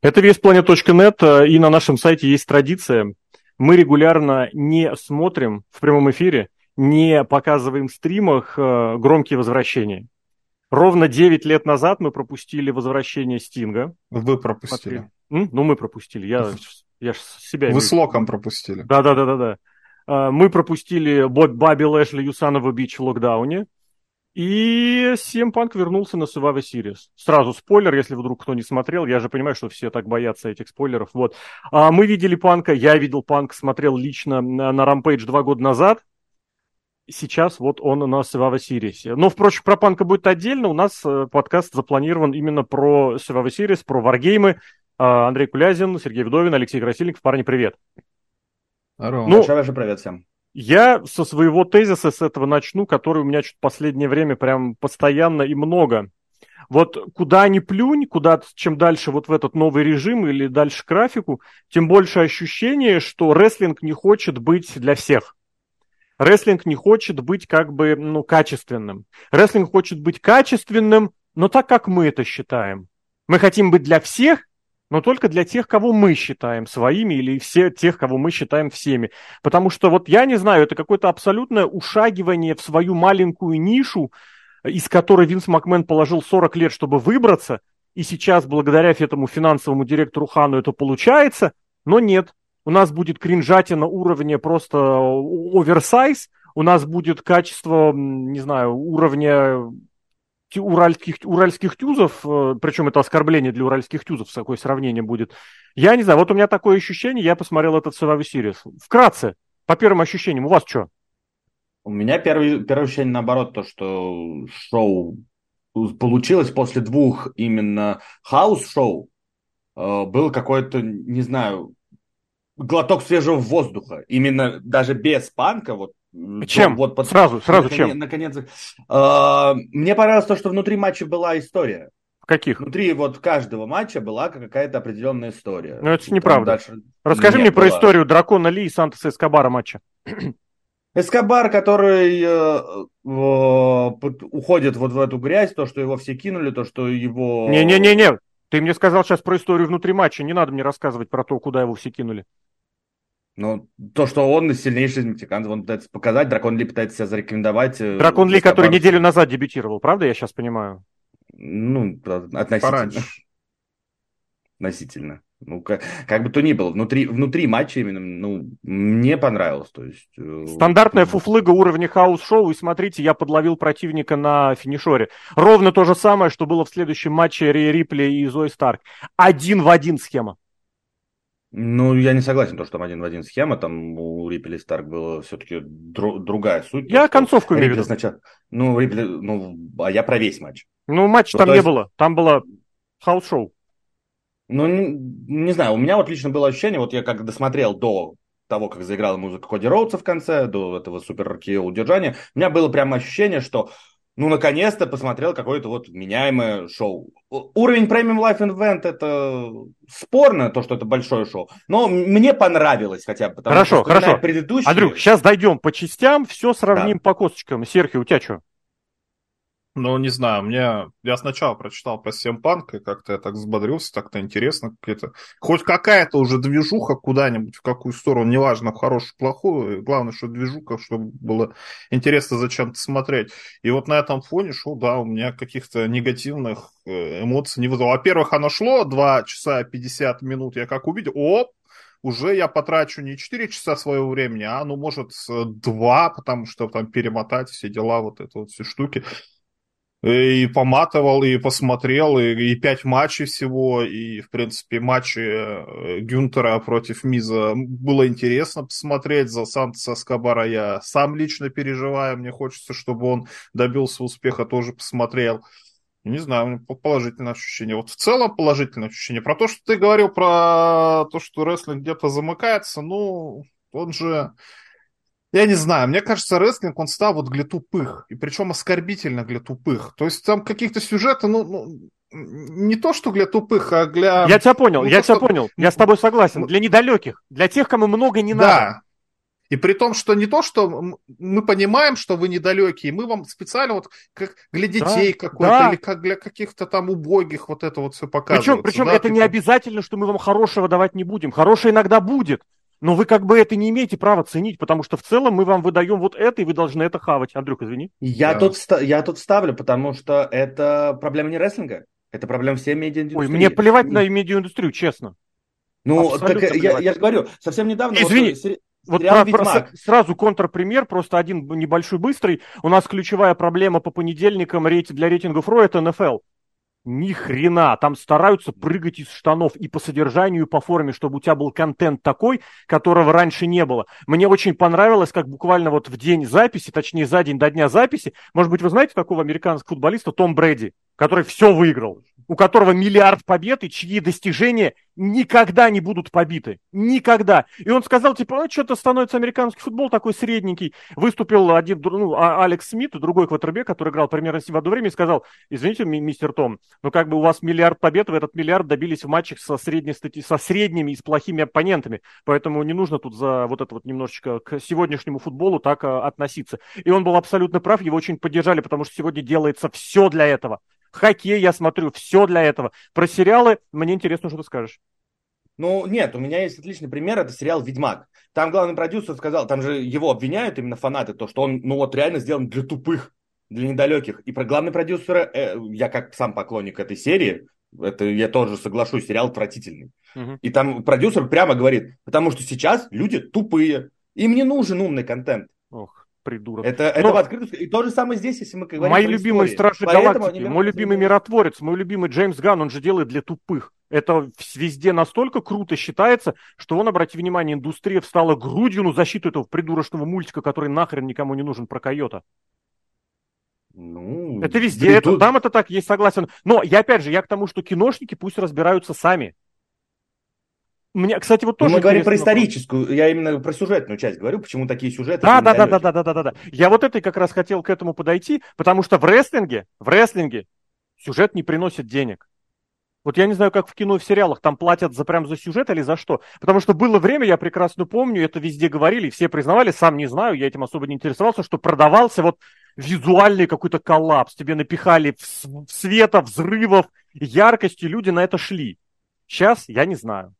Это весьplanet.net, э, и на нашем сайте есть традиция. Мы регулярно не смотрим в прямом эфире, не показываем в стримах э, громкие возвращения. Ровно 9 лет назад мы пропустили возвращение Стинга. Вы пропустили. М? Ну, мы пропустили. Я, я ж себя... Вы с Локом пропустили. Да-да-да-да. да. Мы пропустили Бобби Лэшли Юсанова Бич в локдауне. И CM Punk вернулся на Survivor Series. Сразу спойлер, если вдруг кто не смотрел. Я же понимаю, что все так боятся этих спойлеров. Вот. А мы видели Панка, я видел Панк, смотрел лично на, на Rampage два года назад. Сейчас вот он на Survivor Series. Но, впрочем, про Панка будет отдельно. У нас э, подкаст запланирован именно про Survivor Series, про варгеймы. А, Андрей Кулязин, Сергей Вдовин, Алексей Красильников. Парни, привет. Здорово. Ну, Большой привет всем. Я со своего тезиса с этого начну, который у меня чуть последнее время прям постоянно и много. Вот куда ни плюнь, куда чем дальше вот в этот новый режим или дальше графику, тем больше ощущение, что рестлинг не хочет быть для всех. Рестлинг не хочет быть как бы ну, качественным. Рестлинг хочет быть качественным, но так, как мы это считаем. Мы хотим быть для всех, но только для тех, кого мы считаем своими, или все тех, кого мы считаем всеми. Потому что вот я не знаю, это какое-то абсолютное ушагивание в свою маленькую нишу, из которой Винс Макмен положил 40 лет, чтобы выбраться, и сейчас благодаря этому финансовому директору Хану это получается, но нет. У нас будет кринжатина уровня просто оверсайз, у нас будет качество, не знаю, уровня уральских, уральских тюзов, э, причем это оскорбление для уральских тюзов, такое сравнение будет. Я не знаю, вот у меня такое ощущение, я посмотрел этот Survivor Series. Вкратце, по первым ощущениям, у вас что? У меня первое, первое ощущение наоборот, то, что шоу получилось после двух именно хаус-шоу, э, был какой-то, не знаю, глоток свежего воздуха. Именно даже без панка, вот чем? Вот под... Сразу, сразу наконец, чем? Наконец, э, мне понравилось то, что внутри матча была история. Каких? Внутри вот каждого матча была какая-то определенная история. Ну, это неправда. Дальше... Расскажи мне про историю Дракона Ли и Сантоса Эскобара матча. Эскобар, который э, э, уходит вот в эту грязь, то, что его все кинули, то, что его... Не-не-не-не, ты мне сказал сейчас про историю внутри матча, не надо мне рассказывать про то, куда его все кинули. Ну, то, что он сильнейший из мексиканцев, он пытается показать, Дракон Ли пытается себя зарекомендовать. Э, Дракон Ли, который неделю назад дебютировал, правда, я сейчас понимаю? Ну, относительно. Пораньше. Относительно. Ну, как, как бы то ни было, внутри, внутри матча именно, ну, мне понравилось. То есть, э, Стандартная фуфлыга уровня хаус-шоу, и смотрите, я подловил противника на финишёре. Ровно то же самое, что было в следующем матче Реи Рипли и Зои Старк. Один в один схема. Ну, я не согласен, то, что там один в один схема, там у Рипли Старк была все-таки дру- другая суть. Я концовку имею в виду. Сначала... Ну, Рипли, ну, а я про весь матч. Ну, матч ну, там есть... не было, там было хаус-шоу. Ну, не, не знаю, у меня вот лично было ощущение, вот я как досмотрел до того, как заиграла музыка Коди Роудса в конце, до этого супер удержания, у меня было прямо ощущение, что ну, наконец-то посмотрел какое-то вот меняемое шоу. Уровень премиум Life Event это спорно, то, что это большое шоу, но мне понравилось хотя бы. Потому хорошо, что, хорошо. Предыдущие... Андрюх, сейчас дойдем по частям, все сравним да. по косточкам. Серхи, у тебя что? Ну, не знаю, мне... Я сначала прочитал про Семпанк, и как-то я так взбодрился, так-то интересно. Какие-то... Хоть какая-то уже движуха куда-нибудь, в какую сторону, неважно, в хорошую, плохую. Главное, что движуха, чтобы было интересно зачем-то смотреть. И вот на этом фоне шел, да, у меня каких-то негативных э, эмоций не вызвало. Во-первых, оно шло 2 часа 50 минут, я как увидел, оп, уже я потрачу не 4 часа своего времени, а, ну, может, 2, потому что там перемотать все дела, вот это вот все штуки и поматывал, и посмотрел, и, и пять матчей всего, и, в принципе, матчи э, Гюнтера против Миза было интересно посмотреть. За Сантоса Скобара я сам лично переживаю, мне хочется, чтобы он добился успеха, тоже посмотрел. Не знаю, положительное ощущение. Вот в целом положительное ощущение. Про то, что ты говорил про то, что рестлинг где-то замыкается, ну, он же я не знаю, мне кажется, рестлинг, он стал вот для тупых, и причем оскорбительно для тупых. То есть там каких-то сюжетов, ну, ну не то, что для тупых, а для... Я тебя понял, ну, я тебя что... понял, я с тобой согласен. Для недалеких, для тех, кому много не да. надо. И при том, что не то, что мы понимаем, что вы недалекие, мы вам специально вот как для детей да, какой-то да. или как для каких-то там убогих вот это вот все показывается. Причем, причем да, это не обязательно, что мы вам хорошего давать не будем. Хорошее иногда будет. Но вы как бы это не имеете права ценить, потому что в целом мы вам выдаем вот это, и вы должны это хавать. Андрюк, извини. Я, да. тут, я тут ставлю, потому что это проблема не рестлинга, это проблема всей медиаиндустрии. Ой, мне плевать на медиаиндустрию, честно. Ну, так я, я же говорю, совсем недавно... Извини, вот, вот про, про, сразу контрпример, просто один небольшой быстрый. У нас ключевая проблема по понедельникам для рейтингов РО это НФЛ. Ни хрена, там стараются прыгать из штанов и по содержанию, и по форме, чтобы у тебя был контент такой, которого раньше не было. Мне очень понравилось, как буквально вот в день записи, точнее за день до дня записи, может быть, вы знаете такого американского футболиста Том Брэди, который все выиграл, у которого миллиард побед и чьи достижения никогда не будут побиты. Никогда. И он сказал, типа, ну, что-то становится американский футбол такой средненький. Выступил один, ну, а, Алекс Смит, другой квотербек, который играл примерно в одно время, и сказал, извините, мистер Том, ну, как бы у вас миллиард побед, в этот миллиард добились в матчах со, средней со средними и с плохими оппонентами. Поэтому не нужно тут за вот это вот немножечко к сегодняшнему футболу так а, относиться. И он был абсолютно прав, его очень поддержали, потому что сегодня делается все для этого. Хоккей я смотрю, все для этого. Про сериалы мне интересно, что ты скажешь. Ну, нет, у меня есть отличный пример, это сериал «Ведьмак». Там главный продюсер сказал, там же его обвиняют именно фанаты, то, что он, ну вот реально сделан для тупых, для недалеких. И про главный продюсер, э, я как сам поклонник этой серии, это я тоже соглашусь, сериал отвратительный. Угу. И там продюсер прямо говорит, потому что сейчас люди тупые, им не нужен умный контент. Придурок. Это, это Но... в открытую. И то же самое здесь, если мы говорим Мои любимые Стражи Галактики, мой любимый миротворец, мой любимый Джеймс Ган, он же делает для тупых. Это везде настолько круто считается, что он, обрати внимание, индустрия встала грудью на защиту этого придурочного мультика, который нахрен никому не нужен про койота. Ну, это везде, это, там это так, есть согласен. Но я опять же, я к тому, что киношники пусть разбираются сами. Мне, кстати, вот тоже. мы говорим про историческую, я именно про сюжетную часть говорю, почему такие сюжеты. Да, да, да, да, да, да, да, да, да. Я вот это как раз хотел к этому подойти, потому что в рестлинге, в рестлинге сюжет не приносит денег. Вот я не знаю, как в кино и в сериалах, там платят за прям за сюжет или за что. Потому что было время, я прекрасно помню, это везде говорили, все признавали, сам не знаю, я этим особо не интересовался, что продавался вот визуальный какой-то коллапс. Тебе напихали в света, взрывов, яркости, люди на это шли. Сейчас я не знаю.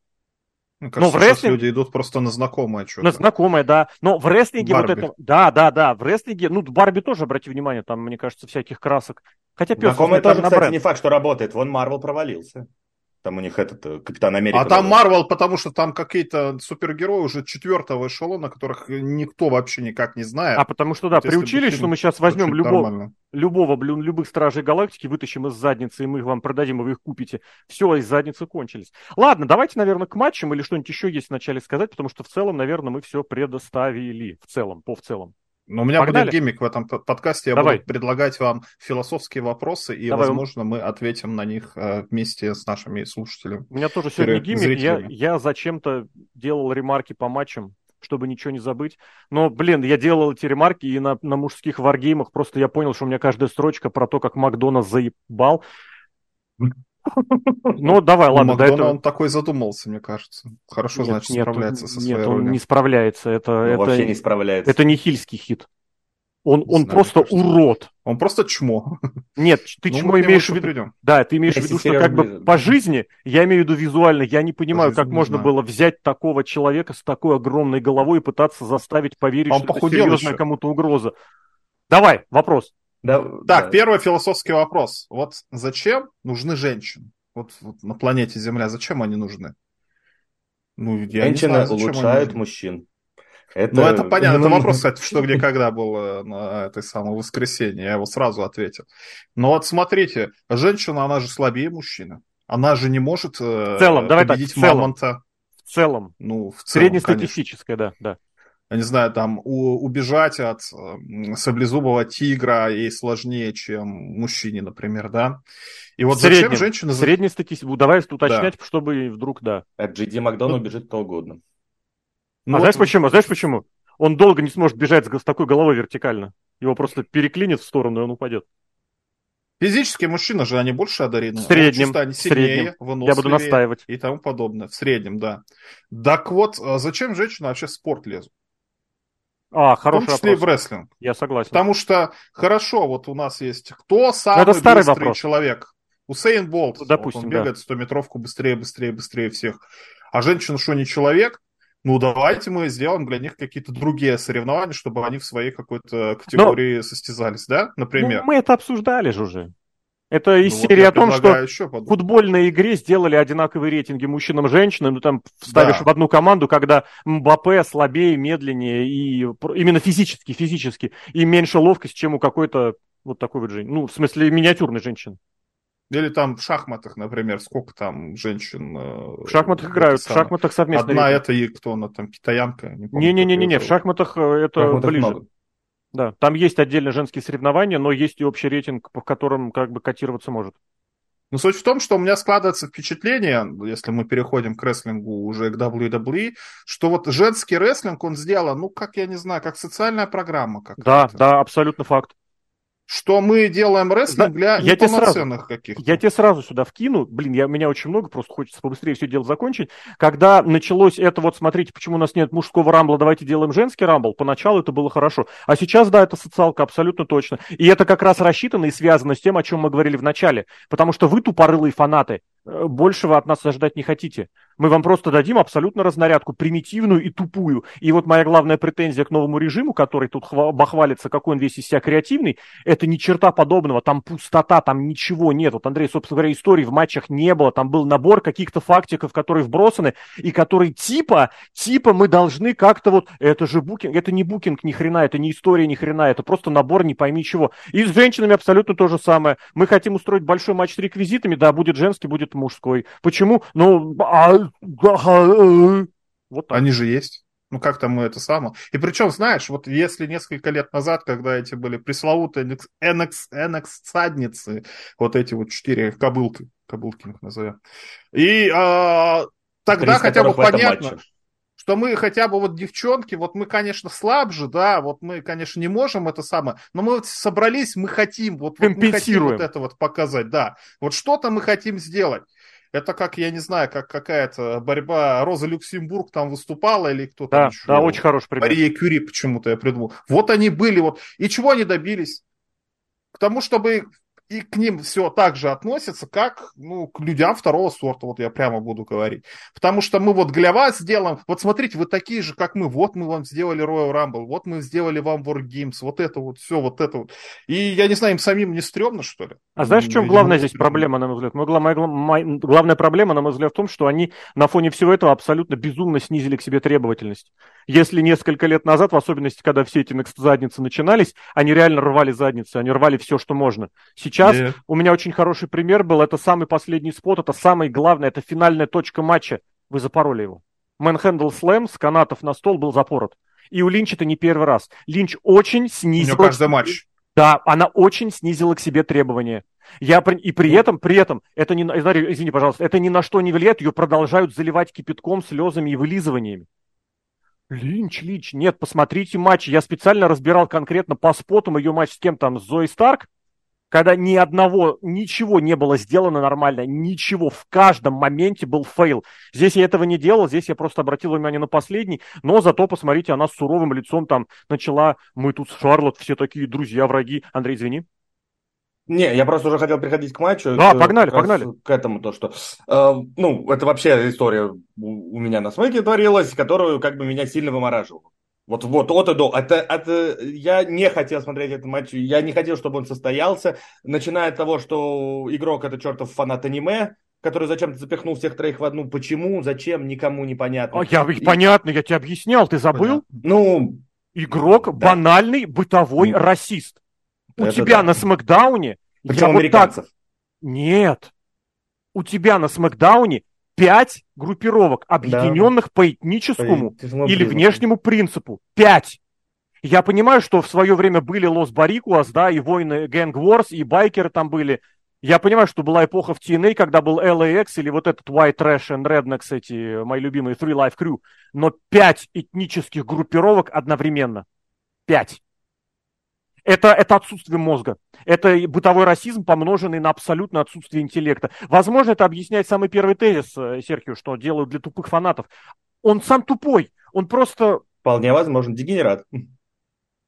Кажется, Но в рестлинге... люди идут просто на знакомое что-то. На знакомое, да. Но в рестлинге Барби. вот это... Да, да, да. В рестлинге... Ну, Барби тоже, обрати внимание, там, мне кажется, всяких красок. Хотя пес... Знакомое тоже, кстати, бренд. не факт, что работает. Вон Марвел провалился. Там у них этот э, Капитан Америка. А там Марвел, потому что там какие-то супергерои уже четвертого эшелона, которых никто вообще никак не знает. А потому что, да, вот приучились, что мы сейчас возьмем любого, любого, блин, любых Стражей Галактики, вытащим из задницы, и мы их вам продадим, и вы их купите. Все, из задницы кончились. Ладно, давайте, наверное, к матчам или что-нибудь еще есть вначале сказать, потому что в целом, наверное, мы все предоставили. В целом, по в целом. Но у меня Погнали? будет гиммик в этом подкасте. Я Давай. буду предлагать вам философские вопросы, и, Давай. возможно, мы ответим на них э, вместе с нашими слушателями. У меня тоже сегодня гиммик. Я, я зачем-то делал ремарки по матчам, чтобы ничего не забыть. Но, блин, я делал эти ремарки и на, на мужских варгеймах. Просто я понял, что у меня каждая строчка про то, как Макдональдс заебал. Ну, давай, ладно. Макдона этого... он такой задумался, мне кажется. Хорошо, нет, значит, нет, справляется со своей Нет, он ролью. не справляется. Это, ну, это, вообще не справляется. Это не хильский хит. Он, он знаю, просто урод. Он просто чмо. Нет, ты ну, чмо имеешь в виду. Придем. Да, ты имеешь в виду, что как бы по жизни, я имею в виду визуально, я не понимаю, как можно знаю. было взять такого человека с такой огромной головой и пытаться заставить поверить, он что это серьезная кому-то угроза. Давай, вопрос. Да, так, да. первый философский вопрос. Вот зачем нужны женщины? Вот, вот на планете Земля, зачем они нужны? Ну, я Женщины знаю, улучшают мужчин. Это... Ну, это понятно. Это вопрос, кстати, что где когда было на этой самой воскресенье. Я его сразу ответил. Но вот смотрите, женщина, она же слабее мужчины. Она же не может э, в целом, давай победить так, в целом, мамонта. В целом. Ну, в целом, Среднестатистическое, да, да я не знаю, там, у, убежать от саблезубого тигра ей сложнее, чем мужчине, например, да? И вот зачем женщина... Средний статистику, давай уточнять, да. чтобы вдруг, да. От GD Макдона ну, убежит кто угодно. Ну, а вот... знаешь почему? Знаешь почему? Он долго не сможет бежать с такой головой вертикально. Его просто переклинит в сторону, и он упадет. Физически мужчины же, они больше одарены. В среднем. Они сильнее, среднем. Я буду настаивать. И тому подобное. В среднем, да. Так вот, а зачем женщины вообще в спорт лезут? А, хороший в том числе вопрос. и в рестлинг. Я согласен. Потому что, хорошо, вот у нас есть кто самый это старый быстрый вопрос. человек? Усейн Болт. Ну, допустим, вот он да. бегает 100-метровку быстрее, быстрее, быстрее всех. А женщина что, не человек? Ну, давайте мы сделаем для них какие-то другие соревнования, чтобы они в своей какой-то категории состязались, да, например? Ну, мы это обсуждали же уже. Это из Ну, вот серии я о том, что в футбольной игре сделали одинаковые рейтинги мужчинам и женщинам, ну там вставишь Да. в одну команду, когда Мбаппе слабее, медленнее и именно физически, физически, и меньше ловкость, чем у какой-то вот такой вот женщины. Ну, в смысле, миниатюрной женщины. Или там в шахматах, например, сколько там женщин... э, В шахматах играют, в шахматах совместно. Одна это и кто она там, китаянка? не Не-не-не-не, её в шахматах э, это Шахматах ближе. много. Да, там есть отдельно женские соревнования, но есть и общий рейтинг, по которым как бы котироваться может. Но суть в том, что у меня складывается впечатление, если мы переходим к рестлингу уже к WWE, что вот женский рестлинг он сделан, ну, как я не знаю, как социальная программа Да, какая-то. да, абсолютно факт. Что мы делаем рестлинг для я неполноценных каких-то. Я тебе сразу сюда вкину, блин, я, меня очень много, просто хочется побыстрее все дело закончить. Когда началось это, вот смотрите, почему у нас нет мужского рамбла, давайте делаем женский рамбл, поначалу это было хорошо. А сейчас, да, это социалка, абсолютно точно. И это как раз рассчитано и связано с тем, о чем мы говорили в начале. Потому что вы, тупорылые фанаты, большего от нас ожидать не хотите. Мы вам просто дадим абсолютно разнарядку, примитивную и тупую. И вот моя главная претензия к новому режиму, который тут хва- бахвалится, какой он весь из себя креативный, это ни черта подобного, там пустота, там ничего нет. Вот, Андрей, собственно говоря, истории в матчах не было, там был набор каких-то фактиков, которые вбросаны, и которые типа, типа мы должны как-то вот, это же букинг, это не букинг ни хрена, это не история ни хрена, это просто набор не пойми чего. И с женщинами абсолютно то же самое. Мы хотим устроить большой матч с реквизитами, да, будет женский, будет мужской. Почему? Ну, а, а, вот так. Они же есть. Ну, как там мы это самое. И причем, знаешь, вот если несколько лет назад, когда эти были пресловутые NX, NX, вот эти вот четыре кобылки, кобылки их назовем, и а, тогда Из хотя бы понятно, матче. Что мы хотя бы вот девчонки, вот мы, конечно, слабже, да, вот мы, конечно, не можем это самое, но мы вот собрались, мы хотим, вот, вот мы хотим вот это вот показать, да. Вот что-то мы хотим сделать. Это как, я не знаю, как какая-то борьба, Роза Люксембург там выступала или кто-то Да, еще. да, очень хороший пример. Мария Кюри почему-то я придумал. Вот они были, вот. И чего они добились? К тому, чтобы и к ним все так же относятся, как ну, к людям второго сорта, вот я прямо буду говорить. Потому что мы вот для вас сделаем, вот смотрите, вы такие же, как мы, вот мы вам сделали Royal Rumble, вот мы сделали вам War Games, вот это вот, все, вот это вот. И я не знаю, им самим не стрёмно, что ли? А знаешь, в чем главная здесь проблема, на мой взгляд? Моя моя моя главная проблема, на мой взгляд, в том, что они на фоне всего этого абсолютно безумно снизили к себе требовательность. Если несколько лет назад, в особенности, когда все эти задницы начинались, они реально рвали задницы, они рвали все, что можно. Сейчас Нет. у меня очень хороший пример был, это самый последний спот, это самый главный, это финальная точка матча. Вы запороли его. Manhandle Slam с канатов на стол был запорот. И у Линча это не первый раз. Линч очень У снизил... него каждый матч. Да, она очень снизила к себе требования. Я, при- и при этом, при этом, это не, извини, пожалуйста, это ни на что не влияет, ее продолжают заливать кипятком, слезами и вылизываниями. Линч, Линч, нет, посмотрите матч. Я специально разбирал конкретно по спотам ее матч с кем там, с Зоей Старк, когда ни одного, ничего не было сделано нормально, ничего, в каждом моменте был фейл. Здесь я этого не делал, здесь я просто обратил внимание на последний, но зато, посмотрите, она с суровым лицом там начала, мы тут с Шарлот, все такие друзья, враги. Андрей, извини. Не, я просто уже хотел переходить к матчу. Да, К- погнали, как раз погнали. К этому то, что... э, ну, это вообще история у, меня на смеке творилась, которую как бы меня сильно вымораживала. Вот, вот, от и до. Это, это, я не хотел смотреть этот матч, я не хотел, чтобы он состоялся, начиная от того, что игрок это чертов фанат аниме, который зачем-то запихнул всех троих в одну. Почему, зачем, никому непонятно. А, я, И- понятно, я тебе объяснял, ты забыл? Ну, Игрок Да. банальный бытовой Ну, расист. У тебя да. на Смакдауне... причем я вот так- американцев. Нет. У тебя на Смакдауне пять группировок, объединенных по этническому По- или внешнему принципу. Пять. Я понимаю, что в свое время были Лос Барикуас, да, и войны Gang Wars, и байкеры там были. Я понимаю, что была эпоха в TNA, когда был LAX или вот этот White Trash and Rednecks, эти мои любимые Three Life Crew. Но пять этнических группировок одновременно. Пять. Это, это отсутствие мозга. Это бытовой расизм, помноженный на абсолютное отсутствие интеллекта. Возможно, это объясняет самый первый тезис, э, Серхио, что делают для тупых фанатов. Он сам тупой. Он просто Вполне возможно, дегенерат.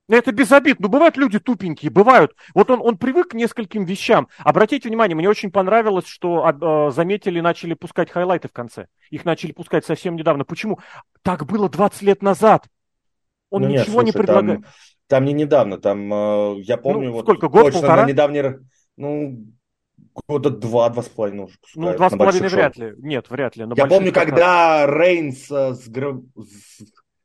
Это без обид. Ну, бывают люди тупенькие, бывают. Вот он, он привык к нескольким вещам. Обратите внимание, мне очень понравилось, что э, заметили, начали пускать хайлайты в конце. Их начали пускать совсем недавно. Почему? Так было 20 лет назад. Он ну, ничего нет, слушай, не предлагает. Там, там не недавно, там, э, я ну, помню, ну, вот сколько, год, точно полтора? на недавний, ну, года два, два с половиной уже Ну, два с половиной вряд ли. Нет, вряд ли. Я помню, когда Рейнс с, с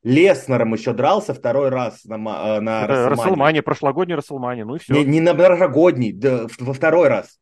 Леснером еще дрался второй раз на, э, на Расселмане. прошлогодний Расселмане, ну и все. Не, не на прошлогодний, да, во второй раз.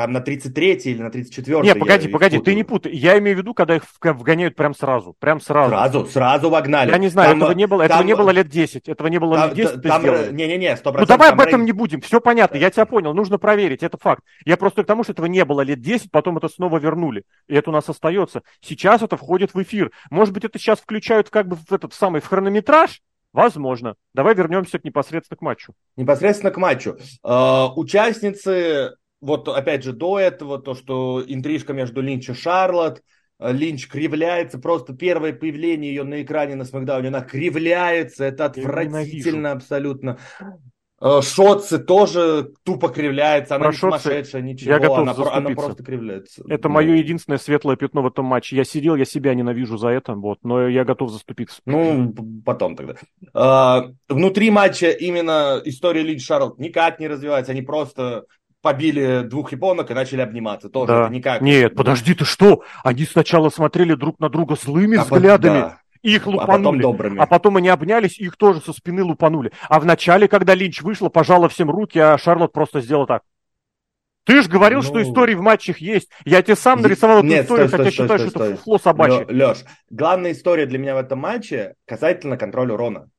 Там на 33 или на 34 Не, погоди, погоди, ты не путай. Я имею в виду, когда их вгоняют прям сразу. Прям сразу. Сразу, сразу вогнали. Я не знаю, там, этого, не было, там, этого не было лет 10. Этого не было там, лет 10. Там, не-не-не, 100%. Ну давай об этом не будем. Все понятно, я тебя понял. Нужно проверить, это факт. Я просто к тому, что этого не было лет 10, потом это снова вернули. И это у нас остается. Сейчас это входит в эфир. Может быть, это сейчас включают как бы в этот самый в хронометраж, Возможно. Давай вернемся к непосредственно к матчу. Непосредственно к матчу. Э, участницы вот опять же до этого, то, что интрижка между Линч и Шарлотт, э, Линч кривляется, просто первое появление ее на экране на Смакдауне, она кривляется, это отвратительно абсолютно. Э, Шотцы тоже тупо кривляется, она Про не сумасшедшая, ничего, я готов она, она просто кривляется. Это ну. мое единственное светлое пятно в этом матче. Я сидел, я себя ненавижу за это, вот, но я готов заступиться. Ну, потом тогда. А, внутри матча именно история Линч Шарлот никак не развивается, они просто побили двух японок и начали обниматься. Тоже да. это никак. Нет, подожди, ты что? Они сначала смотрели друг на друга злыми а взглядами. Да. Их лупанули, а потом, добрыми. а потом они обнялись, их тоже со спины лупанули. А в начале, когда Линч вышла, пожала всем руки, а Шарлот просто сделала так. Ты же говорил, ну... что истории в матчах есть. Я тебе сам нарисовал эту Нет, историю, стой, хотя стой, считаю, стой, что стой. это фуфло собачье. Леш, главная история для меня в этом матче касательно контроля урона.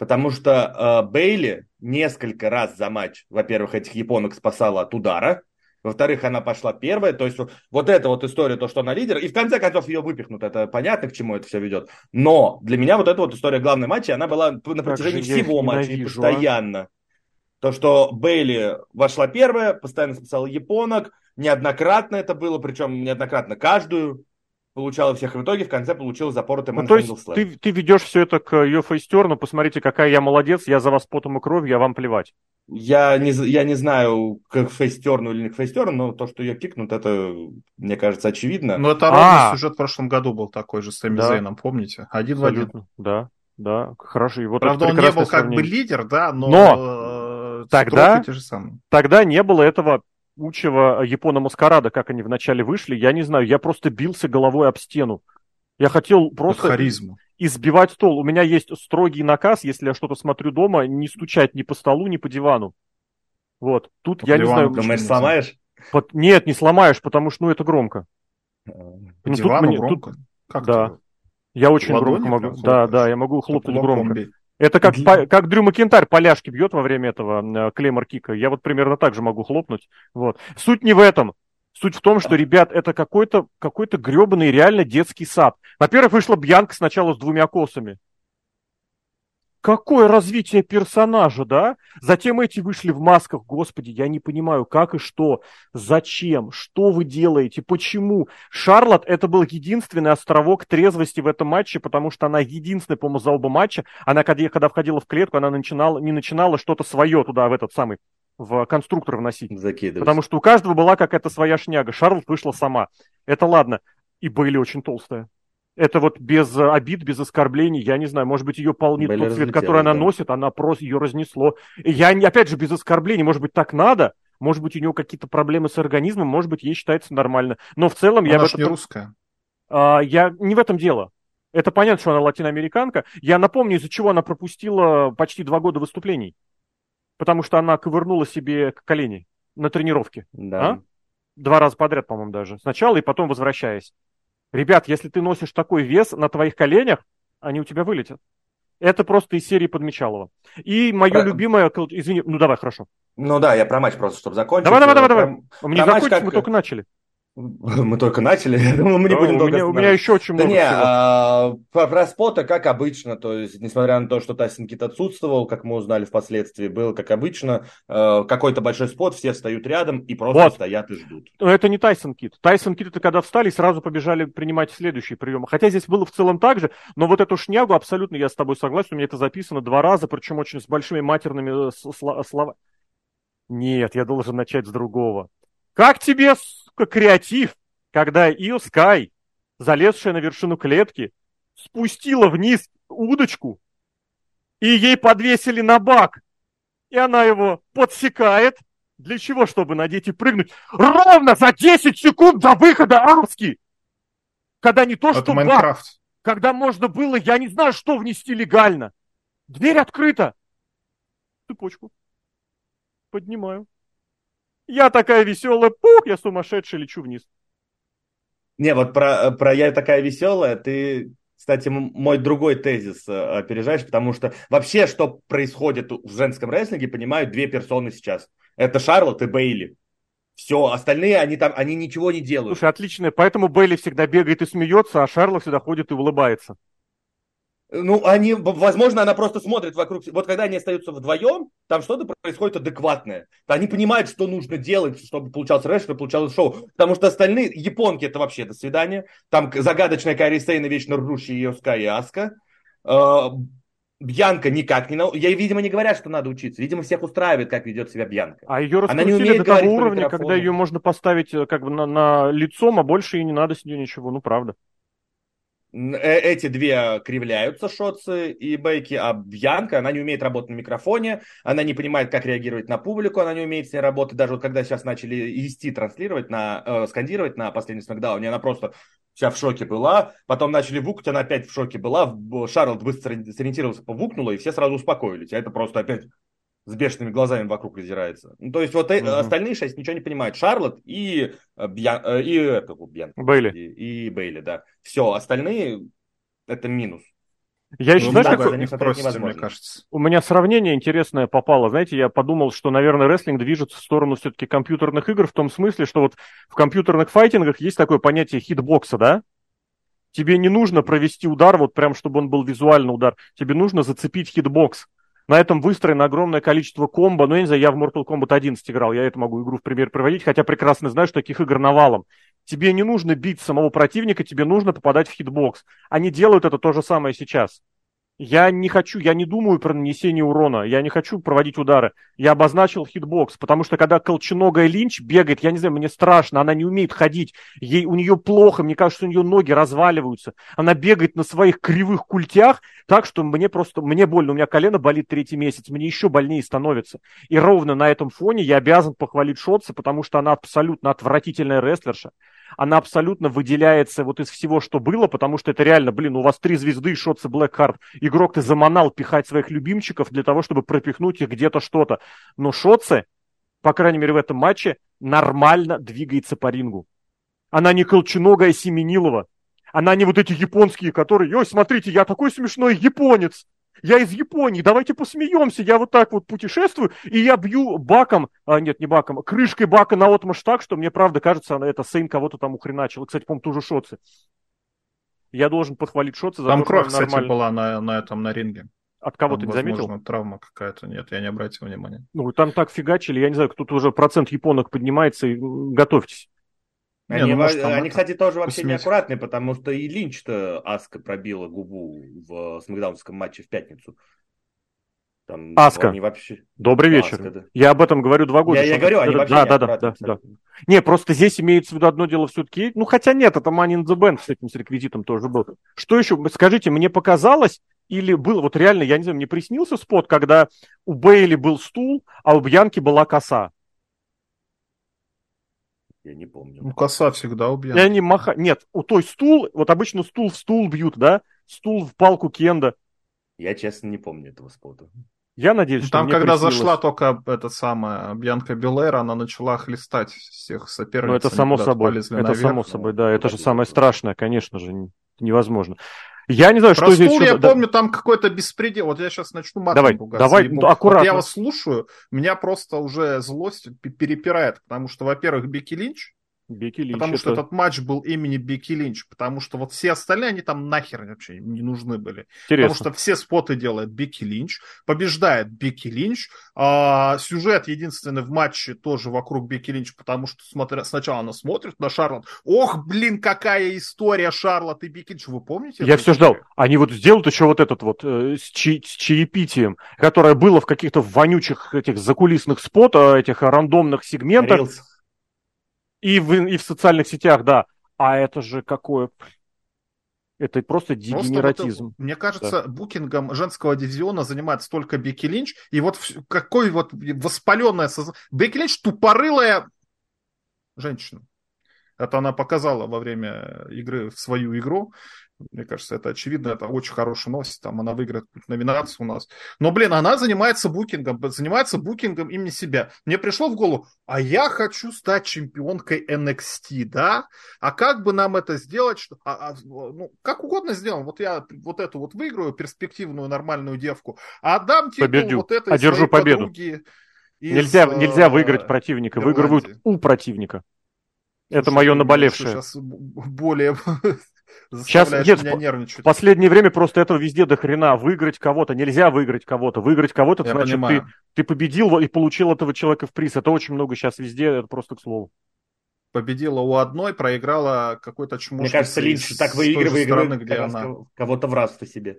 Потому что э, Бейли несколько раз за матч, во-первых, этих японок спасала от удара, во-вторых, она пошла первая. То есть вот эта вот история, то, что она лидер. И в конце концов ее выпихнут. Это понятно, к чему это все ведет. Но для меня вот эта вот история главной матча, она была на протяжении всего матча и а? постоянно. А? То, что Бейли вошла первая, постоянно спасала японок. Неоднократно это было, причем неоднократно каждую получала всех в итоге, в конце получила запоротый ну, То есть ты, ты ведешь все это к ее фейстерну, посмотрите, какая я молодец, я за вас потом и кровью, а вам плевать. Я не, я не знаю, как фейстерну или не к фейстерну, но то, что ее кикнут, это, мне кажется, очевидно. Ну, это ровно а! сюжет в прошлом году был такой же с Сэмми да. Зейном, помните? Один Абсолютно. в один. Да, да, хорошо. И вот Правда, он не был как бы лидер, да, но, но э, тогда, те же самые. тогда не было этого учего Япона Маскарада, как они вначале вышли, я не знаю, я просто бился головой об стену. Я хотел просто харизма. избивать стол. У меня есть строгий наказ, если я что-то смотрю дома, не стучать ни по столу, ни по дивану. Вот. Тут по я не знаю... Думаешь, сломаешь? Под... Нет, не сломаешь, потому что ну, это громко. По ну, дивану мне... громко? Тут... Как да. Ты? Я очень Ладони громко могу. Да, да, я могу хлопать громко. Бей. Это как, по, как Дрю Макентарь поляшки бьет во время этого э, клеймор кика. Я вот примерно так же могу хлопнуть. Вот. Суть не в этом. Суть в том, что, ребят, это какой-то какой гребаный реально детский сад. Во-первых, вышла Бьянка сначала с двумя косами. Какое развитие персонажа, да? Затем эти вышли в масках. Господи, я не понимаю, как и что, зачем, что вы делаете, почему. Шарлот это был единственный островок трезвости в этом матче, потому что она единственная, по-моему, за оба матча. Она, когда, входила в клетку, она начинала, не начинала что-то свое туда, в этот самый, в конструктор вносить. Закидывать. Потому что у каждого была какая-то своя шняга. Шарлот вышла сама. Это ладно. И Бейли очень толстая. Это вот без э, обид, без оскорблений, я не знаю, может быть, ее полнит Были тот цвет, который она да. носит, она просто ее разнесло. Я, опять же, без оскорблений, может быть, так надо, может быть, у нее какие-то проблемы с организмом, может быть, ей считается нормально. Но в целом она я... Она не русская. А, я не в этом дело. Это понятно, что она латиноамериканка. Я напомню, из-за чего она пропустила почти два года выступлений. Потому что она ковырнула себе колени на тренировке. Да. А? Два раза подряд, по-моему, даже. Сначала и потом возвращаясь. Ребят, если ты носишь такой вес на твоих коленях, они у тебя вылетят. Это просто из серии Подмечалова. И мое про... любимое... Извини, ну давай, хорошо. Ну да, я про матч просто, чтобы закончить. Давай, давай, давай, давай. Про... Мы не закончить, как... мы только начали. Мы только начали, я думаю, мы не Да, будем долго меня, у меня еще очень Да много не, всего. а, про, про спота, как обычно, то есть, несмотря на то, что Тайсон Кит отсутствовал, как мы узнали впоследствии, был, как обычно, э, какой-то большой спот, все встают рядом и просто Вот. стоят и ждут. Но это не Тайсон Кит. Тайсон Кит это когда встали и сразу побежали принимать следующие приемы. Хотя здесь было в целом так же, но вот эту шнягу абсолютно я с тобой согласен. У меня это записано два раза, причем очень с большими матерными э, словами. Нет, я должен начать с другого. Как тебе, сука, креатив, когда Ио Скай, залезшая на вершину клетки, спустила вниз удочку, и ей подвесили на бак, и она его подсекает, для чего? Чтобы надеть и прыгнуть. Ровно за 10 секунд до выхода Арски! Когда не то, Это что бак, когда можно было, я не знаю, что внести легально. Дверь открыта. Цепочку. Поднимаю. Я такая веселая, пух, я сумасшедший, лечу вниз. Не, вот про, про «я такая веселая» ты, кстати, мой другой тезис э, опережаешь, потому что вообще, что происходит в женском рестлинге, понимают две персоны сейчас. Это Шарлотт и Бейли. Все, остальные, они там, они ничего не делают. Слушай, отлично. Поэтому Бейли всегда бегает и смеется, а Шарлот всегда ходит и улыбается. Ну, они, возможно, она просто смотрит вокруг. Вот когда они остаются вдвоем, там что-то происходит адекватное. Они понимают, что нужно делать, чтобы получался рэш, чтобы получалось шоу. Потому что остальные, японки, это вообще до свидания. Там загадочная Кари Сейна, вечно ржущая Йоска и Аска. Э, Бьянка никак не... нау- Ей, видимо, не говорят, что надо учиться. Видимо, всех устраивает, как ведет себя Бьянка. А ее Она не умеет до того уровня, когда ее можно поставить э, как бы на, на лицом, а больше и не надо с нее ничего. Ну, правда. Э- Эти две кривляются, Шотцы и Бейки, а Бьянка, она не умеет работать на микрофоне, она не понимает, как реагировать на публику, она не умеет с ней работать. Даже вот когда сейчас начали вести, транслировать, на, э, скандировать на последнем смакдауне, она просто вся в шоке была. Потом начали вукать, она опять в шоке была. Шарлотт быстро сориентировался, повукнула, и все сразу успокоились. А это просто опять с бешеными глазами вокруг озирается. Ну, то есть вот Мгм. остальные шесть ничего не понимают. Шарлотт и, э, Бьян- э, и, вот Бьянка. Бейли. И, и Бейли, да. Все, остальные это минус. Я еще, Ну, знаешь, как смотреть просите, мне кажется. у меня сравнение интересное попало. Знаете, я подумал, что, наверное, рестлинг движется в сторону все-таки компьютерных игр в том смысле, что вот в компьютерных файтингах есть такое понятие хитбокса, да? Тебе не нужно провести удар, вот прям, чтобы он был визуально удар. Тебе нужно зацепить хитбокс. На этом выстроено огромное количество комбо. Ну, я не знаю, я в Mortal Kombat 11 играл, я эту могу игру в пример приводить, хотя прекрасно знаю, что таких игр навалом. Тебе не нужно бить самого противника, тебе нужно попадать в хитбокс. Они делают это то же самое сейчас. Я не хочу, я не думаю про нанесение урона, я не хочу проводить удары. Я обозначил хитбокс, потому что когда колченогая Линч бегает, я не знаю, мне страшно, она не умеет ходить, ей, у нее плохо, мне кажется, у нее ноги разваливаются. Она бегает на своих кривых культях так, что мне просто, мне больно, у меня колено болит третий месяц, мне еще больнее становится. И ровно на этом фоне я обязан похвалить Шотца, потому что она абсолютно отвратительная рестлерша. Она абсолютно выделяется вот из всего, что было, потому что это реально, блин, у вас три звезды, Шотца, Блэкхарт. Игрок ты заманал пихать своих любимчиков для того, чтобы пропихнуть их где-то что-то. Но Шотце, по крайней мере в этом матче, нормально двигается по рингу. Она не колченогая Семенилова. Она не вот эти японские, которые, ой, смотрите, я такой смешной японец. Я из Японии, давайте посмеемся. Я вот так вот путешествую, и я бью баком, а, нет, не баком, крышкой бака на отмаш так, что мне правда кажется, она это Сейн кого-то там ухреначил. Кстати, по-моему, тоже Шоцы. Я должен похвалить Шоцы за Там то, что кровь, кстати, нормально. была на, на этом, на ринге. От кого Там, ты не заметил? Возможно, травма какая-то. Нет, я не обратил внимания. Ну, там так фигачили, я не знаю, кто-то уже процент японок поднимается, и готовьтесь. Не, Они, ну, может, там они, это, кстати, тоже вообще посметь. неаккуратные, потому что и Линч-то Аска пробила губу в смакдаунском матче в пятницу. Там Аска. Они вообще... Добрый Ну, вечер. Аска, да. Я об этом говорю два года. Я, я говорю, они да, вообще да, да, да, да, да. абсолютно. Не, просто здесь имеется в виду одно дело все-таки. Ну, хотя нет, это Money in the Bank с этим с реквизитом тоже был. Что еще? Скажите, мне показалось, или был, вот реально, я не знаю, мне приснился спот, когда у Бейли был стул, а у Бьянки была коса. Я не помню. Ну, коса всегда убьет. И они маха... Нет, у той стул, вот обычно стул в стул бьют, да? Стул в палку Кенда. Я, честно, не помню этого спота. Я надеюсь, что Там, когда приснилось. зашла только эта самая Бьянка Белера, она начала хлестать всех соперниц. Ну, это само собой. Это наверх. само собой, да. ну, Это же самое страшное, конечно же. Невозможно. Я не знаю, Про что здесь... стул еще- я да- помню, там какой-то беспредел. Вот я сейчас начну матом Давай, ругаться, давай, ебу. ну, аккуратно. Вот я вас слушаю, меня просто уже злость перепирает, потому что, во-первых, Бекки Линч Бекки Линч. Потому это... что этот матч был имени Бекки Линч. Потому что вот все остальные, они там нахер вообще не нужны были. Интересно. Потому что все споты делает Бекки Линч. Побеждает Бекки Линч. А, сюжет единственный в матче тоже вокруг Бекки Линч. Потому что смотря... сначала она смотрит на Шарлот. Ох, блин, какая история Шарлот и Бекки Линч. Вы помните? Я все ждал. Они вот сделают еще вот этот вот э, с, чаи- с чаепитием, которое было в каких-то вонючих этих закулисных спотах, этих рандомных сегментах. Рилс. И в, и в социальных сетях, да. А это же какое... Это просто Просто дегенератизм. вот, мне кажется, букингом женского дивизиона занимается только Бекки Линч. И вот какой вот воспаленная... соз- Бекки Линч тупорылая женщина. Это она показала во время игры в свою игру. Мне кажется, это очевидно, это очень хорошая новость. Там она выиграет какую-то номинацию у нас. Но, блин, она занимается букингом, занимается букингом имени себя. Мне пришло в голову, а я хочу стать чемпионкой NXT, да? А как бы нам это сделать? Что, а- а, ну, как угодно сделаем. Вот я вот эту вот выиграю, перспективную нормальную девку, а отдам титул Победю. вот этой Одержу победу. подруге из, Нельзя, э, нельзя выиграть противника, выигрывают Ирландии. у противника. Это мое наболевшее. Сейчас более Сейчас нет, меня нервничать. В последнее время просто этого везде до хрена. Выиграть кого-то. Нельзя выиграть кого-то. Выиграть кого-то, это Я значит, ты, понимаю. ты победил и получил этого человека в приз. Это очень много сейчас везде, это просто к слову. Победила у одной, проиграла какой-то чмошнице Мне кажется, Линч так выигрывает, страны, где она. кого- кого-то в раз себе.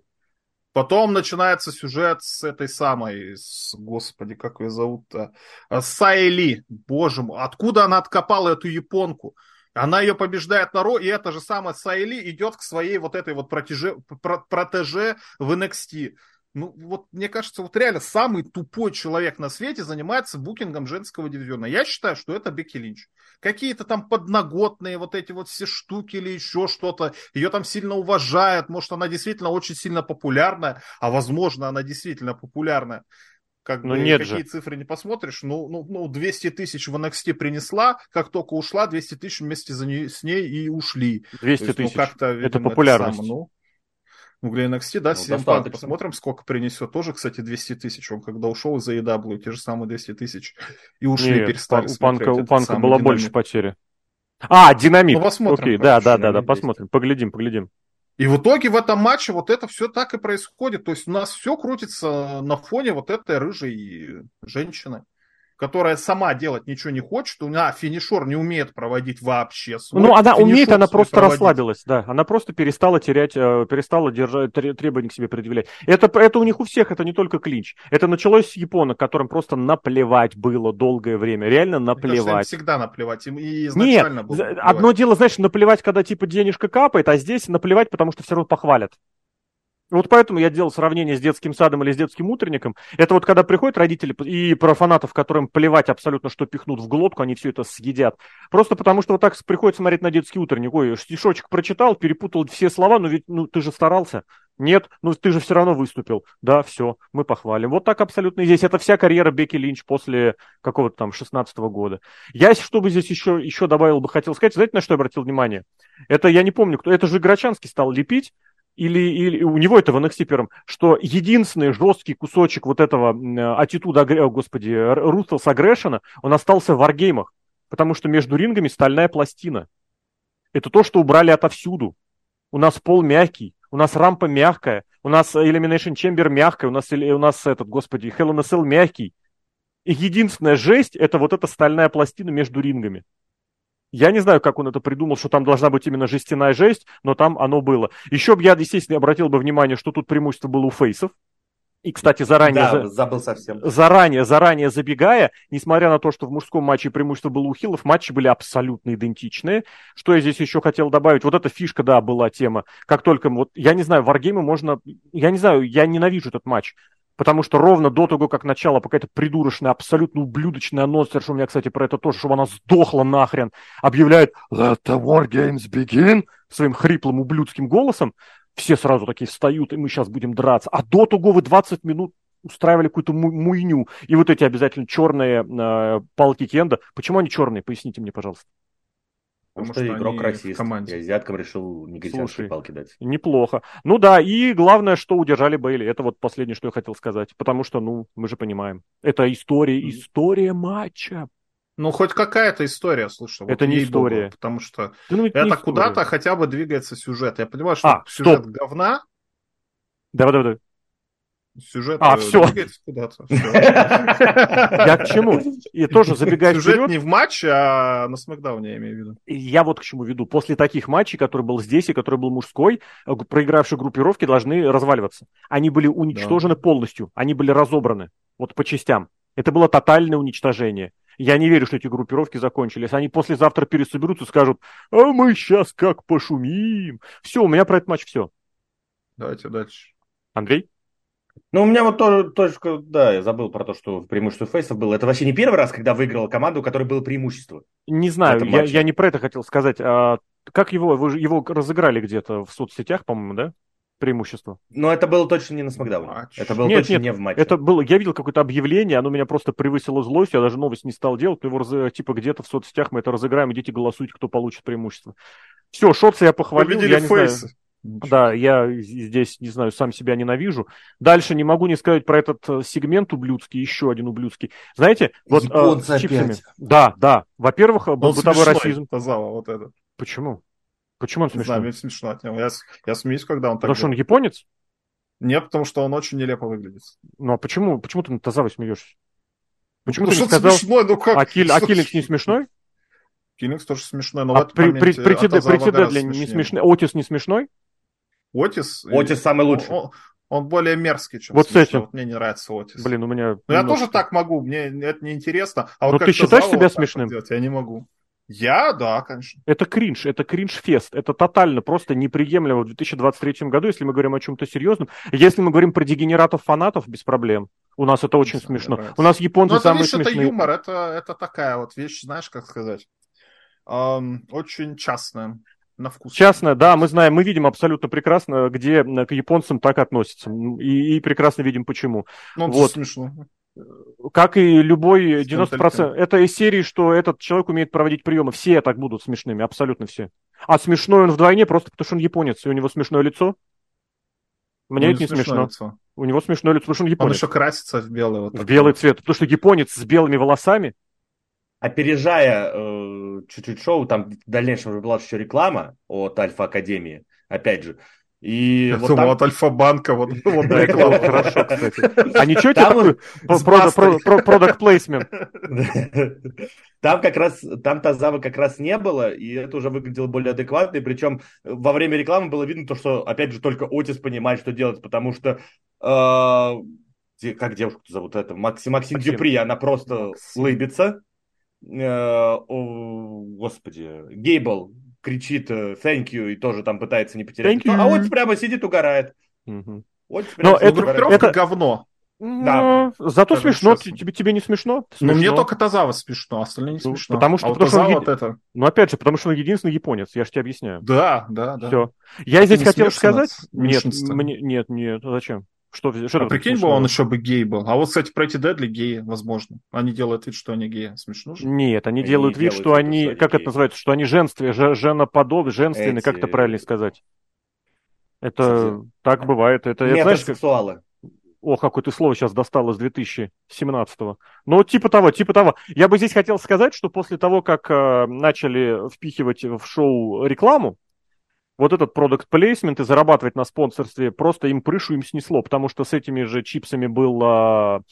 Потом начинается сюжет с этой самой, с, господи, как ее зовут-то, Сайли. Боже мой, откуда она откопала эту японку? Она ее побеждает на Ро, и эта же самая Сайли идет к своей вот этой вот протеже, про- протеже в NXT. Ну, вот мне кажется, вот реально самый тупой человек на свете занимается букингом женского дивизиона. Я считаю, что это Бекки Линч. Какие-то там подноготные вот эти вот все штуки или еще что-то. Ее там сильно уважают. Может, она действительно очень сильно популярная. А возможно, она действительно популярная. Как Но бы нет какие же. цифры не посмотришь, ну, ну, ну, 200 тысяч в NXT принесла, как только ушла, 200 тысяч вместе за ней, с ней и ушли. 200 То есть, ну, тысяч. как-то, видимо, это популярность. самое, ну, ну, для NXT, да, Ну, CM посмотрим, сколько принесет. Тоже, кстати, 200 тысяч. Он когда ушел из AEW, те же самые 200 тысяч. И ушли, Нет, перестали у смотреть Панка, у Панка самый была динамик. больше потери. А, динамит. Ну, посмотрим, Окей, да, да, да, да, динамит посмотрим. Поглядим, поглядим. И в итоге в этом матче вот это все так и происходит. То есть у нас все крутится на фоне вот этой рыжей женщины, которая сама делать ничего не хочет. У меня финишер не умеет проводить вообще свой. Ну, она финишер умеет, она просто проводить. расслабилась, да. Она просто перестала терять, э, перестала держать, тре- требования к себе предъявлять. Это, это у них у всех, это не только клинч. Это началось с японок, которым просто наплевать было долгое время. Реально наплевать. всегда наплевать. Им и Нет, изначально было за- наплевать. одно дело, знаешь, наплевать, когда типа денежка капает, а здесь наплевать, потому что все равно похвалят. Вот поэтому я делал сравнение с детским садом или с детским утренником. Это вот когда приходят родители и про фанатов, которым плевать абсолютно, что пихнут в глотку, они все это съедят. Просто потому что вот так приходит смотреть на детский утренник. Ой, стишочек прочитал, перепутал все слова, но ведь ну, ты же старался. Нет, ну ты же все равно выступил. Да, все, мы похвалим. Вот так абсолютно и здесь. Это вся карьера Бекки Линч после какого-то там 16 года. Я, что бы здесь еще, еще добавил бы, хотел сказать, знаете, на что я обратил внимание? Это я не помню, кто. Это же Грачанский стал лепить. Или, или у него это в NXT первом, что единственный жесткий кусочек вот этого аттитуда, господи, Рутhless Aggression, он остался в варгеймах, потому что между рингами стальная пластина. Это то, что убрали отовсюду. У нас пол мягкий, у нас рампа мягкая, у нас Elimination Chamber мягкая, у нас, у нас этот, господи, Hell in a Cell мягкий. И единственная жесть, это вот эта стальная пластина между рингами. Я не знаю, как он это придумал, что там должна быть именно жестяная жесть, но там оно было. Еще бы я, естественно, обратил бы внимание, что тут преимущество было у фейсов. И, кстати, заранее, Да, за- забыл совсем. заранее, заранее забегая, несмотря на то, что в мужском матче преимущество было у хилов, матчи были абсолютно идентичные. Что я здесь еще хотел добавить? Вот эта фишка, да, была тема. Как только, вот, я не знаю, в Wargame можно, я не знаю, я ненавижу этот матч. Потому что ровно до того, как начало какая-то придурочная, абсолютно ублюдочная анонсерша, у меня, кстати, про это тоже, чтобы она сдохла нахрен, объявляет «Let the war games begin» своим хриплым ублюдским голосом, все сразу такие встают, и мы сейчас будем драться. А до того вы 20 минут устраивали какую-то му- муйню. И вот эти обязательно черные э, палки Кенда. Почему они черные? Поясните мне, пожалуйста. Потому что что игрок они в расист. команде. И азиаткам решил негритянские палки дать. Неплохо. Ну да, и главное, что удержали Бейли. Это вот последнее, что я хотел сказать. Потому что, ну, мы же понимаем. Это история, Мгм. история матча. Ну, хоть какая-то история, слушай. Это не история. Потому что Да ну, это не куда-то хотя бы двигается сюжет. Я понимаю, что А, сюжет стоп. говна, Давай, давай, давай. Сюжет А, э, всё. двигается куда-то. всё. Я к чему? И тоже забегая Сюжет вперед, не в матче, а на Смакдауне, я имею в виду. я вот к чему веду. После таких матчей, который был здесь и который был мужской, э, проигравшие группировки должны разваливаться. Они были уничтожены полностью, они были разобраны, вот по частям. Это было тотальное уничтожение. Я не верю, что эти группировки закончились. Они послезавтра пересоберутся и скажут, а мы сейчас как пошумим. Все, у меня про этот матч все. Давайте дальше. Андрей? Ну, у меня вот тоже, точка, да, я забыл про то, что преимущество фейсов было. Это вообще не первый раз, когда выиграла команда, у которой было преимущество. Не знаю, я, я не про это хотел сказать. А как его, вы его разыграли где-то в соцсетях, по-моему, да? Преимущество. Но это было точно не на Смакдауне. Матч. Это было Нет, точно нет, не в матче. Это было, я видел какое-то объявление, оно меня просто превысило злость, я даже новость не стал делать, но его раз- типа где-то в соцсетях мы это разыграем, идите голосуйте, кто получит преимущество. Все, Шотса я похвалил, Победили я не знаю. Ничего. Да, я здесь, не знаю, сам себя ненавижу. Дальше не могу не сказать про этот э, сегмент ублюдский, еще один ублюдский. Знаете, вот э, с чипсами. опять. Да, да. Во-первых, э, Он бытовой смешной, расизм. Тазава, вот это. Почему? Почему он Не смешной? знаю, мне смешно от него. Я, я смеюсь, когда он так Потому что он японец? Нет, потому что он очень нелепо выглядит. Ну а почему, почему ты на Тазавой смеешься? Почему ну, ты не сказал, смешное, ну как? а, Киль, а Киллингс не смешной? Киллингс тоже смешной, но в А этом при, моменте при, при, Атазава при гораздо Тидедле не смешной? Отис не смешной? Отис? Отис самый лучший. Он, он более мерзкий, чем Вот с этим. Вот мне не нравится Отис. Блин, у меня... Ну, я тоже так могу, мне это неинтересно. А Но вот ты считаешь себя вот смешным? делать я не могу. Я, да, конечно. Это кринж, это кринж-фест, это тотально просто неприемлемо в 2023 году, если мы говорим о чем-то серьезном. Если мы говорим про дегенератов-фанатов, без проблем. У нас это очень мне смешно. нравится. У нас японцы Ну, это, самые видишь, это смешные. юмор, это, это такая вот вещь, знаешь, как сказать, Ам, очень частная, на вкус. Частно, да, мы знаем, мы видим абсолютно прекрасно, где к японцам так относятся. И, и прекрасно видим, почему. Ну, вот. смешно. Как и любой С 90%. менталитетом. Это из серии, что этот человек умеет проводить приемы. Все так будут смешными, абсолютно все. А смешной он вдвойне просто потому, что он японец, и у него смешное лицо. Мне Ну, это не смешное смешно. лицо. У него смешное лицо, потому что он Он японец. еще красится в белый. Вот В белый цвет. Потому что японец с белыми волосами. Опережая э, чуть-чуть шоу, там в дальнейшем уже была еще реклама от Альфа Академии, опять же. И Я вот думал, там- от Альфа-банка вот, вот Да, реклама. хорошо, кстати. А ничего тебе Там такой с про- бастой. про- про- product placement? Там как раз, там Тазавы как раз не было, и это уже выглядело более адекватно, и причем во время рекламы было видно то, что, опять же, только Отис понимает, что делать, потому что, э, как девушку зовут это, Максим, Максим Максим. Дюпри, она просто Максим. лыбится, о, господи, Гейбл кричит э, thank you и тоже там пытается не потерять а. Отис прямо сидит, угорает. Отис Но прямо сидит, это- угорает. Группировка это- говно. Ну, Зато Скажем смешно. честно. Тебе, тебе не смешно? Ну, мне Смешно. только Тазава смешно, а остальные не Ну, смешно. потому что- а вот потому что он Тазава вот это... Ну, опять же, потому что он единственный японец, я же тебе объясняю. Да, да, да. Все. Я А ты здесь хотел сказать... Нет, мне, нет, нет, а зачем? Что, что А прикинь бы, он еще бы гей был. А вот, кстати, про эти Дедли геи, возможно. Они делают вид, что они геи. Смешно же? Нет, они Они делают вид, делают что вид, они, что как это геи. называется, что они женственные, же- женоподобные, женственные, как это Эти- правильно сказать? Это Кстати, так бывает. Это, это знаешь, как- Метросексуалы. О, какое ты слово сейчас достал из 2017-го. Ну, типа того, типа того. Я бы здесь хотел сказать, что после того, как э, начали впихивать в шоу рекламу, вот этот продукт плейсмент и зарабатывать на спонсорстве, просто им крышу им снесло, потому что с этими же чипсами было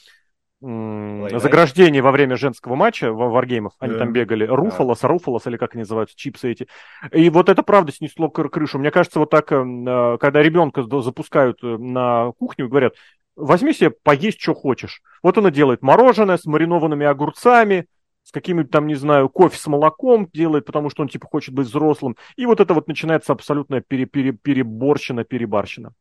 заграждение во время женского матча в варгеймов. Они Да. там бегали. Руфалос, Руфалос, или как они называются, чипсы эти. И вот это правда снесло кр- крышу. Мне кажется, вот так, э, э, когда ребенка запускают э, на кухню, говорят, возьми себе поесть, что хочешь. Вот он и делает мороженое с маринованными огурцами, с каким-нибудь там, не знаю, кофе с молоком делает, потому что он типа хочет быть взрослым. И вот это вот начинается абсолютно пере, пере, переборщина, перебарщина.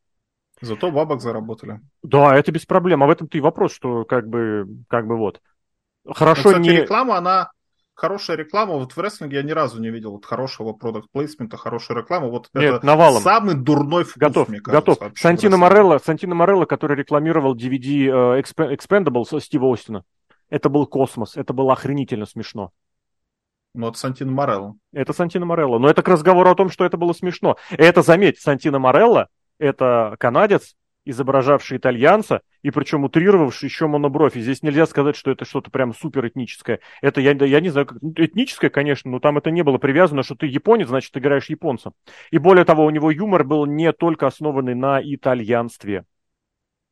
Зато бабок заработали. Да, это без проблем. А в этом-то и вопрос, что как бы, как бы вот. Ну, Хорошо кстати, не... реклама, она хорошая реклама. Вот в рестлинге я ни разу не видел вот хорошего продукт плейсмента, хорошей рекламы. Вот Нет, это навалом. самый дурной вкус, Готов, мне кажется, готов. Сантино. Морелло, Сантино Морелло, который рекламировал DVD э, Expe- Expendables Стива Остина. Это был космос, это было охренительно смешно. Ну, вот Сантино Морелло. Это Сантино Морелло. Но это к разговору о том, что это было смешно. Это, заметь, Сантино Морелло, это канадец, изображавший итальянца, и причем утрировавший еще монобровь. И здесь нельзя сказать, что это что-то прям супер этническое. Это, я, я не знаю, как, ну, этническое, конечно, но там это не было привязано, что ты японец, значит, ты играешь японца. И более того, у него юмор был не только основанный на итальянстве.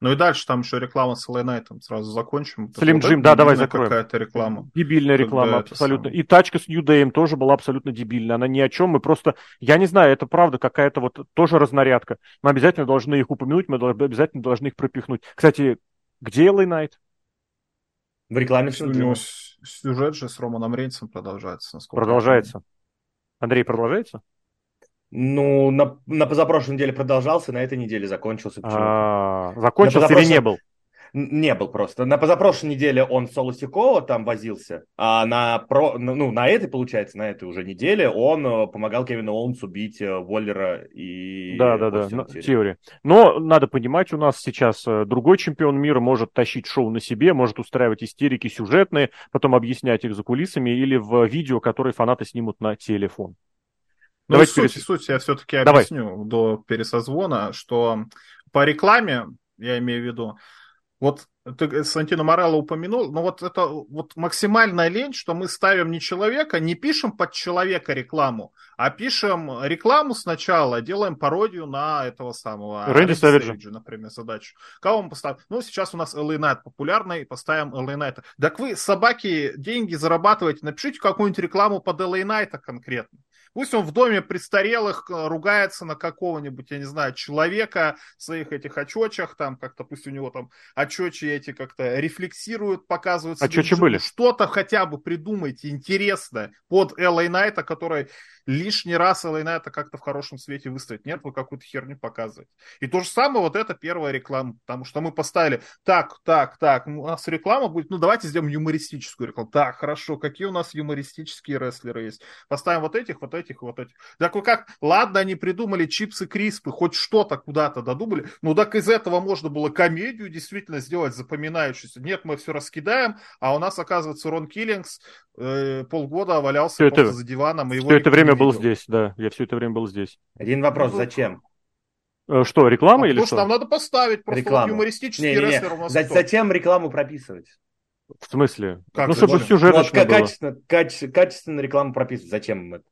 Ну и дальше там еще реклама с LA Night, сразу закончим. Слим Джим, да, давай закроем. Какая-то реклама. Дебильная реклама, абсолютно. И тачка с New Day тоже была абсолютно дебильная. Она ни о чем, мы просто, я не знаю, это правда какая-то вот тоже разнарядка. Мы обязательно должны их упомянуть, мы обязательно должны их пропихнуть. Кстати, где LA Night? В рекламе У него сюжет же с Романом Рейнсом продолжается. Продолжается. Андрей, продолжается? Ну, на, на позапрошлой неделе продолжался, на этой неделе закончился. А, закончился или не был? Не был просто. На позапрошлой неделе он соло Сикова там возился, а на, про, ну, на этой, получается, на этой уже неделе он э, помогал Кевину Оуэнсу бить э, Воллера и... Да, да, да, теория. Но надо понимать, у нас сейчас э, другой чемпион мира может тащить шоу на себе, может устраивать истерики сюжетные, потом объяснять их за кулисами или в видео, которые фанаты снимут на телефон. Ну, Давайте суть, перес... суть я все-таки объясню до пересозвона, что по рекламе, я имею в виду, вот ты Сантино Морелло упомянул, но вот это вот максимальная лень, что мы ставим не человека, не пишем под человека рекламу, а пишем рекламу сначала, делаем пародию на этого самого Рэнди Сэвиджа, например, задачу. Кого мы поставим? Ну, сейчас у нас LA Knight популярный, поставим LA Knight. Так вы, собаки, деньги зарабатываете, напишите какую-нибудь рекламу под LA Knight конкретно. Пусть он в доме престарелых э, ругается на какого-нибудь, я не знаю, человека в своих этих очочах, там как-то пусть у него там очочи эти как-то рефлексируют, показывают. Очочи были. Что-то хотя бы придумайте интересное под LA Knight, который лишний раз LA это как-то в хорошем свете выставить. Нет, вы какую-то херню показываете. И то же самое вот это первая реклама, потому что мы поставили так, так, так, у нас реклама будет, ну давайте сделаем юмористическую рекламу. Так, хорошо, какие у нас юмористические рестлеры есть? Поставим вот этих, вот этих, вот этих. Так вы как, ладно, они придумали чипсы, криспы, хоть что-то куда-то додумали, ну так из этого можно было комедию действительно сделать запоминающуюся. Нет, мы все раскидаем, а у нас, оказывается, Рон Киллингс э, полгода валялся это, за диваном. И его это время был здесь, да. Я все это время был здесь. Один вопрос, ну, зачем? Э, что, реклама а или что? нам надо поставить просто рекламу. юмористический не, не, рестлер у нас. За, зачем рекламу прописывать? В смысле? Как ну, чтобы сюжеточно вот, было. Качественно, каче, качественно рекламу прописывать. Зачем это?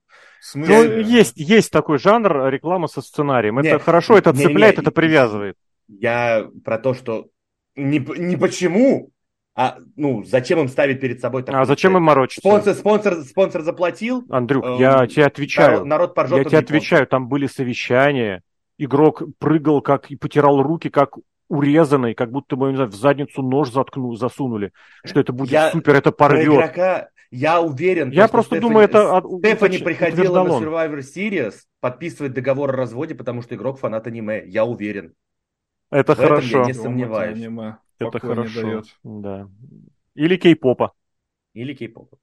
Ну, есть, есть такой жанр реклама со сценарием. Нет, это хорошо, это цепляет, это привязывает. Я про то, что не, не почему, а, ну, зачем им ставить перед собой такой А зачем цель? им морочиться? Спонсор, спонсор, спонсор заплатил. Андрюк, э, я тебе отвечаю. Народ, народ поржет. Я тебе отвечаю, там были совещания. Игрок прыгал как и потирал руки, как урезанный, как будто бы, не знаю, в задницу нож заткнул, засунули. Что это будет я, супер, это порвет. Игрока, я уверен. Я просто Стефани, думаю, это... Стефани приходила на Survivor Series подписывать договор о разводе, потому что игрок фанат аниме. Я уверен. Это в хорошо. я не сомневаюсь. Это хорошо. Дает. Да. Или кей-попа. Или кей-попа.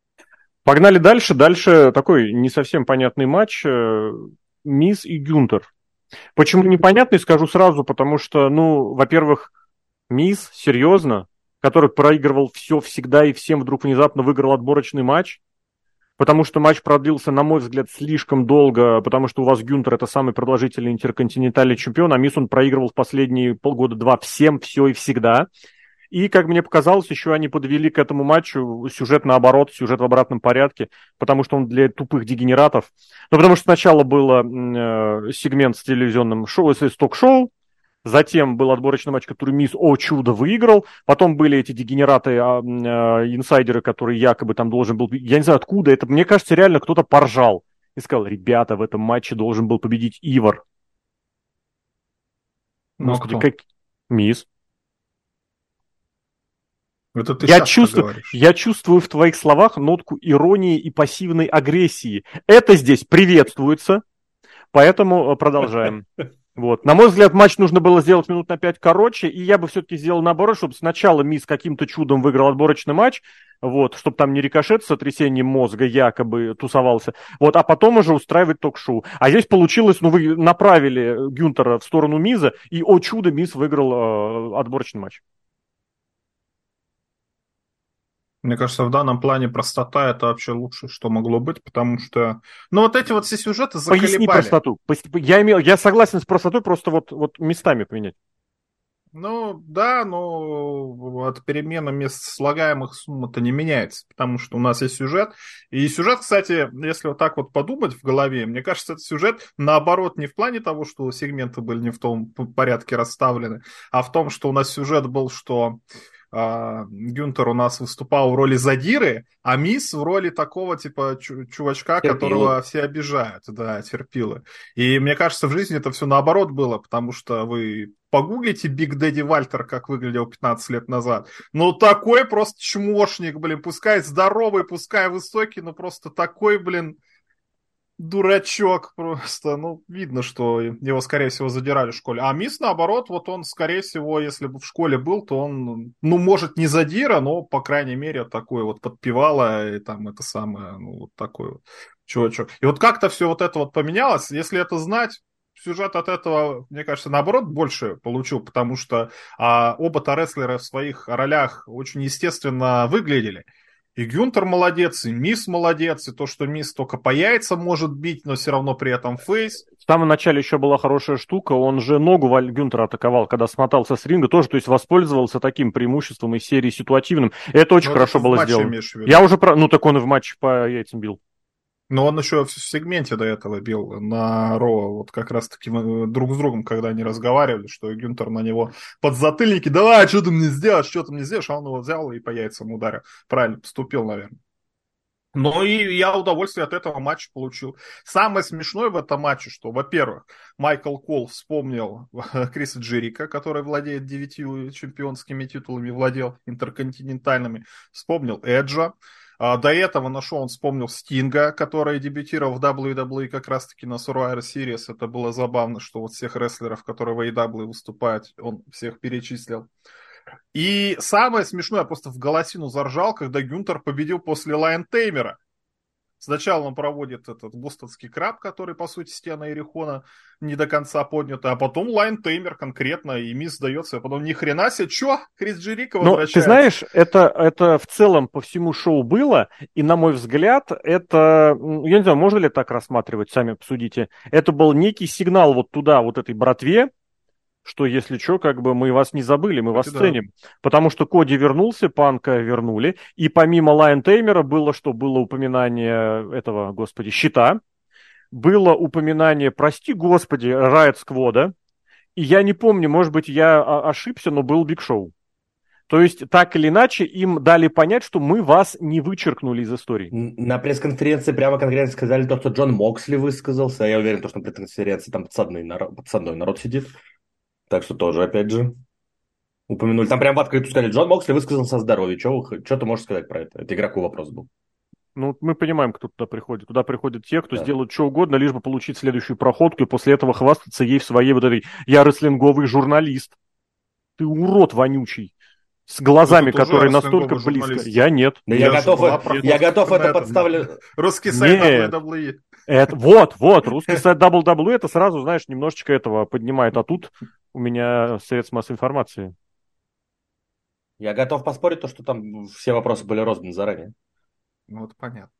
Погнали дальше. Дальше такой не совсем понятный матч. Э, Мисс и Гюнтер. Почему непонятный, скажу сразу, потому что, ну, во-первых, Мисс, серьезно, который проигрывал все всегда и всем вдруг внезапно выиграл отборочный матч потому что матч продлился, на мой взгляд, слишком долго, потому что у вас Гюнтер это самый продолжительный интерконтинентальный чемпион, а Мисс он проигрывал в последние полгода-два всем, все и всегда. И, как мне показалось, еще они подвели к этому матчу сюжет наоборот, сюжет в обратном порядке, потому что он для тупых дегенератов. Ну, потому что сначала был э, сегмент с телевизионным шоу, с ток-шоу, Затем был отборочный матч, который Мисс, о чудо, выиграл. Потом были эти дегенераты, а, а, инсайдеры, которые якобы там должен был... Я не знаю, откуда это. Мне кажется, реально кто-то поржал. И сказал, ребята, в этом матче должен был победить Ивар. Ну, Господи, кто? как... Мисс. Это ты я, чувствую, я чувствую в твоих словах нотку иронии и пассивной агрессии. Это здесь приветствуется, поэтому э, продолжаем. Вот. На мой взгляд, матч нужно было сделать минут на пять короче, и я бы все-таки сделал наоборот, чтобы сначала Мисс каким-то чудом выиграл отборочный матч, вот, чтобы там не рикошет с сотрясением мозга якобы тусовался, вот, а потом уже устраивать ток-шоу. А здесь получилось, ну, вы направили Гюнтера в сторону Миза, и, о чудо, Мисс выиграл э, отборочный матч. Мне кажется, в данном плане простота это вообще лучшее, что могло быть, потому что... Ну, вот эти вот все сюжеты заколебали. Поясни простоту. Я, имел, я согласен с простотой, просто вот, вот местами поменять. Ну, да, но от перемены мест слагаемых сумм это не меняется, потому что у нас есть сюжет. И сюжет, кстати, если вот так вот подумать в голове, мне кажется, этот сюжет наоборот не в плане того, что сегменты были не в том порядке расставлены, а в том, что у нас сюжет был, что а, Гюнтер у нас выступал в роли задиры, а Мисс в роли такого типа чувачка, терпилы. которого все обижают, да, терпилы. И мне кажется, в жизни это все наоборот было, потому что вы погуглите Биг Дэдди Вальтер, как выглядел 15 лет назад. Ну, такой просто чмошник, блин, пускай здоровый, пускай высокий, но просто такой, блин, дурачок просто. Ну, видно, что его, скорее всего, задирали в школе. А Мисс, наоборот, вот он, скорее всего, если бы в школе был, то он, ну, может, не задира, но, по крайней мере, такой вот подпевало, и там это самое, ну, вот такой вот чувачок. И вот как-то все вот это вот поменялось. Если это знать, сюжет от этого, мне кажется, наоборот, больше получил, потому что а, оба-то рестлера в своих ролях очень естественно выглядели. И Гюнтер молодец, и Мисс молодец, и то, что Мисс только по яйцам может бить, но все равно при этом фейс. В самом начале еще была хорошая штука, он же ногу Валь Гюнтера атаковал, когда смотался с ринга, тоже, то есть воспользовался таким преимуществом из серии ситуативным. Это очень но ну, хорошо было сделано. Я уже, про... ну так он и в матче по яйцам бил. Но он еще в сегменте до этого бил на Ро, вот как раз-таки друг с другом, когда они разговаривали, что Гюнтер на него под затыльники, давай, что ты мне сделаешь, что ты мне сделаешь, а он его взял и по яйцам ударил. Правильно поступил, наверное. Ну и я удовольствие от этого матча получил. Самое смешное в этом матче, что, во-первых, Майкл Кол вспомнил Криса Джерика, который владеет девятью чемпионскими титулами, владел интерконтинентальными, вспомнил Эджа, а, до этого на шоу он вспомнил Стинга, который дебютировал в WWE как раз-таки на Survivor Series. Это было забавно, что вот всех рестлеров, которые в AEW выступают, он всех перечислил. И самое смешное, я просто в голосину заржал, когда Гюнтер победил после Lion Tamer'а. Сначала он проводит этот бостонский краб, который, по сути, стена Ерихона не до конца поднята, а потом Lion Tamer конкретно, и Миз сдается, а потом ни хрена себе, чё, Крис возвращается. Ну, ты знаешь, это, это в целом по всему шоу было, и, на мой взгляд, это, я не знаю, можно ли так рассматривать, сами обсудите, это был некий сигнал вот туда, вот этой братве, что если что, как бы мы вас не забыли, мы вас да. ценим. Потому что Коди вернулся, Панка вернули, и помимо Лайн Теймера было что? Было упоминание этого, господи, щита, было упоминание, прости господи, Райт Сквода, и я не помню, может быть, я ошибся, но был Биг Шоу. То есть, так или иначе, им дали понять, что мы вас не вычеркнули из истории. На пресс-конференции прямо конкретно сказали то, что Джон Моксли высказался. Я уверен, что на пресс-конференции там подсадный народ, подсадной народ сидит. Так что тоже, опять же, упомянули. Там прям в открытую сказали, Джон Моксли высказался о здоровье. Что, что ты можешь сказать про это? Это игроку вопрос был. Ну, мы понимаем, кто туда приходит. Туда приходят те, кто да. сделают что угодно, лишь бы получить следующую проходку и после этого хвастаться ей в своей вот этой «я рестлинговый журналист». Ты урод вонючий. С глазами, которые настолько близко. Я нет. Да я, я готов, я готов это подставлять. Русский сайт WWE. Это, вот, вот, русский сайт WWE, это сразу, знаешь, немножечко этого поднимает. А тут у меня средств массовой информации. Я готов поспорить, то, что там все вопросы были розданы заранее. Ну, это понятно.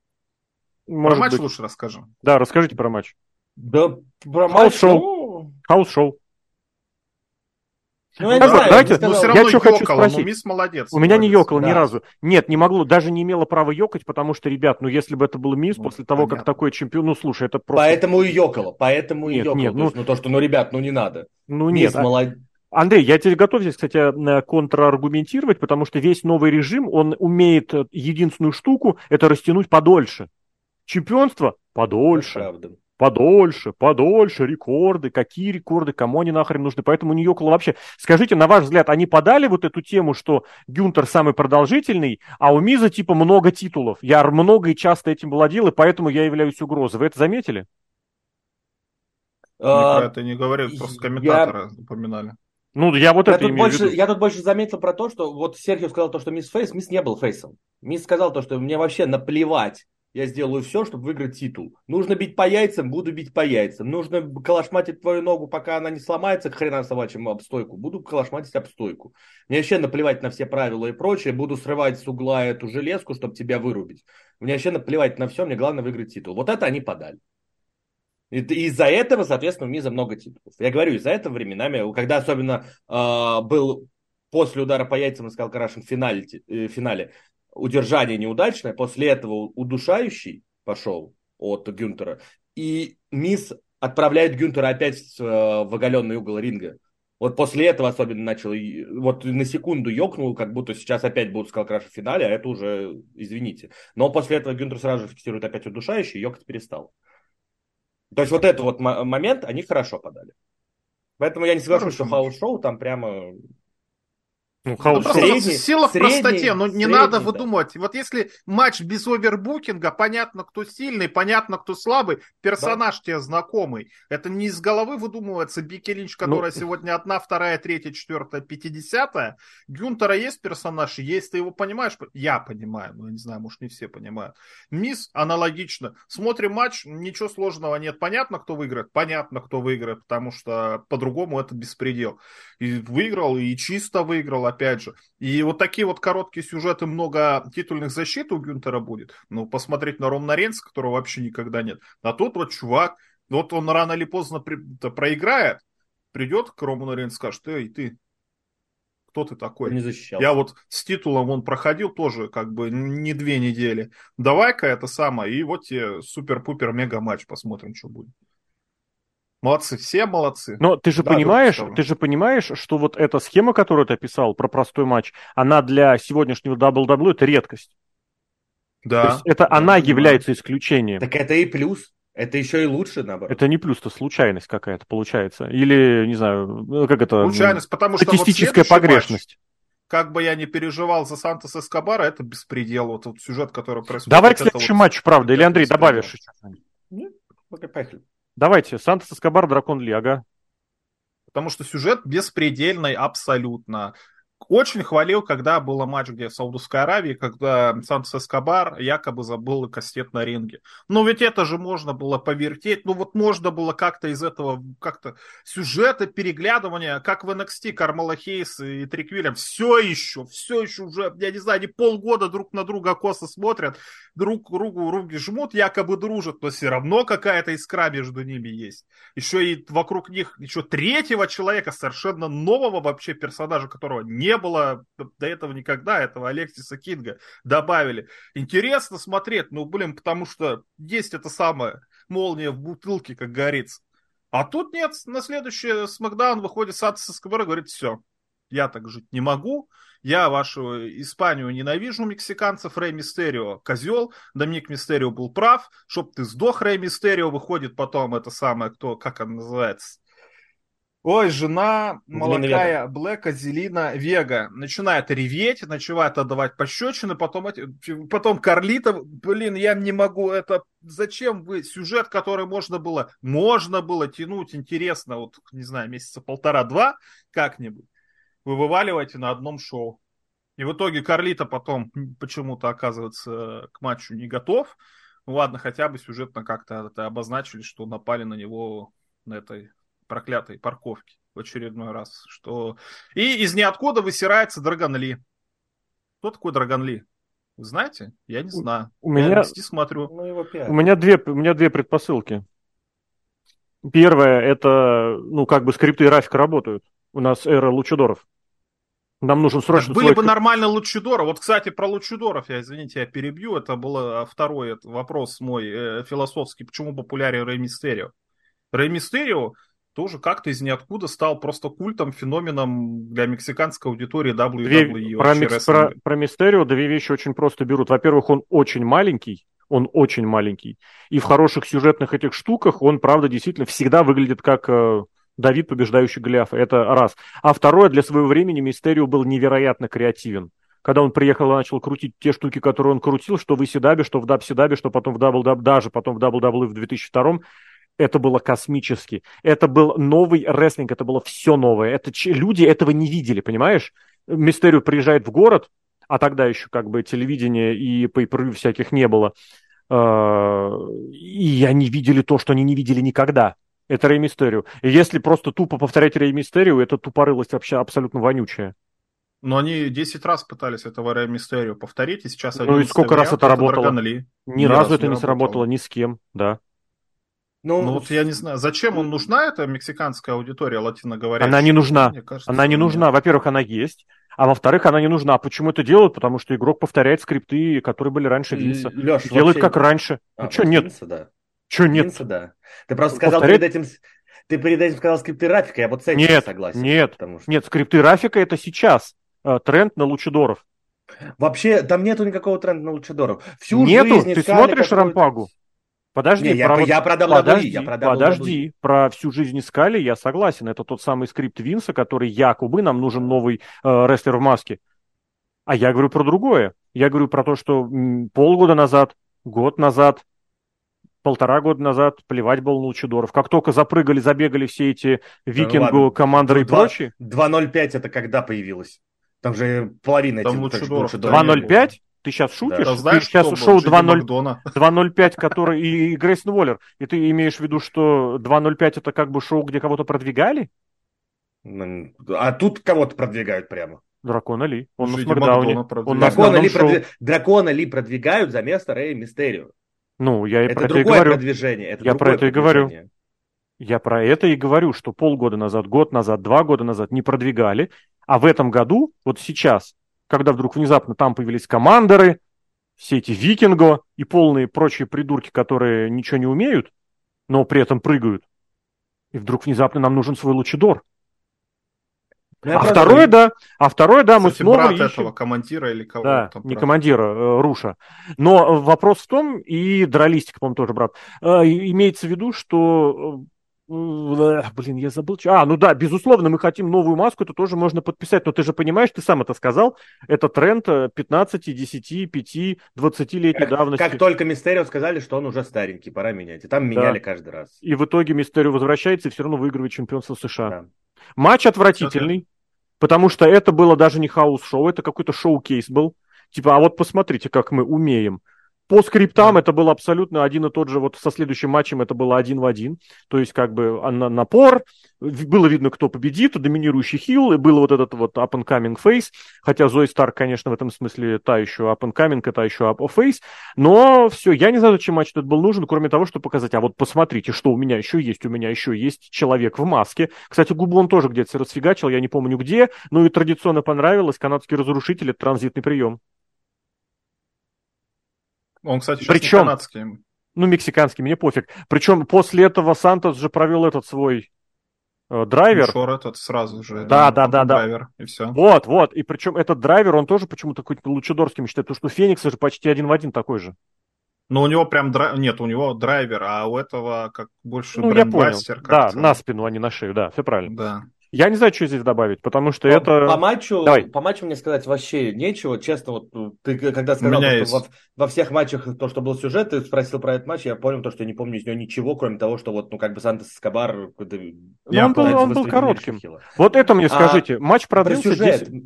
Может про матч быть. лучше расскажем. Да, расскажите про матч. Да, про матч... Хаус-шоу. Хаус-шоу. Ну, я не знаю, давайте, ну, все равно я что хочу спросить. Мисс молодец. У меня не ёкало да. ни разу. Нет, не могло, даже не имела права ёкать, потому что, ребят, ну если бы это был мисс, ну, после того, понятно. как такой чемпион, ну слушай, это просто... Поэтому и ёкало, поэтому и ёкало. Нет, ну... Есть, ну то, что, ну, ребят, ну не надо. Ну нет. А... Молод... Андрей, я тебе готов здесь, кстати, контраргументировать, потому что весь новый режим, он умеет э, единственную штуку, это растянуть подольше. Чемпионство подольше. Это правда подольше, подольше, рекорды, какие рекорды, кому они нахрен нужны. Поэтому около вообще. Скажите, на ваш взгляд, они подали вот эту тему, что Гюнтер самый продолжительный, а у Миза типа много титулов. Я много и часто этим владел, и поэтому я являюсь угрозой. Вы это заметили? А, это не говорят, просто комментаторы я... упоминали. Ну, я вот я это тут имею больше, в виду. Я тут больше заметил про то, что вот Серхио сказал то, что мисс Фейс, мисс не был Фейсом. Мисс сказал то, что мне вообще наплевать, я сделаю все, чтобы выиграть титул. Нужно бить по яйцам, буду бить по яйцам. Нужно калашматить твою ногу, пока она не сломается, к хрена собачьему об стойку. Буду калашматить об стойку. Мне вообще наплевать на все правила и прочее. Буду срывать с угла эту железку, чтобы тебя вырубить. Мне вообще наплевать на все, мне главное выиграть титул. Вот это они подали. Из-за этого, соответственно, у Миза много титулов. Я говорю, из-за этого временами, когда особенно э, был после удара по яйцам, сказал Карашин, в финале, э, финале удержание неудачное, после этого удушающий пошел от Гюнтера, и Миз отправляет Гюнтера опять в, э, в оголенный угол ринга. Вот после этого особенно начал, вот на секунду ёкнул, как будто сейчас опять будут Skull Crush'и в финале, а это уже, извините. Но после этого Гюнтер сразу же фиксирует опять удушающий, и ёкать перестал. То есть вот этот вот момент они хорошо подали. Поэтому я не соглашусь, что хаус-шоу там прямо ну, ну, средний, сила в средний, простоте, но не надо да. выдумывать. Вот если матч без овербукинга, понятно, кто сильный, понятно, кто слабый, персонаж да. тебе знакомый. Это не из головы выдумывается Бики Линч, которая ну... сегодня одна, вторая, третья, четвертая, пятидесятая. Гюнтера есть персонаж, есть, ты его понимаешь? Я понимаю, но я не знаю, может не все понимают. Мисс аналогично. Смотрим матч, ничего сложного нет. Понятно, кто выиграет? Понятно, кто выиграет, потому что по-другому это беспредел. И выиграл, и чисто выиграл, опять же. И вот такие вот короткие сюжеты, много титульных защит у Гюнтера будет. Ну, посмотреть на Ромна Рейнса, которого вообще никогда нет. А тут вот чувак, вот он рано или поздно при, проиграет, придет к Роману Рейнсу, скажет, эй, ты, кто ты такой? Не защищал. Я вот с титулом он проходил тоже как бы не две недели. Давай-ка это самое, и вот тебе супер-пупер мега матч, посмотрим, что будет. Молодцы, все молодцы. Но ты же да, понимаешь, ты же понимаешь, что вот эта схема, которую ты описал про простой матч, она для сегодняшнего WWE это редкость. Да. То есть это да, она является исключением. Так это и плюс. Это еще и лучше, наоборот. Это не плюс, это случайность какая-то получается. Или, не знаю, ну, как это... Случайность, потому что Статистическая вот погрешность. Матч, как бы я не переживал за Сантос Эскобара, это беспредел. Вот этот сюжет, который происходит. Давай к следующему вот, матчу, правда. Или, Андрей, беспредел. добавишь еще Нет, поехали. Давайте, Сантос Эскобар, Дракон ага. Потому что сюжет беспредельный абсолютно. Очень хвалил, когда был матч, где в Саудовской Аравии, когда Сантос Эскобар якобы забыл кастет на ринге. Но ведь это же можно было повертеть, ну вот можно было как-то из этого, как-то сюжета, переглядывания, как в NXT Кармала Хейс и Триквилем, все еще, все еще уже, я не знаю, они полгода друг на друга косо смотрят, друг другу руки жмут, якобы дружат, но все равно какая-то искра между ними есть. Еще и вокруг них еще третьего человека, совершенно нового вообще персонажа, которого не было до этого никогда, этого Алексиса Кинга добавили. Интересно смотреть, ну, блин, потому что есть это самое молния в бутылке, как говорится. А тут нет, на следующее Смакдаун выходит из КВР и говорит, все, я так жить не могу, я вашу Испанию ненавижу, мексиканцев, Рэй Мистерио козел, Доминик Мистерио был прав, чтоб ты сдох, Рэй Мистерио выходит потом это самое, кто, как она называется, Ой, жена молодая Блэка Зелина Вега начинает реветь, начинает отдавать пощечины, потом, потом Карлита, блин, я не могу, это зачем вы сюжет, который можно было, можно было тянуть интересно, вот, не знаю, месяца полтора-два как-нибудь, вы вываливаете на одном шоу. И в итоге Карлита потом почему-то оказывается к матчу не готов. Ну ладно, хотя бы сюжетно как-то это обозначили, что напали на него на этой проклятой парковке в очередной раз. Что... И из ниоткуда высирается Драгон Ли. Кто такой Драгон Ли? Вы знаете? Я не знаю. У я меня... смотрю. Ну, у, меня две, у меня две предпосылки. Первое, это, ну, как бы скрипты и графика работают. У нас эра лучидоров. Нам нужен срочно... Были свой... бы нормально Лучидора. Вот, кстати, про Лучидоров, я, извините, я перебью. Это был а, второй вопрос мой э, философский. Почему популярен Рэй Мистерио? Рэй Мистерио тоже как-то из ниоткуда стал просто культом, феноменом для мексиканской аудитории WWE. Две, про, микс, про, про Мистерио две вещи очень просто берут. Во-первых, он очень маленький, он очень маленький. И в хороших сюжетных этих штуках он, правда, действительно всегда выглядит как э, Давид, побеждающий Голиафа. Это раз. А второе, для своего времени Мистерио был невероятно креативен. Когда он приехал и начал крутить те штуки, которые он крутил, что в Исидабе, что в Дабсидабе, что потом в WWE, даже потом в WWE в 2002 это было космически. Это был новый рестлинг, это было все новое. Это, люди этого не видели, понимаешь? Мистерио приезжает в город, а тогда еще как бы телевидения и пей всяких не было. А, и они видели то, что они не видели никогда. Это Рей Мистерио. И если просто тупо повторять Рей Мистерио, это тупорылость вообще абсолютно вонючая. Но они 10 раз пытались этого Рей Мистерио повторить, и сейчас Ну и сколько раз это работало? Ни, ни разу это не сработало ни с кем, да. Ну, ну вот я не знаю, зачем он нужна эта мексиканская аудитория латиноговорящая? Она не нужна. Мне кажется, она не нужна. Нет. Во-первых, она есть. А во-вторых, она не нужна. Почему это делают? Потому что игрок повторяет скрипты, которые были раньше Винса. Леш, Делает вообще... как раньше. А, ну что нет? Винса, да. Что нет? Винса, да. Ты просто сказал повторяет... перед этим... Ты перед этим сказал скрипты Рафика, я вот с этим нет, согласен. Нет, что... нет, скрипты Рафика это сейчас э, тренд на лучидоров. Вообще, там нету никакого тренда на лучидоров. Всю нету, жизнь ты смотришь Рампагу? Подожди, не, про, я, вот, я про подожди, я про подожди, про всю жизнь искали, я согласен. Это тот самый скрипт Винса, который якобы нам нужен новый э, рестлер в маске. А я говорю про другое. Я говорю про то, что м, полгода назад, год назад, полтора года назад плевать был на Лучидоров. Как только запрыгали, забегали все эти викингу, ну, командоры и прочие. 2.05 это когда появилось? Там же половина Там этих Лучидоров. 2.05? Ты сейчас шутишь? Да. Знаешь, ты сейчас шоу 2.05, который и, и Грейсон Уоллер. И ты имеешь в виду, что 2.05 это как бы шоу, где кого-то продвигали? А тут кого-то продвигают прямо. Дракона Ли. Он Жить на Смакдауне. Он Дракона, Ли продвиг... Дракона Ли продвигают за место Рэя Мистерио. Ну, я и это про это и говорю. продвижение. Это я про это и говорю. Я про это и говорю, что полгода назад, год назад, два года назад не продвигали, а в этом году, вот сейчас, когда вдруг внезапно там появились командоры, все эти викинго и полные прочие придурки, которые ничего не умеют, но при этом прыгают. И вдруг внезапно нам нужен свой лучидор. Ну, а второе, да, а второе, да, мы снова брат ищем... этого командира или кого Да, там, не командира, э, Руша. Но вопрос в том, и Дралистик, по-моему, тоже брат, э, имеется в виду, что э, Блин, я забыл. А, ну да, безусловно, мы хотим новую маску, это тоже можно подписать. Но ты же понимаешь, ты сам это сказал, это тренд 15, 10, 5, 20-летней давности. Как только Мистерио сказали, что он уже старенький, пора менять. И там меняли да. каждый раз. И в итоге Мистерио возвращается и все равно выигрывает чемпионство США. Да. Матч отвратительный, потому что это было даже не хаус-шоу, это какой-то showcase был. Типа, а вот посмотрите, как мы умеем. По скриптам это был абсолютно один и тот же, вот со следующим матчем это было один в один. То есть как бы напор, было видно, кто победит, доминирующий хил, и был вот этот вот up and coming face, хотя Зои Старк, конечно, в этом смысле та еще up and coming, та еще up face, но все, я не знаю, зачем матч этот был нужен, кроме того, чтобы показать, а вот посмотрите, что у меня еще есть, у меня еще есть человек в маске. Кстати, губу он тоже где-то расфигачил, я не помню где, но и традиционно понравилось, канадский разрушитель, это транзитный прием. Он, кстати, Причем, канадский. Ну, мексиканский, мне пофиг. Причем после этого Сантос же провел этот свой э, драйвер. Шор этот сразу же. Да, да, да, да. Драйвер, и все. Вот, вот. И причем этот драйвер, он тоже почему-то какой-то лучедорским считает, потому что Феникс же почти один в один такой же. Но у него прям драйвер, нет, у него драйвер, а у этого как больше ну, понял. Да, на спину, а не на шею, да, все правильно. Да. Я не знаю, что здесь добавить, потому что по, это... По матчу, Давай. по матчу мне сказать вообще нечего. Честно, вот ну, ты когда сказал, что во, во всех матчах то, что был сюжет, ты спросил про этот матч, я понял то, что я не помню из него ничего, кроме того, что вот, ну, как бы Сантос Скобар... Ну, он был, он был коротким. Вот это мне а скажите. А, матч продлился 10...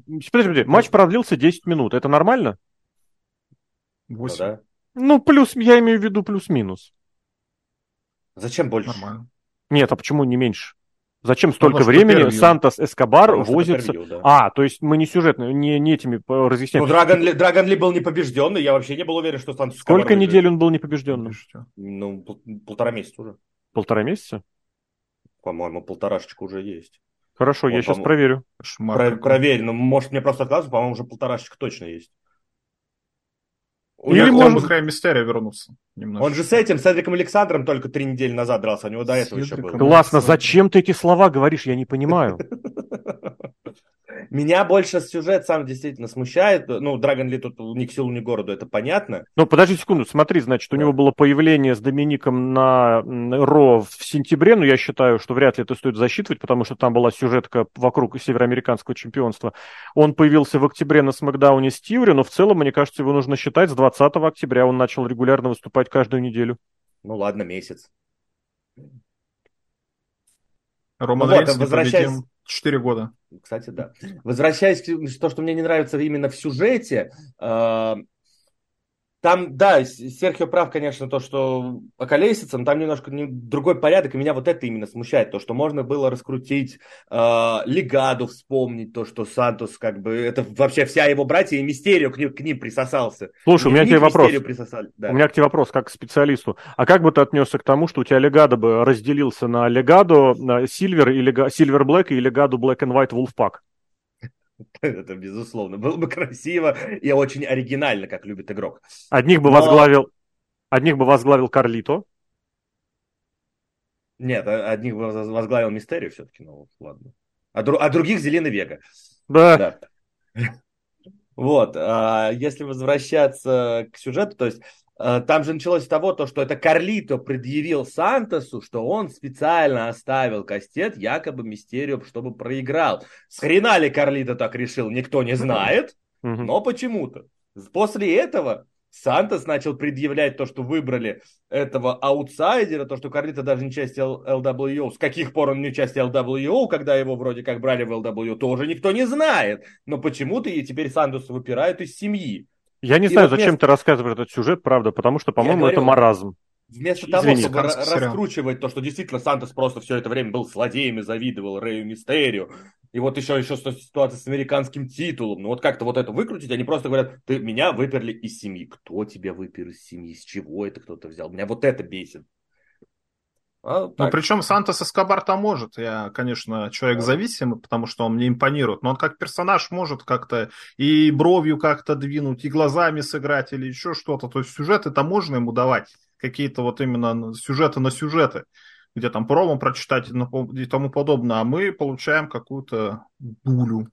Подожди, подожди, матч продлился 10 минут. Это нормально? 8. Ну, да. ну, плюс, я имею в виду плюс-минус. Зачем больше? Нормально. Нет, а почему не меньше? Зачем столько Потому времени Сантос Эскобар Потому возится? да. А, то есть мы не сюжетно, не, не этими разъясняем. Ну, Драгон Ли, Драгон Ли был непобежденный, я вообще не был уверен, что Сантос Эскобар Сколько выиграет. недель он был непобежденным? Ну, пол, полтора месяца уже. Полтора месяца? По-моему, полторашечка уже есть. Хорошо, вот, я сейчас проверю. Про, проверь, ну, может, мне просто отказывают, по-моему, уже полторашечка точно есть. Или может бы Край Мистерия вернулся. Немножко. Он же с этим, с Эдриком Александром только три недели назад дрался, у него до этого еще было. Классно, зачем ты эти слова говоришь, я не понимаю. Меня больше сюжет сам действительно смущает. Ну, Драгон Ли тут ни к селу, ни к городу, это понятно. Ну, подожди секунду, смотри, значит, у да. него было появление с Домиником на Ро в сентябре, но я считаю, что вряд ли это стоит засчитывать, потому что там была сюжетка вокруг североамериканского чемпионства. Он появился в октябре на Смакдауне с Тиври, но в целом, мне кажется, его нужно считать, с 20 октября он начал регулярно выступать каждую неделю. Ну, ладно, месяц. Роман ну, вот, возвращаясь... Четыре года. Кстати, да. Возвращаясь к то, что мне не нравится именно в сюжете, э, там да, Серхио прав, конечно, то, что околесица, но там немножко не, другой порядок, и меня вот это именно смущает, то, что можно было раскрутить э, Легаду, вспомнить то, что Сантос, как бы, это вообще вся его братья и Мистерио к ним, к ним присосался. Слушай, у меня к тебе вопрос. Да. У меня к тебе вопрос, как к специалисту. А как бы ты отнесся к тому, что у тебя Легадо бы разделился на Легадо, Сильвер, и Лега... Сильвер Блэк и Легаду Black and White Wolfpack? Это безусловно. Было бы красиво и очень оригинально, как любит игрок. Одних бы Но... возглавил, одних бы возглавил Карлито. Нет, одних бы возглавил Мистерию все-таки, ну ладно. А, дру... а других Зеленый Вега. Да. да. Вот, а если возвращаться к сюжету, то есть там же началось с того, то, что это Карлито предъявил Сантосу, что он специально оставил кастет якобы Мистерио, чтобы проиграл. С хрена ли Карлито так решил, никто не знает, но почему-то. После этого Сантос начал предъявлять то, что выбрали этого аутсайдера, то, что Карлито даже не часть LWO. С каких пор он не часть LWO, когда его вроде как брали в LWO, тоже никто не знает. Но почему-то и теперь Сантоса выпирают из семьи. Я не и знаю, вот зачем вместо... ты рассказываешь этот сюжет, правда, потому что, по-моему, говорю, это маразм. Вместо того, Извини, чтобы раскручивать то, что действительно Сантос просто все это время был злодеем и завидовал Рэю Мистерию, и вот еще, еще ситуация с американским титулом, ну вот как-то вот это выкрутить, они просто говорят, ты меня выперли из семьи. Кто тебя выпер из семьи, с чего это кто-то взял? Меня вот это бесит. А, ну, причем Сантос Эскобар-то может. Я, конечно, человек зависимый, потому что он мне импонирует. Но он как персонаж может как-то и бровью как-то двинуть, и глазами сыграть, или еще что-то. То есть сюжеты это можно ему давать. Какие-то вот именно сюжеты на сюжеты. Где там промо прочитать и тому подобное. А мы получаем какую-то дулю.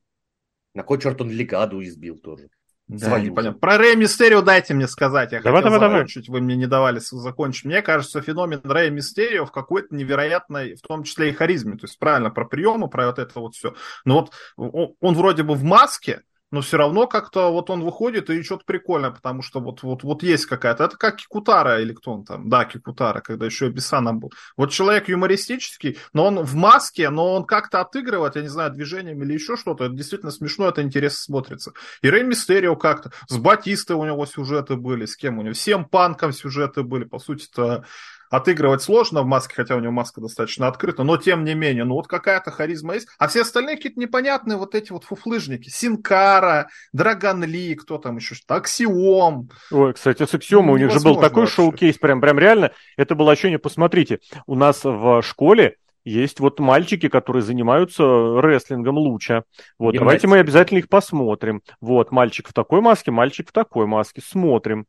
На кой черт он Легаду избил тоже? Да, непонятно. Про Рэя Мистерио дайте мне сказать. Я давай, хотел давай, закончить, давай. вы мне не давали закончить. Мне кажется, феномен Рэя Мистерио в какой-то невероятной, в том числе и харизме. То есть правильно, про приемы, про вот это вот все. Но вот он вроде бы в маске, но все равно как-то вот он выходит и что-то прикольное, потому что вот, вот, вот есть какая-то, это как Кикутара или кто он там, да, Кикутара, когда еще Бесаном был. Вот человек юмористический, но он в маске, но он как-то отыгрывает, я не знаю, движением или еще что-то, это действительно смешно, это интересно смотрится. И Рэй Мистерио как-то, с Батистой у него сюжеты были, с кем у него, всем панком сюжеты были, по сути-то отыгрывать сложно в маске, хотя у него маска достаточно открыта, но тем не менее, ну вот какая-то харизма есть. А все остальные какие-то непонятные вот эти вот фуфлыжники. Синкара, Драгон Ли, кто там еще что-то, Аксиом. Ой, кстати, с Аксиомом ну, у них же был такой вообще. шоу-кейс, прям, прям реально, это было ощущение, посмотрите, у нас в школе есть вот мальчики, которые занимаются рестлингом луча. Вот, давайте мы обязательно их посмотрим. Вот, мальчик в такой маске, мальчик в такой маске. Смотрим.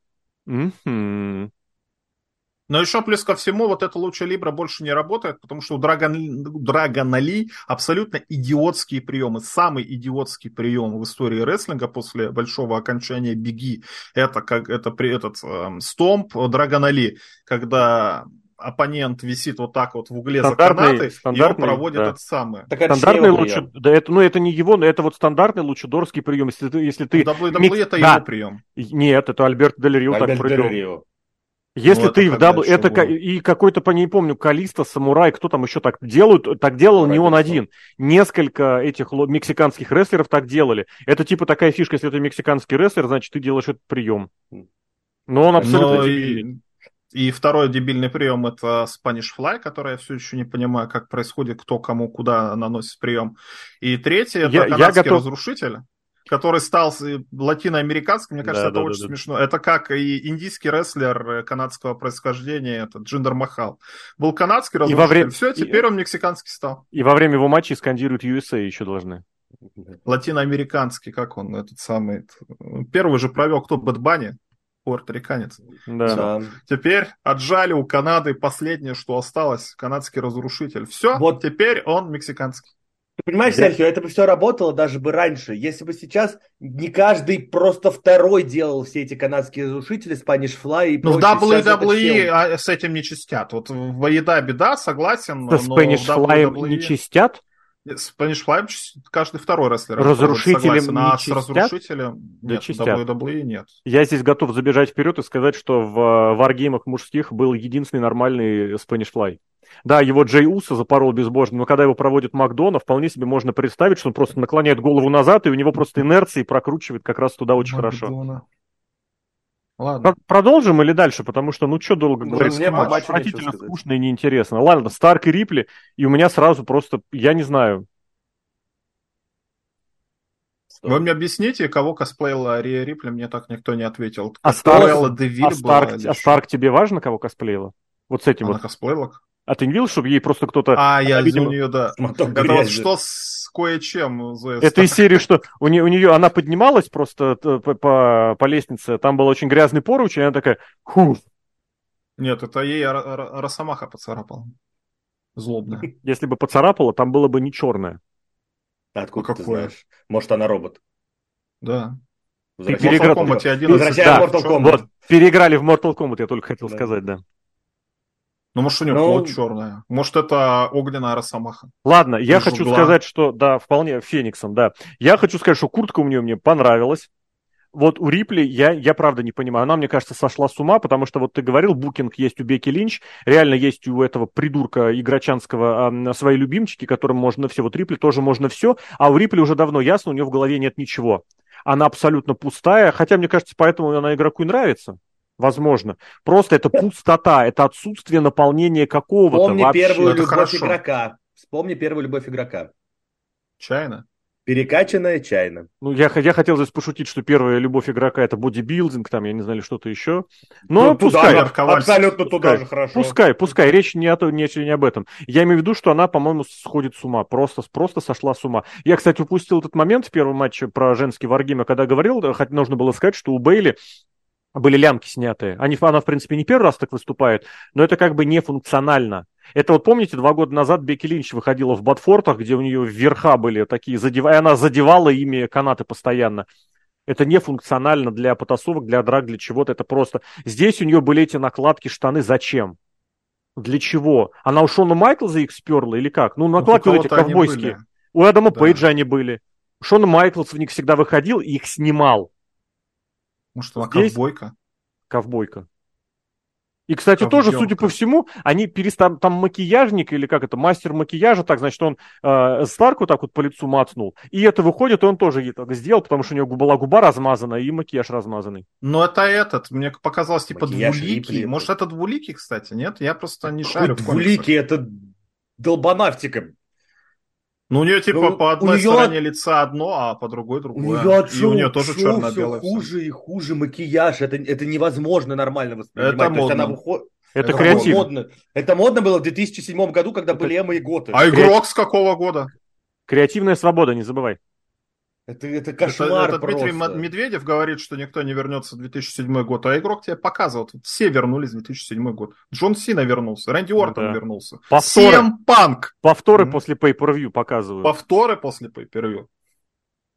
Угу. Но еще плюс ко всему, вот эта лучшая либра больше не работает, потому что у Драгон, Драгона Ли абсолютно идиотские приемы. Самый идиотский прием в истории рестлинга после большого окончания беги, это как это при этот э, стомп Драгона Ли, когда оппонент висит вот так вот в угле стандартный, за канаты, и он проводит да. это самое. Так стандартный луча, да, это, ну это не его, но это вот стандартный лучедорский прием, если ты, если ты. WWE микс... это да. его прием. Нет, это Альберт Дель Рио так придумал. Если ну, ты в W... Это будет. и какой-то, по не помню, Калисто, Самурай, кто там еще так делают, так делал не он один. Несколько этих мексиканских рестлеров так делали. Это типа такая фишка, если ты мексиканский рестлер, значит, ты делаешь этот прием. Но он абсолютно Но и, и второй дебильный прием это Spanish Fly, который я все еще не понимаю, как происходит, кто кому куда наносит прием. И третий это я, канадский я готов... разрушитель который стал латиноамериканским, мне кажется, да, это да, очень да, смешно. Это как и индийский рестлер э, канадского происхождения, это Джиндер Махал. Был канадский разрушитель, и во время... все, теперь и... он мексиканский стал. И во время его матча скандируют USA еще должны. Латиноамериканский, как он, этот самый... Первый же провел кто? Бэтбани? Пуэрториканец. Да. Все. Теперь отжали у Канады последнее, что осталось, канадский разрушитель. Все, вот теперь он мексиканский. Ты понимаешь, да. Серхио, это бы все работало даже бы раньше, если бы сейчас не каждый просто второй делал все эти канадские разрушители, Spanish Fly и Ну, в WWE а, с этим не чистят. Вот в еда беда, согласен. С Spanish Fly WWE... не чистят? Spanish Fly каждый второй рестлер. Разрушителем не а чистят? с разрушителем нет, чистят. WWE нет. Я здесь готов забежать вперед и сказать, что в варгеймах мужских был единственный нормальный Spanish Fly. Да, его Джей Уса запорол безбожно, но когда его проводит Макдона, вполне себе можно представить, что он просто наклоняет голову назад, и у него просто инерции прокручивает как раз туда очень Макдона. хорошо. Ладно. Продолжим или дальше? Потому что, ну, что долго Ну, говорить? мне по матчу Отвратительно скучно и неинтересно. Ладно, Старк и Рипли, и у меня сразу просто, я не знаю. Вы мне объясните, кого косплеила Рия Рипли, мне так никто не ответил. А Старк- А Старк, а? Старк тебе важно, кого косплеила? Вот с этим Она вот. косплеила? А ты не видел, чтобы ей просто кто-то... А, я у нее, да. Это вот грязи. что с кое-чем. Зоя Это из серии, что у нее, у нее она поднималась просто т- по, по, по лестнице, там был очень грязный поруч, и она такая, фу, Нет, это ей Росомаха поцарапал. Злобная. если бы поцарапала, там было бы не черное. Откуда Ну, ты какое? знаешь? Может, она робот. Да. Ты В Возвращаем переиграл- Mortal Kombat 11. Возвращаем Да, Mortal чё- Kombat. Вот, переиграли в Mortal Kombat, я только хотел Да. сказать, да. Ну, может, у нее Ну- плоть черная. Может, это огненная Росомаха. Ладно, я Жгла. хочу сказать, что, да, вполне, Фениксом, да. Я хочу сказать, что куртка у нее мне понравилась. Вот у Рипли я, я правда не понимаю. Она, мне кажется, сошла с ума, потому что вот ты говорил, букинг есть у Беки Линч, реально есть у этого придурка игрочанского а, свои любимчики, которым можно все. Вот Рипли тоже можно все, а у Рипли уже давно ясно, у нее в голове нет ничего. Она абсолютно пустая, хотя, мне кажется, поэтому она игроку и нравится. Возможно. Просто это пустота, это отсутствие наполнения какого-то Вспомни вообще. первую Это любовь хорошо. игрока. Вспомни первую любовь игрока. Чайно. Перекачанная чайно. Ну, я, я хотел здесь пошутить, что первая любовь игрока это бодибилдинг, там, я не знаю, или что-то еще. Но Ну, туда пускай, же, Ковальский. абсолютно туда Пускай. же хорошо. пускай, пускай, речь не, о, то- не, не об этом. Я имею в виду, что она, по-моему, сходит с ума, просто, просто сошла с ума. Я, кстати, упустил этот момент в первом матче про женский варгейм, когда говорил, хоть нужно было сказать, что у Бейли были лямки снятые. Они, она, в принципе, не первый раз так выступает, но это как бы не функционально. Это вот помните, два года назад Бекки Линч выходила в Батфортах, где у нее верха были такие, задев... и она задевала ими канаты постоянно. Это не функционально для потасовок, для драк, для чего-то. Это просто... Здесь у нее были эти накладки, штаны. Зачем? Для чего? Она у Шона Майклза их сперла или как? Ну, накладки У вот эти ковбойские. У Адама Да. Пейджа они были. Шон Майклс в них всегда выходил и их снимал. Может, она Здесь- ковбойка? Ковбойка. И, кстати, тоже, Ковбёнка. судя по всему, они перестали, там макияжник или как это, мастер макияжа, так, значит, он э, Старку так вот по лицу мацнул, и это выходит, и он тоже ей так сделал, потому что у него была губа размазана и макияж размазанный. Ну, это этот. Мне показалось, типа, Макияж двуликий. Может, это двуликий, кстати, нет? Я просто не шарю двуликий, это долбанавтика. Ну, у нее, типа, Ну, по у одной неё- стороне лица одно, а по другой У другое. нее И у нее тоже черно-белое. хуже и хуже макияж. Это, это невозможно нормально воспринимать. Это То есть она модно. выходит... Это, Это креатив. модно. Это модно было в 2007 году, когда были Эмма и Готы. А игрок с какого года? Креативная свобода, не забывай. Это, это Это, кошмар это Дмитрий просто. М- Медведев говорит, что никто не вернется в 2007 год, а игрок тебе показывает. Вот Все вернулись в 2007 год. Джон Сина вернулся, Рэнди Уортон да. вернулся. Повторы, CM Панк. повторы Мгм. после pay-per-view показывают. Повторы после pay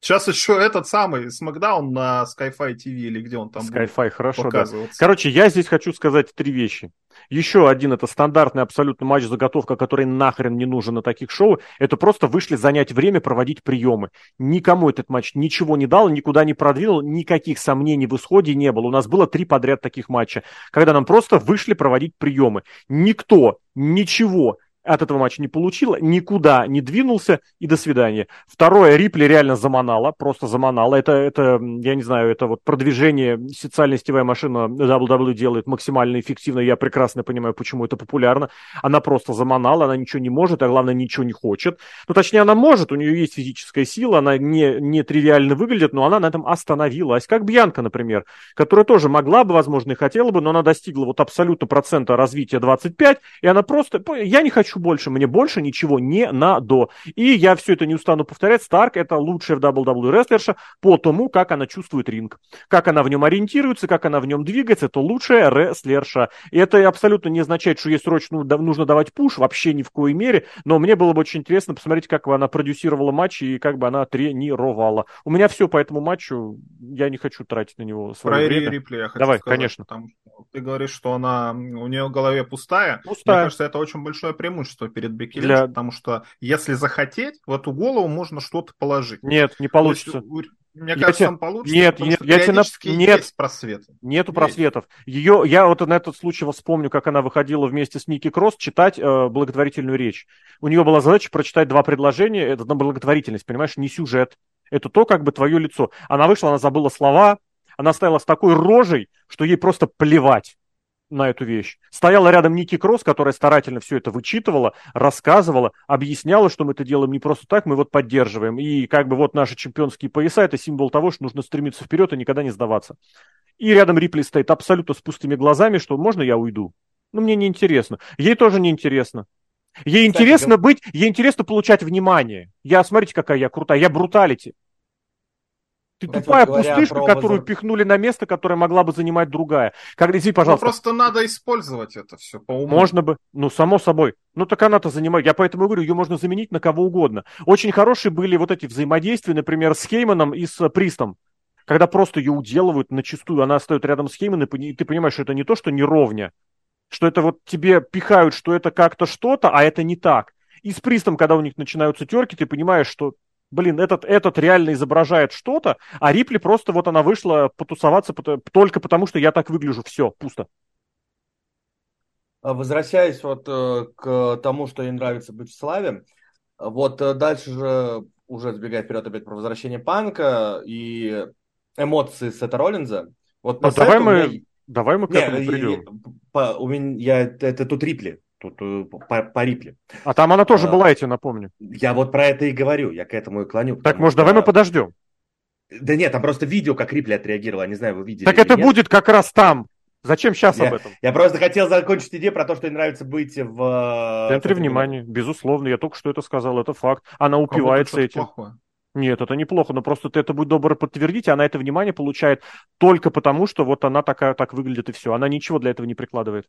Сейчас еще этот самый Смакдаун на Sky-Fi TV или где он там Sky-Fi, хорошо, да. Короче, я здесь хочу сказать три вещи. Еще один, это стандартный абсолютно матч-заготовка, который нахрен не нужен на таких шоу. Это просто вышли занять время, проводить приемы. Никому этот матч ничего не дал, никуда не продвинул, никаких сомнений в исходе не было. У нас было три подряд таких матча, когда нам просто вышли проводить приемы. Никто ничего от этого матча не получила, никуда не двинулся, и до свидания. Второе, Рипли реально заманала, просто заманала. Это, это, я не знаю, это вот продвижение, социальная сетевая машина WWE делает максимально эффективно, я прекрасно понимаю, почему это популярно. Она просто заманала, она ничего не может, а главное, ничего не хочет. Ну, точнее, она может, у нее есть физическая сила, она не, не тривиально выглядит, но она на этом остановилась. Как Бьянка, например, которая тоже могла бы, возможно, и хотела бы, но она достигла вот абсолютно процента развития 25, и она просто, я не хочу больше, мне больше ничего не надо. И я все это не устану повторять, Старк это лучшая в WWE рестлерша по тому, как она чувствует ринг, как она в нем ориентируется, как она в нем двигается, это лучшая рестлерша. И это абсолютно не означает, что ей срочно нужно давать пуш, вообще ни в коей мере, но мне было бы очень интересно посмотреть, как бы она продюсировала матч и как бы она тренировала. У меня все по этому матчу, я не хочу тратить на него свое Про время. Ри- Рипли я хочу Давай, сказать, конечно. потому что ты говоришь, что она у нее в голове пустая. Пустая. Мне кажется, это очень большое преимущество перед Бекки Для- потому что если захотеть, в эту голову можно что-то положить. Нет, не есть, получится. мне Я кажется, тебе- там получится, Нет, потому нет, что я тебе на- периодически нет. есть просветы. Нету Есть. просветов. Ее, я вот на этот случай вспомню, как она выходила вместе с Ники Кросс читать э, благотворительную речь. У нее была задача прочитать два предложения. Это на благотворительность, понимаешь, не сюжет. Это то, как бы твое лицо. Она вышла, она забыла слова, она стояла с такой рожей, что ей просто плевать на эту вещь. Стояла рядом Ники Кросс, которая старательно все это вычитывала, рассказывала, объясняла, что мы это делаем не просто так, мы вот поддерживаем. И как бы вот наши чемпионские пояса – это символ того, что нужно стремиться вперед и никогда не сдаваться. И рядом Рипли стоит абсолютно с пустыми глазами, что можно я уйду? Ну, мне не интересно. Ей тоже не интересно. Ей Кстати, интересно быть, ей интересно получать внимание. Я, смотрите, какая я крутая, я бруталити. Ты Кстати, тупая пустышка, которую возор... пихнули на место, которое могла бы занимать другая. Как, извини, пожалуйста. Ну, просто надо использовать это все по уму. Можно бы, ну, само собой. Ну, так она-то занимает. Я поэтому говорю, ее можно заменить на кого угодно. Очень хорошие были вот эти взаимодействия, например, с Хейманом и с Пристом. Когда просто ее уделывают на чистую, она стоит рядом с Хейманом, и ты понимаешь, что это не то, что не ровня, что это вот тебе пихают, что это как-то что-то, а это не так. И с Пристом, когда у них начинаются терки, ты понимаешь, что, блин, этот, этот реально изображает что-то, а Рипли просто вот она вышла потусоваться только потому, что я так выгляжу. Все, пусто. А возвращаясь вот э, к тому, что ей нравится быть в славе, вот э, дальше же уже сбегая вперед опять про возвращение панка и эмоции Сета Роллинза. Вот ну, давай мы... Меня... Давай мы к этому придем. По, у меня, это, это тут Рипли. Тут э, по, по Рипли. А там она тоже а, была, я тебе напомню. Я вот про это и говорю, я к этому и клоню. Так, может, что... давай мы подождем. Да нет, там просто видео, как Рипли отреагировала, не знаю, вы видели. Так это нет. будет как раз там. Зачем сейчас я, об этом? Я просто хотел закончить идею про то, что ей нравится быть в... В центре внимания, безусловно. Я только что это сказал, это факт. Она упивается этим. Плохое. Нет, это неплохо, но просто ты это будь добр подтвердить, и она это внимание получает только потому, что вот она такая так выглядит и все. Она ничего для этого не прикладывает.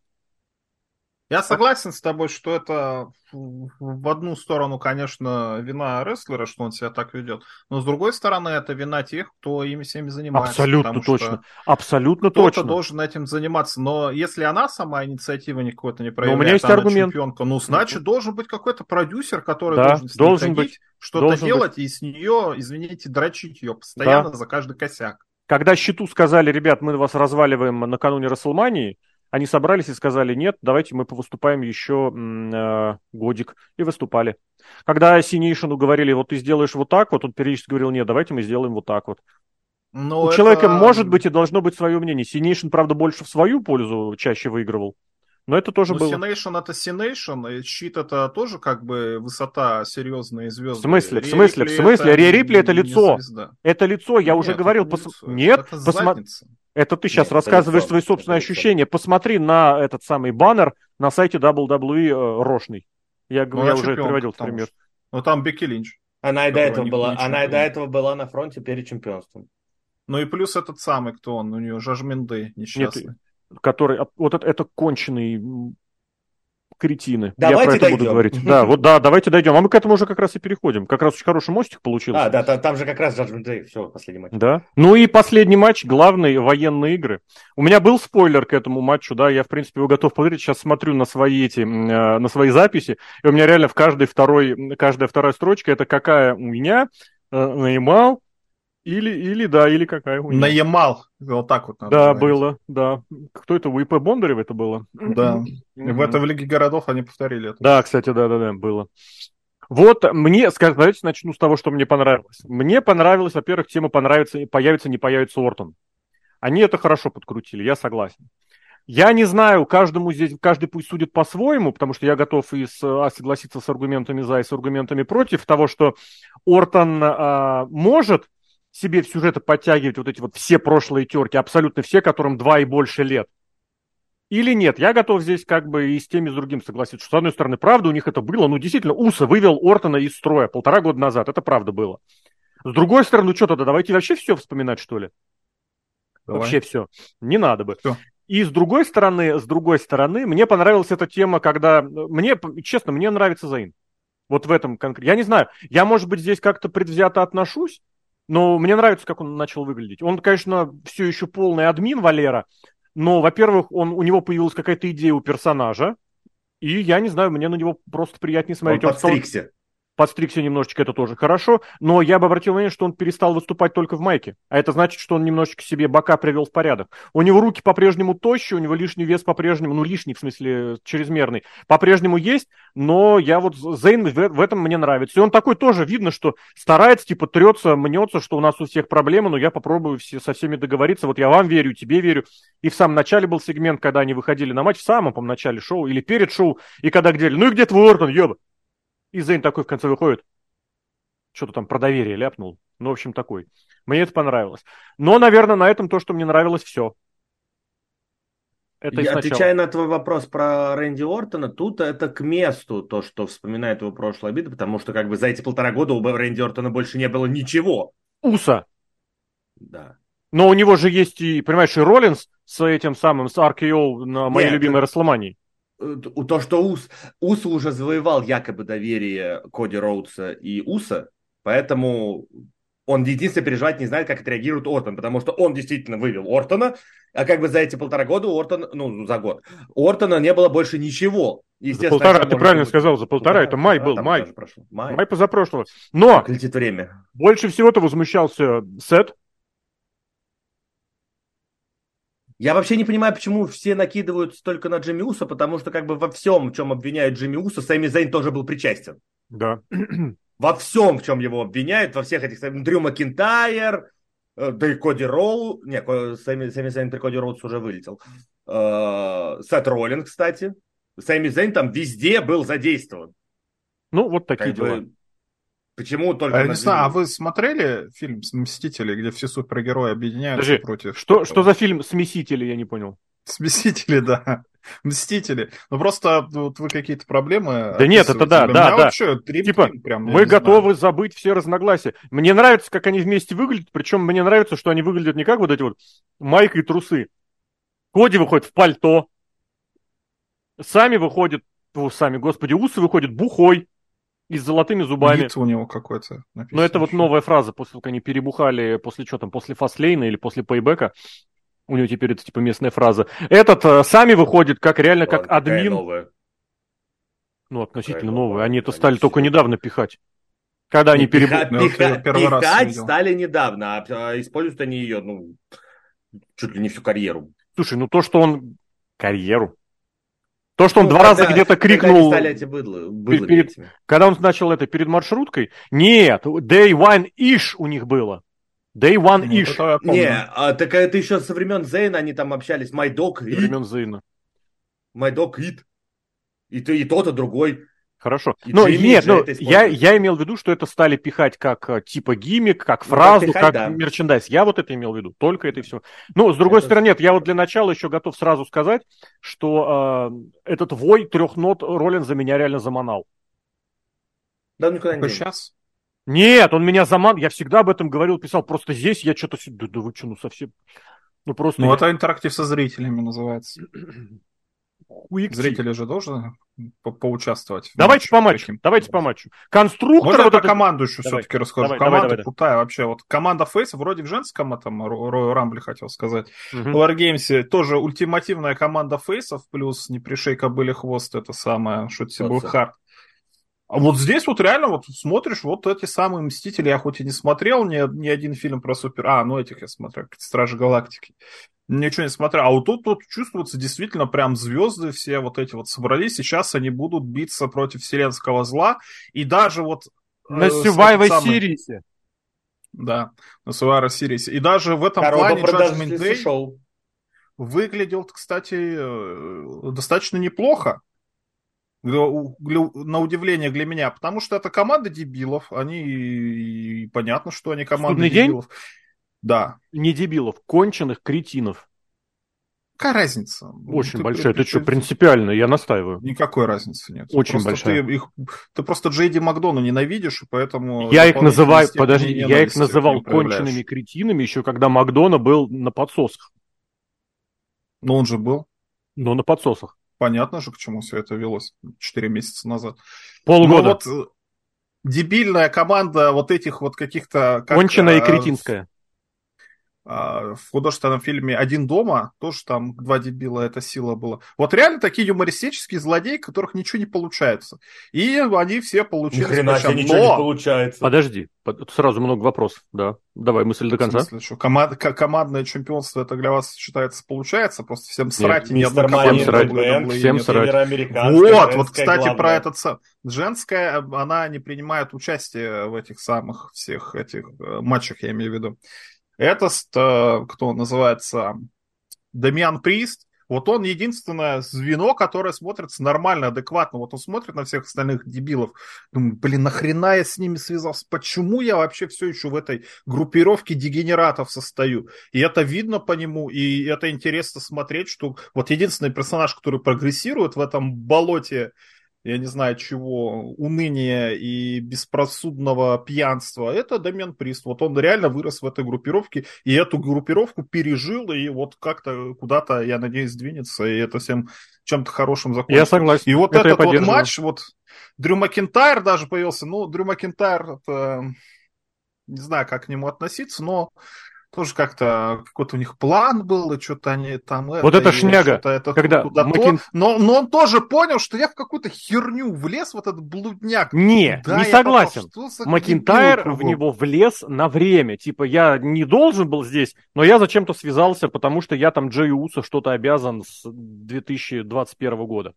Я согласен с тобой, что это в одну сторону, конечно, вина рестлера, что он себя так ведет, но с другой стороны, это вина тех, кто ими всеми занимается. Абсолютно точно. Абсолютно точно. Кто-то должен этим заниматься. Но если она сама инициатива никакой-то не проявляет, но у меня есть аргумент. чемпионка, ну, значит, должен быть какой-то продюсер, который да, должен, должен быть, что-то делать, быть. и с нее, извините, дрочить ее постоянно да. за каждый косяк. Когда Щиту сказали, ребят, мы вас разваливаем накануне Рестлмании, они собрались и сказали, нет, давайте мы повыступаем еще э, годик. И выступали. Когда Cenation у говорили, вот ты сделаешь вот так вот, он периодически говорил, нет, давайте мы сделаем вот так вот. Но У это... человека может быть и должно быть свое мнение. Cenation, правда, больше в свою пользу чаще выигрывал. Но это тоже ну, было. Cenation это Cenation, и щит это тоже как бы весьма серьезные звезды. В смысле, в смысле, в смысле? Рия Рипли это лицо. Это лицо, я нет, уже говорил. Пос... Лицо. Нет, посмотри. Это ты сейчас Нет, рассказываешь свои собственные ощущения. Посмотри на этот самый баннер на сайте WWE э, Рошный. Я, ну, я уже чемпион, приводил в пример. Ну там Бекки Линч. Она и до этого была, она и до этого была на фронте перед чемпионством. Ну и плюс этот самый, кто он, у нее Жажменды несчастный. Нет, который, вот это, это конченый кретины. Давайте Я про это дойдем. буду говорить. Да, вот да, давайте дойдем. А мы к этому уже как раз и переходим. Как раз очень хороший мостик получился. А, да, там же как раз Judgment Day. Все, последний матч. Да. Ну и последний матч, главный, военные игры. У меня был спойлер к этому матчу, да, я, в принципе, его готов посмотреть. Сейчас смотрю на свои эти, э, на свои записи, и у меня реально в каждой второй, каждая вторая строчка, это какая у меня, э, наимал, или, или да, или какая у меня. На Вот так вот надо Да, говорить. было, да. Кто это? У ИП Бондарев это было? Да. И в этом в Лиге городов они повторили это. Да, кстати, да-да-да, было. Вот мне, скажем, давайте начну с того, что мне понравилось. Мне понравилось, во-первых, тема понравится, появится, не появится Ортон. Они это хорошо подкрутили, я согласен. Я не знаю, каждому здесь, каждый пусть судит по-своему, потому что я готов и с, а, согласиться с аргументами за и с аргументами против того, что Ортон а, может себе в сюжеты подтягивать вот эти вот все прошлые терки, абсолютно все, которым два и больше лет. Или нет, я готов здесь как бы и с теми, и с другим согласиться, что, с одной стороны, правда, у них это было, ну, действительно, Уса вывел Ортона из строя полтора года назад, это правда было. С другой стороны, ну, что тогда, давайте вообще все вспоминать, что ли? Давай. Вообще все. Не надо бы. Все. И с другой стороны, с другой стороны, мне понравилась эта тема, когда... Мне, честно, мне нравится Заин. Вот в этом конкретно. Я не знаю, я, может быть, здесь как-то предвзято отношусь, но мне нравится, как он начал выглядеть. Он, конечно, все еще полный админ Валера, но, во-первых, он, у него появилась какая-то идея у персонажа, и я не знаю, мне на него просто приятнее смотреть. Он подстригся. Подстригся немножечко, это тоже хорошо, но я бы обратил внимание, что он перестал выступать только в майке, а это значит, что он немножечко себе бока привел в порядок. У него руки по-прежнему тощие, у него лишний вес по-прежнему, ну лишний в смысле чрезмерный, по-прежнему есть, но я вот, Зейн в, в этом мне нравится. И он такой тоже, видно, что старается, типа трется, мнется, что у нас у всех проблемы, но я попробую все, со всеми договориться, вот я вам верю, тебе верю. И в самом начале был сегмент, когда они выходили на матч, в самом, по начале шоу или перед шоу, и когда где ну и где твой Ортон, ёба? И Зейн такой в конце выходит. Что-то там про доверие ляпнул. Ну, в общем, такой. Мне это понравилось. Но, наверное, на этом то, что мне нравилось, все. Это Я отвечая на твой вопрос про Рэнди Ортона, тут это к месту, то, что вспоминает его прошлые обиды, потому что как бы за эти полтора года у Рэнди Ортона больше не было ничего. Уса. Да. Но у него же есть и, понимаешь, и Роллинс с этим самым, с RKO на моей Нет, любимой Рассломании. Э, то, что Ус, Ус уже завоевал якобы доверие Коди Роудса и Уса, поэтому он единственное переживать не знает, как отреагирует Ортон, потому что он действительно вывел Ортона, а как бы за эти полтора года у Ортона, ну, за год, у Ортона не было больше ничего. За полтора, ты правильно быть... сказал, за полтора, полтора это май был, май. май. Май позапрошлого. Но как летит время. больше всего-то возмущался Сет, Я вообще не понимаю, почему все накидывают только на Джимми Уса, потому что как бы во всем, в чем обвиняют Джимми Уса, Сэмми Зейн тоже был причастен. Да. Во всем, в чем его обвиняют, во всех этих... Дрю Макинтайр, э, да и Коди Роу... Не, Сэмми, Сэмми Зейн при Коди Роудс уже вылетел. Э, Сет Роллин, кстати. Сэмми Зейн там везде был задействован. Ну, вот такие как дела. Бы, Почему только... А, я не знаю, а вы смотрели фильм «Смесители», где все супергерои объединяются Подожди, против... Что, что за фильм «Смесители», я не понял. «Смесители», да. Мстители. Ну просто вот вы какие-то проблемы. Да нет, это да, да, да. Вообще, типа, прям, мы готовы знаю. забыть все разногласия. Мне нравится, как они вместе выглядят, причем мне нравится, что они выглядят не как вот эти вот майка и трусы. Коди выходит в пальто. Сами выходят, ну, сами, господи, усы выходят бухой и с золотыми зубами. Гид у него какой-то. Но это вот новая фраза, после как они перебухали, после что там, после фастлейна или после пейбека. У него теперь это типа местная фраза. Этот э, сами выходит как реально как админ. Новая. Ну, относительно новая. новая. Они это стали только недавно пихать. Когда они перебухали. Ну, пиха, пиха, пихать стали недавно, а, а используют они ее, ну, чуть ли не всю карьеру. Слушай, ну то, что он карьеру. То, что он ну, два раза где-то крикнул... Когда, эти быдлы, быдлы перед, когда он начал это перед маршруткой, нет, day one-ish у них было. Day one-ish. Ну, не, а, так это еще со времен Зейна они там общались. My dog. Со времен Зейна. My dog eat. И, и тот, и другой. Хорошо. И ну, нет, ну, я, я имел в виду, что это стали пихать как э, типа гиммик, как ну, фразу, как, пихать, как да. мерчендайз. Я вот это имел в виду, только это и все. Ну, с другой это... стороны, нет, я вот для начала еще готов сразу сказать, что э, этот вой трех нот Роллин за меня реально заманал. Да, никуда не сейчас? Нет, он меня заман... Я всегда об этом говорил, писал. Просто здесь я что-то... Да, да вы что, ну совсем... Ну, просто ну, я... это интерактив со зрителями называется. Хуик Зрители же должны по поучаствовать. Давайте по матчу. Давайте по матчу. Конструктор. Можно вот это... команду еще давай, все-таки расскажу. Давай, команда давай, крутая давай. вообще. Вот команда Фейса вроде в женском там Рой Рамбле хотел сказать. Угу. В Wargames тоже ультимативная команда Фейсов, плюс не пришей кобыли хвост, это самое, что тебе Хард. А вот здесь вот реально вот смотришь, вот эти самые Мстители, я хоть и не смотрел ни, ни один фильм про супер... А, ну этих я смотрел, Стражи Галактики ничего не смотря. А вот тут, тут чувствуется действительно прям звезды все вот эти вот собрались. Сейчас они будут биться против вселенского зла. И даже вот... Э, на Survivor Series. Да, на Survivor Series. И даже в этом Коробка плане Judgment Day шоу. выглядел, кстати, э, достаточно неплохо. На удивление для меня, потому что это команда дебилов, они понятно, что они команда Судный дебилов. День? Да. Не дебилов, конченых кретинов. Какая разница? Очень ты, большая. Ты, ты что, принципиально, я настаиваю. Никакой разницы нет. Очень просто большая. Ты, их, ты просто Джейди Макдону ненавидишь, и поэтому... Я их называю, подожди, я их называл конченными кретинами еще когда Макдона был на подсосах. Но он же был. Но на подсосах. Понятно же, к чему все это велось 4 месяца назад. Полгода. Но вот дебильная команда вот этих вот каких-то... Как, Конченая и а, кретинская в художественном фильме «Один дома» тоже там два дебила, эта сила была. Вот реально такие юмористические злодеи, которых ничего не получается. И они все получили. Ни хрена себе ничего не получается. Подожди, сразу много вопросов, да. Давай мысль до конца. В смысле, что команд, командное чемпионство это для вас считается получается? Просто всем срать нет, и ни одной команды. Всем срать. Всем срать. Вот, вот, кстати, главное. про этот... Женская, она не принимает участие в этих самых всех этих э, матчах, я имею в виду. Это, кто называется, Дамиан Прист, вот он единственное звено, которое смотрится нормально, адекватно. Вот он смотрит на всех остальных дебилов. Думаю, блин, нахрена я с ними связался? Почему я вообще все еще в этой группировке дегенератов состою? И это видно по нему, и это интересно смотреть, что вот единственный персонаж, который прогрессирует в этом болоте я не знаю чего, уныния и беспросудного пьянства, это Домен Прист. Вот он реально вырос в этой группировке, и эту группировку пережил, и вот как-то куда-то, я надеюсь, двинется, и это всем чем-то хорошим закончится. Я согласен. И вот это этот вот матч, вот Дрю Макинтайр даже появился, ну, Дрю Макинтайр, это, не знаю, как к нему относиться, но тоже как-то какой-то у них план был, и что-то они там... Вот это, это шняга, это когда Макин... но, но он тоже понял, что я в какую-то херню влез, вот этот блудняк. Не, да, не согласен. Попал, Макинтайр в него влез на время. Типа, я не должен был здесь, но я зачем-то связался, потому что я там Джей Уса что-то обязан с 2021 года.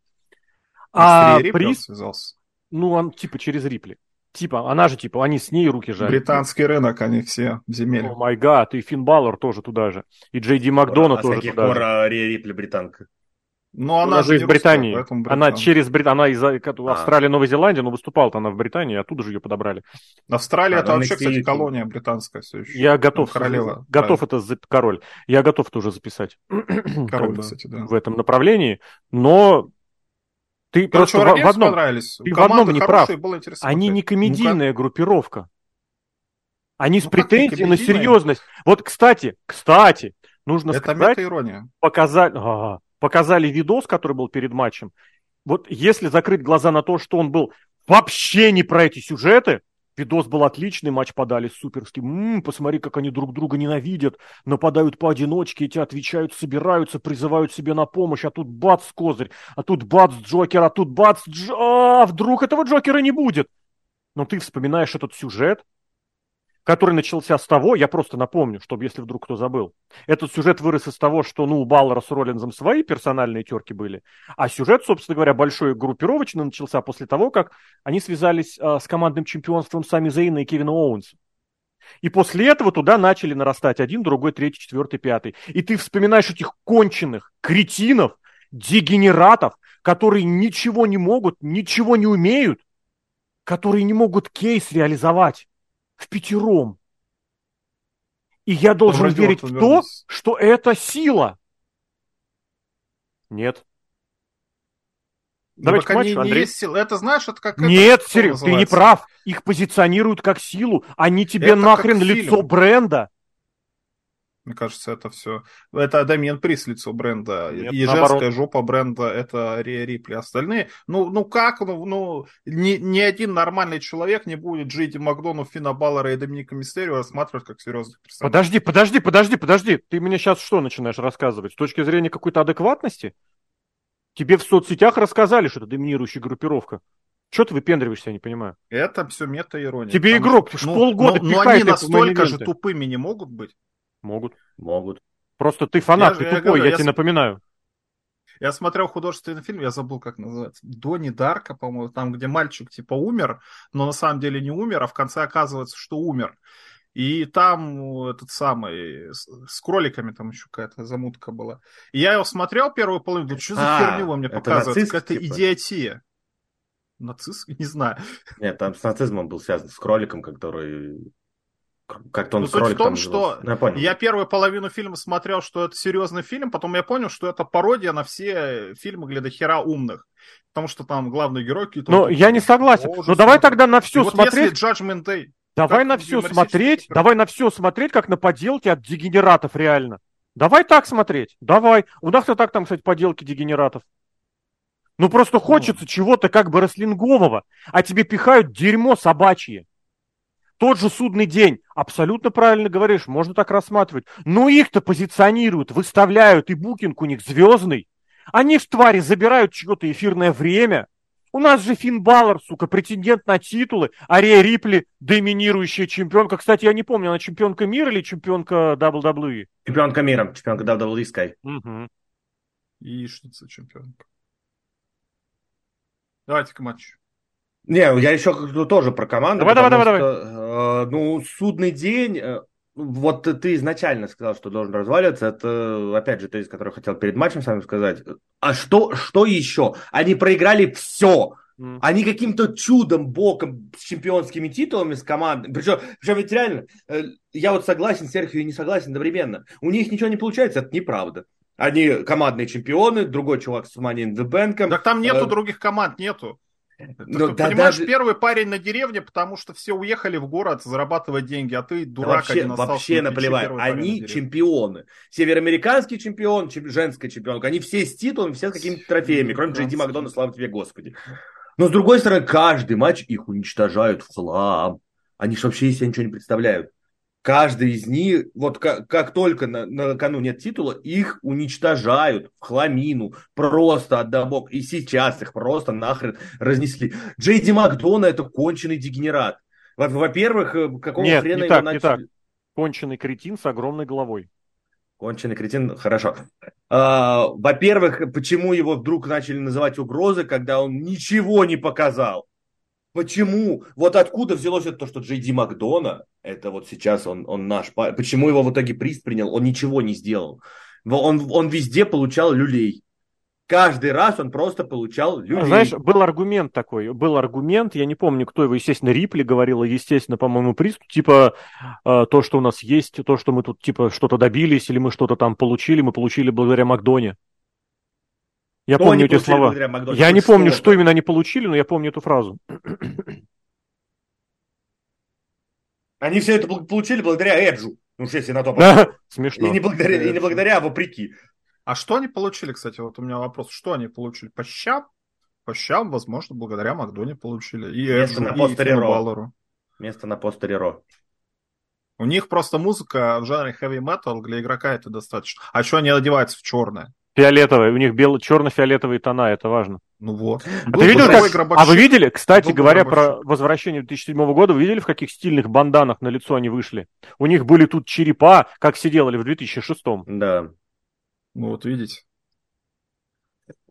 А, а Приз... связался? Ну, он типа через Рипли. Типа, она же, типа, они с ней руки жали. Британский рынок, они все в земеле. О май гад, и Финн Баллар тоже туда же. И Джей Ди Макдона а тоже туда же. А Рия Рипли британка? Ну, она, она же из Британии. Русская, она через Брит... она из а. Австралии, Новой Зеландии, но выступала-то она в Британии, оттуда же ее подобрали. Австралия а, это вообще, кстати, колония британская все еще. Я готов, королева, готов это король. Я готов это уже записать. Король, кстати, да. В этом направлении, но ты Короче, просто в, в одном, понравились. Ты в одном не прав. Они не комедийная ну, группировка. Они ну, с претензией на серьезность. Вот, кстати, кстати, нужно Это сказать... Это ирония. Показали, ага, показали видос, который был перед матчем. Вот если закрыть глаза на то, что он был вообще не про эти сюжеты, Видос был отличный, матч подали суперский. М-м, посмотри, как они друг друга ненавидят. Нападают поодиночке, эти отвечают, собираются, призывают себе на помощь. А тут бац, козырь. А тут бац, Джокер. А тут бац, Дж... А, вдруг этого Джокера не будет. Но ты вспоминаешь этот сюжет, который начался с того, я просто напомню, чтобы если вдруг кто забыл, этот сюжет вырос из того, что, ну, у Баллера с Роллинзом свои персональные терки были, а сюжет, собственно говоря, большой группировочный начался после того, как они связались э, с командным чемпионством Сами Зейна и Кевина Оуэнса. И после этого туда начали нарастать один, другой, третий, четвертый, пятый. И ты вспоминаешь этих конченых кретинов, дегенератов, которые ничего не могут, ничего не умеют, которые не могут кейс реализовать в пятером. И я должен верить в то, что это сила. Нет. Ну, Давайте к матчу, Андрей. Не есть сила. Это знаешь, это как... Нет, это, Серег, ты не прав. Их позиционируют как силу. Они тебе это нахрен лицо бренда. Мне кажется, это все. Это Дамиен Прис лицо бренда. Нет, и наоборот. женская жопа бренда это Рия Рипли. Остальные. Ну, ну как? Ну, ну ни, ни один нормальный человек не будет Джейди Макдону, Фина Баллера и Доминика Мистерио рассматривать как серьезных персонажей. Подожди, подожди, подожди, подожди. Ты мне сейчас что начинаешь рассказывать? С точки зрения какой-то адекватности? Тебе в соцсетях рассказали, что это доминирующая группировка. Что ты выпендриваешься, я не понимаю. Это все мета-ирония. Тебе игрок ну, полгода но, но они настолько же тупыми не могут быть. Могут. Могут. Просто ты фанат, я, ты я тупой, говорю, я, я тебе с... напоминаю. Я смотрел художественный фильм, я забыл, как называется. Дони Дарка, по-моему, там, где мальчик типа умер, но на самом деле не умер, а в конце оказывается, что умер. И там этот самый, с, с кроликами там еще какая-то замутка была. И я его смотрел первую половину, думаю, что за а, херню вы мне показываете? Какая-то типа? идиотия. Нацист? Не знаю. Нет, там с нацизмом был связан, с кроликом, который как-то он ну, суть в том, что ну, я, понял. я первую половину фильма смотрел, что это серьезный фильм, потом я понял, что это пародия на все фильмы для дохера умных. Потому что там главный герой. Ну, я не согласен. Ну, давай тогда на все вот смотреть... если Judgment Day... Давай на все смотреть, давай на все смотреть, как на поделки от дегенератов реально. Давай так смотреть, давай. У нас и так там, кстати, поделки дегенератов. Ну просто хочется ну. чего-то как бы рослингового, а тебе пихают дерьмо собачье. Тот же судный день, абсолютно правильно говоришь, можно так рассматривать. Но их-то позиционируют, выставляют, и букинг у них звездный. Они в твари забирают чье-то эфирное время. У нас же Финн Баллар, сука, претендент на титулы, а Рия Рипли доминирующая чемпионка. Кстати, я не помню, она чемпионка мира или чемпионка WWE? Чемпионка мира, чемпионка WWE Sky. Угу. Яичница чемпионка. Давайте к матчу. Не, я еще тоже про команду. Давай, давай, давай, что, э, ну, судный день, э, вот ты изначально сказал, что должен разваливаться. Это, опять же, тезис, который я хотел перед матчем с вами сказать. А что, что еще? Они проиграли все. Mm. Они каким-то чудом, боком с чемпионскими титулами с командой. Причем, причем ведь реально, э, я вот согласен с Серхио и не согласен одновременно. У них ничего не получается, это неправда. Они командные чемпионы, другой чувак с Money in the Bank. Так там нету э... других команд, нету. Но, ты да, понимаешь, даже... первый парень на деревне, потому что все уехали в город зарабатывать деньги, а ты дурак вообще, один остался. Вообще наплевать. Они чемпионы. Североамериканский чемпион, чем, женская чемпионка. Они все с титулами, все с какими-то трофеями, кроме Джейди Макдона, слава тебе, Господи. Но с другой стороны, каждый матч их уничтожают в хлам. Они же вообще из себя ничего не представляют каждый из них, вот как, как только на, на кону нет титула, их уничтожают в хламину, просто отдабок. И сейчас их просто нахрен разнесли. Джейди Макдона это конченый дегенерат. Во-первых, э, какого нет, хрена не его так, начали... не так. Конченый кретин с огромной головой. Конченый кретин, хорошо. А, во-первых, почему его вдруг начали называть угрозой, когда он ничего не показал? Почему? Вот откуда взялось это то, что Джей Ди Макдона, это вот сейчас он, он наш, почему его в итоге приз принял? Он ничего не сделал. Он, он везде получал люлей. Каждый раз он просто получал люлей. Знаешь, был аргумент такой, был аргумент, я не помню, кто его, естественно, Рипли говорил, естественно, по-моему, приз, типа э, то, что у нас есть, то, что мы тут, типа, что-то добились, или мы что-то там получили, мы получили благодаря Макдоне. Я что помню эти слова. Я не помню, что именно они получили, но я помню эту фразу. Они все это получили благодаря Эджу. Ну, если на то да, Смешно. И не, благодаря, и не благодаря, а вопреки. А что они получили, кстати? Вот у меня вопрос. Что они получили? По щам? По щам, возможно, благодаря Макдоне получили. И Место Эджу, на постере и Баллару. Место на постере Ро. У них просто музыка в жанре heavy metal для игрока это достаточно. А что они одеваются в черное? Фиолетовый, у них бело, черно-фиолетовые тона, это важно. Ну вот. А, ты видел, как... а вы видели, кстати говоря, про возвращение 2007 года, вы видели, в каких стильных банданах на лицо они вышли? У них были тут черепа, как все делали в 2006 Да. Ну вот видите.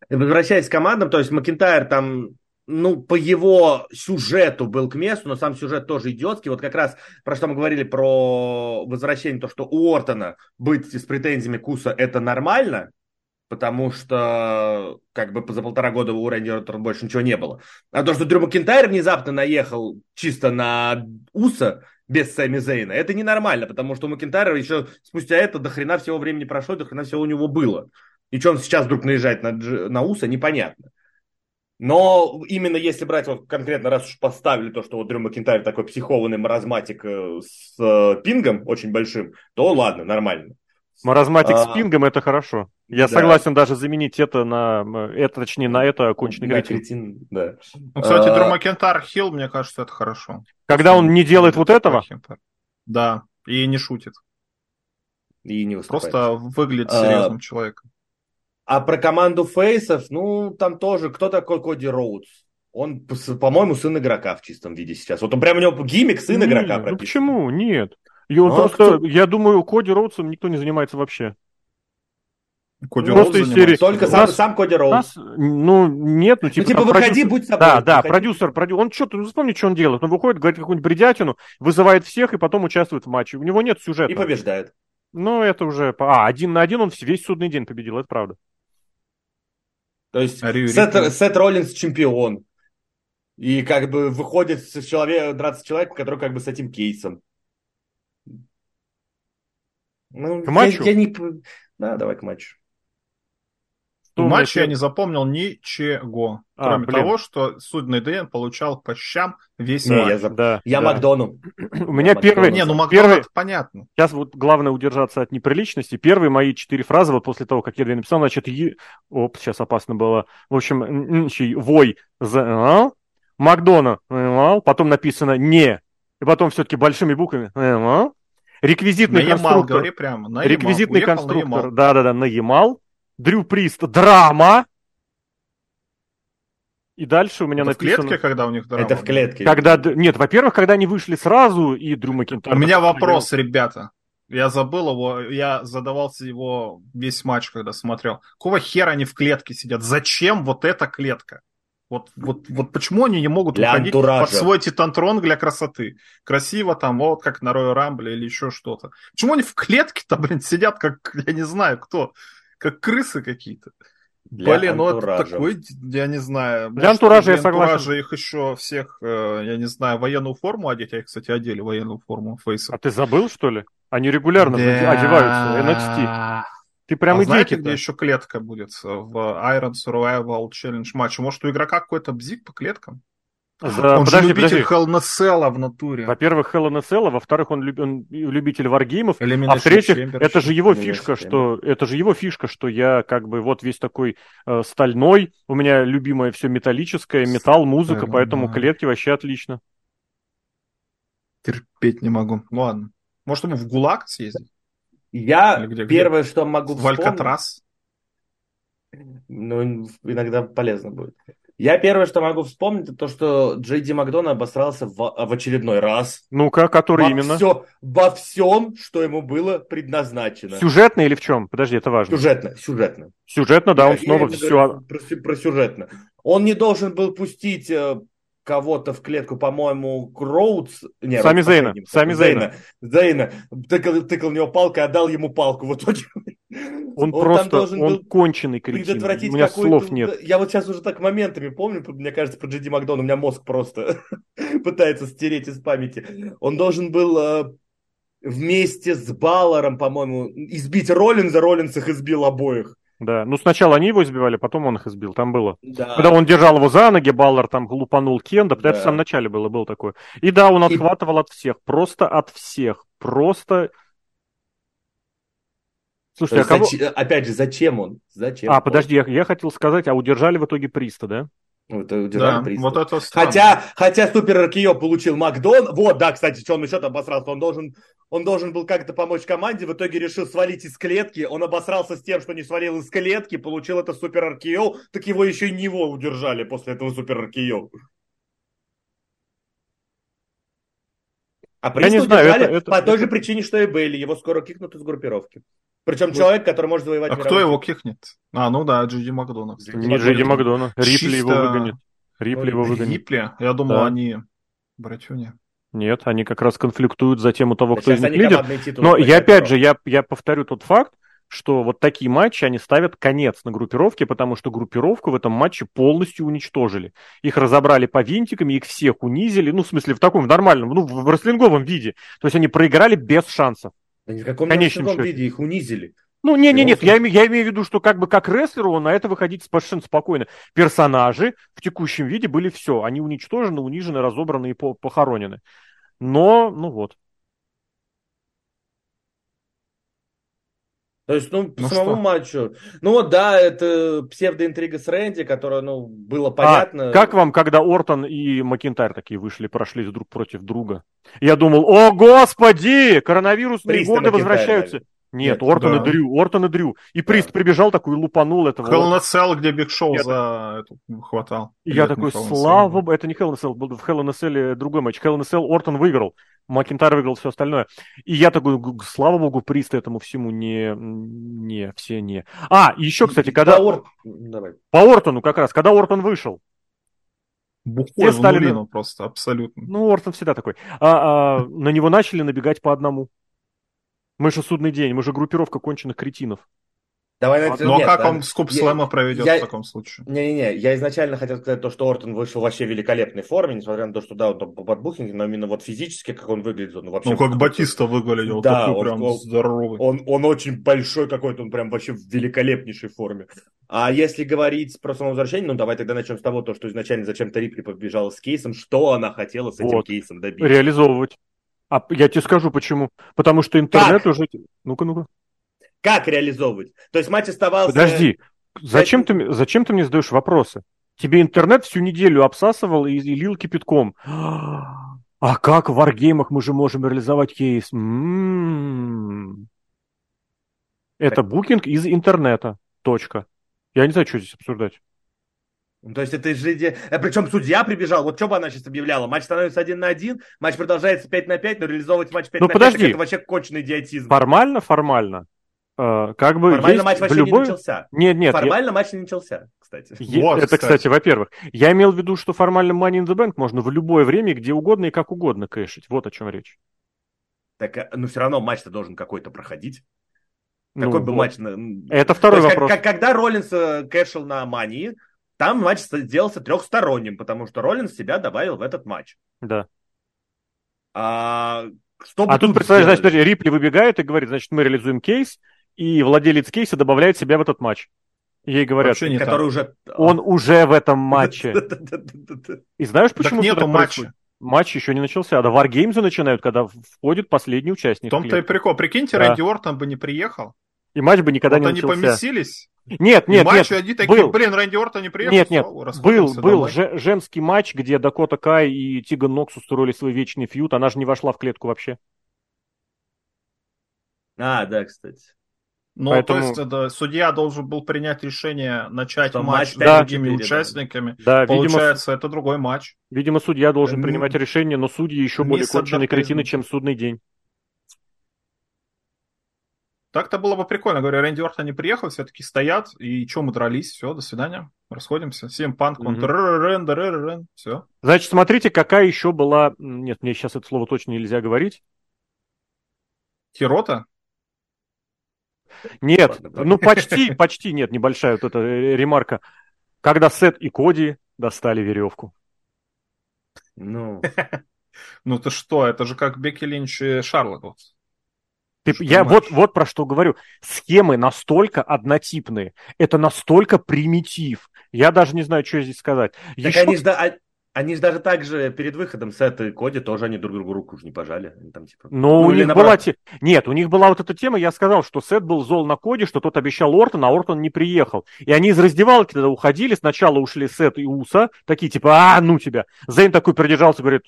Возвращаясь к командам, то есть Макентайр там ну, по его сюжету был к месту, но сам сюжет тоже идиотский. Вот как раз про что мы говорили про возвращение, то, что у Ортона быть с претензиями Куса это нормально, потому что как бы за полтора года у Рэнди Ортона больше ничего не было. А то, что Дрю Макинтайр внезапно наехал чисто на Уса без Сами Зейна, это ненормально, потому что у Макинтайра еще спустя это до хрена всего времени прошло, до хрена всего у него было. И что он сейчас вдруг наезжает на, на Уса, непонятно. Но именно если брать вот конкретно, раз уж поставили то, что вот Дрю Макинтайр такой психованный маразматик э, с э, пингом очень большим, то ладно, нормально. Маразматик а, с пингом это хорошо. Я да. согласен даже заменить это на это, точнее, на это оконченный кретин. кретин да. Ну, кстати, а... Макентар Хилл, мне кажется, это хорошо. Когда он не делает вот этого? Да, и не шутит. И не выступает. Просто выглядит серьезным а... человеком. А про команду фейсов, ну, там тоже, кто такой Коди Роудс? Он, по-моему, сын игрока в чистом виде сейчас. Вот он прям у него гиммик сын игрока прописан. Ну почему? Нет. И он ну, просто, кто... я думаю, Коди Роудсом никто не занимается вообще. Коди Просто из серии. Только сам, нас, сам Коди Роуд. Нас, ну, нет, ну, типа... Ну, типа, выходи, продюсер... будь собой. Да, да, выходи. продюсер, продюсер. Он что-то, ну, вспомни, что он делает. Он выходит, говорит какую-нибудь бредятину, вызывает всех и потом участвует в матче. У него нет сюжета. И побеждает. Ну, это уже... А, один на один он весь судный день победил, это правда. То есть Сет, Сет Роллинс чемпион. И как бы выходит с человек, драться с человеком, который как бы с этим кейсом. Ну, к матчу? Я, я не... Да, давай к матчу. В матче я не запомнил ничего, а, кроме блин. того, что судный Дэн получал по щам весь не, матч. Я, зап... да, я да. Макдону. У меня первый... Не, ну Макдону первый... это понятно. Сейчас вот главное удержаться от неприличности. Первые мои четыре фразы, вот после того, как я две написал, значит, е... оп, сейчас опасно было. В общем, вой за... Макдона, потом написано не И потом все-таки большими буквами. Реквизитный на Ямал, конструктор. говори прямо. На Реквизитный Ямал. Конструктор. Ямал. Да-да-да, на Ямал. Дрю Прист. Драма. И дальше у меня Это в написано... клетке, когда у них драма? Это в клетке. Когда... Нет, во-первых, когда они вышли сразу, и Дрю Макинтайр... У меня вопрос, ребята. Я забыл его, я задавался его весь матч, когда смотрел. Какого хера они в клетке сидят? Зачем вот эта клетка? Вот, вот, вот почему они не могут Для уходить антуража. под свой титантрон для красоты? Красиво там, вот как на Royal Rumble или еще что-то. Почему они в клетке-то, блин, сидят, как, я не знаю кто, как крысы какие-то? Для Блин, ну это антуража. такой, я не знаю. Для антуража я для согласен. антуража их еще всех, э, я не знаю, военную форму одеть. А их, кстати, одели военную форму фейса. А ты забыл, что ли? Они регулярно одеваются. NXT. Ты прям а иди знаете, где еще клетка будет? В Iron Survival Challenge матче. Может, у игрока какой-то бзик по клеткам? За... Он Подожди, же любитель подожди. Hell in a Cell в натуре. Во-первых, Hell in a Cell, а во-вторых, он, люб- он любитель варгеймов, а в-третьих, это же его фишка, что это же его фишка, что я как бы вот весь такой э, стальной, у меня любимое все металлическое, металл, музыка, Стальной. поэтому клетки вообще отлично. Терпеть не могу. Ладно. Может, ему в ГУЛАГ съездить? Я где- где? первое, что могу В вспомнить... Алькатрас? Ну, иногда полезно будет. Я первое, что могу вспомнить, это то, что Джей Ди Макдона обосрался в, в очередной раз. Ну-ка, который во, именно? Все, во всем, что ему было предназначено. Сюжетно или в чем? Подожди, это важно. Сюжетно, сюжетно. Сюжетно, да, он Я снова все... Про, про сюжетно. Он не должен был пустить э, кого-то в клетку, по-моему, Роудс. Не, Сами Зейна. Сами Зейна. Зейна. Тыкал, тыкал в него палкой, отдал ему палку в итоге. Он, там просто, должен он был конченый кретин. предотвратить У меня слов нет. Я вот сейчас уже так моментами помню, мне кажется, про Джеди Макдона, у меня мозг просто пытается стереть из памяти. Он должен был э, вместе с Балларом, по-моему, избить Роллинза, Роллинз их избил обоих. Да, ну сначала они его избивали, потом он их избил, там было. Да. Когда он держал его за ноги, Баллар там глупанул Кенда, это Да. в самом начале было, было такое. И да, он И- отхватывал от всех, просто от всех, просто... То Слушайте, а кого... зач- Опять же, зачем он? Зачем? А, подожди, я, я хотел сказать, а удержали в итоге Приста, да? Вот, удержали Да, вот это странно. Хотя, хотя Супер РКО получил Макдон. Вот, да, кстати, что он еще там обосрался. Он должен, он должен был как-то помочь команде, в итоге решил свалить из клетки. Он обосрался с тем, что не свалил из клетки, получил это Супер РКО, так его еще и него удержали после этого Супер РКО. А Я Приста не знаю, удержали это- это- по той это- же причине, что и Бейли. Его скоро кикнут из группировки. Причем человек, который может завоевать А кто его кикнет? А, ну да, Джиди Макдона. кстати. Не Джейди Макдона. Рипли его Чисто- выгонит. Рипли его выгонит. Рипли? Я думал, Да. они братюни. Нет, они как раз конфликтуют за тему того, Да кто из них лидер. Но я опять же, я, я повторю тот факт, что вот такие матчи, они ставят конец на группировке, потому что группировку в этом матче полностью уничтожили. Их разобрали по винтикам, их всех унизили, ну, в смысле, в таком в нормальном, ну, в рестлинговом виде. То есть они проиграли без шансов. Да ни в каком счете. виде их унизили. Ну, не, не, нет, я, я имею в виду, что как бы как рестлеру на это выходить совершенно спокойно. Персонажи в текущем виде были все. Они уничтожены, унижены, разобраны и по- похоронены. Но, ну вот. То есть, ну, по Ну самому что? матчу. Ну вот, да, это псевдоинтрига с Рэнди, которая, ну, было понятно. А, как вам, когда Ортон и Макинтайр такие вышли, прошлись друг против друга? Я думал, о господи, коронавирусные годы возвращаются. Нет, Нет, Ортон и да. Дрю, Ортон и Дрю. И Прист прибежал такой, лупанул этого. Hell in a Cell, где Биг Шоу Я за эту хватал. И я такой, слава богу, это не Hell in a Cell, был в Hell in a Cell другой матч. Hell in a Cell Ортон выиграл, Макинтайр выиграл все остальное. И я такой, слава богу, Прист этому всему не, не, все не. А, и еще, кстати, когда Да, Ор- Давай. по Ортону как раз, когда Ортон вышел, Бухой Все стали нулину просто, абсолютно. ну, Ортон всегда такой, а, а, на него начали набегать по одному. Мы же судный день, мы же группировка конченых кретинов. Давай, Ну, на- Ну а как да. он скуп Я- слэма проведет я- в таком случае? Не-не-не, я изначально хотел сказать то, что Ортон вышел вообще в великолепной форме, несмотря на то, что да, он там подбухнет, но именно вот физически, как он выглядит, он вообще... Ну как Батиста выглядел, Да, такой он- прям он- здоровый. Он, он очень большой какой-то, он прям вообще в великолепнейшей форме. А если говорить про самовозвращение, ну давай тогда начнем с того, то, что изначально зачем-то Рипли побежала с кейсом, что она хотела с этим Вот. кейсом добиться. Реализовывать. А я тебе скажу почему. Потому что интернет уже... Ну-ка, ну-ка. Как реализовывать? То есть матч оставался... Подожди, зачем ты, зачем ты мне задаешь вопросы? Тебе интернет всю неделю обсасывал и, и лил кипятком. А как в варгеймах мы же можем реализовать кейс? М-м-м. Это букинг из интернета. Точка. Я не знаю, что здесь обсуждать. Ну, То есть это же... А причем судья прибежал, вот что бы она сейчас объявляла? Матч становится один на один, матч продолжается 5 на 5, но реализовывать матч 5 Ну, на 5 подожди. это вообще конченый идиотизм. Формально, формально. э, как бы Формально есть матч вообще любой... не начался. Нет, нет. я- Формально матч не начался, кстати. Е- Вот, это, кстати. кстати, во-первых. Я имел в виду, что формально Money in the Bank можно в любое время, где угодно и как угодно кэшить. Вот о чем речь. Так, а, ну все равно матч-то должен какой-то проходить. Ну, Какой бы вот. матч... Это То второй есть, как- вопрос. как- когда Роллинс э, кэшил на Мании, там матч сделался трехсторонним, потому что Роллинс себя добавил в этот матч. Да. А, что А тут, представляешь, значит, подожди, Рипли выбегает и говорит, значит, мы реализуем кейс, и владелец кейса добавляет себя в этот матч. Ей говорят, Вообще не который так. уже... он уже в этом матче. И знаешь, Так почему нету это матча. Матч еще не начался. Да WarGames начинают, когда входит последний В участник. том-то и прикол. Прикиньте, Да. Рэнди Ортон бы не приехал. И матч бы никогда вот не они начался. поместились. Нет, и нет, матчи нет. они такие, был. блин, Рэнди Ортон не приехал. Нет, нет, всё, был, был же- женский матч, где Дакота Кай и Тиган Нокс устроили свой вечный feud. Она же не вошла в клетку вообще. А, да, кстати. Ну, Поэтому- то есть, это, судья должен был принять решение начать Что матч матч с на другими четыре, да. участниками. Да, видимо, Получается, это другой матч. видимо, судья должен принимать решение, но судьи еще более конченые кретины, чем судный день. Так-то было бы прикольно. Говорю, Рэнди Ортон не приехал, все таки стоят, и что мы дрались, все, до свидания, расходимся. Всем панк, он Мгм. все. Значит, смотрите, какая еще была... Нет, мне сейчас это слово точно нельзя говорить. Хирота? Нет, ну почти, почти нет, небольшая вот эта ремарка. Когда Сет и Коди достали веревку. Ну, Ну ты что, это же как Бекки Линч и Шарлот. Ты- Что я матч? вот, вот про что говорю. Схемы настолько однотипные. Это настолько примитив. Я даже не знаю, что здесь сказать. так Еще- они же да- а- они ж даже так же перед выходом Сет и Коди тоже они друг другу руку уже не пожали. Они там, типа, Но ну, у них наоборот. была... Нет, у них была вот эта тема, я сказал, что Сет был зол на Коди, что тот обещал Ортон, а Ортон не приехал. И они из раздевалки тогда уходили, сначала ушли Сет и Уса, такие типа, а, ну тебя. Зейн такой придержался, говорит,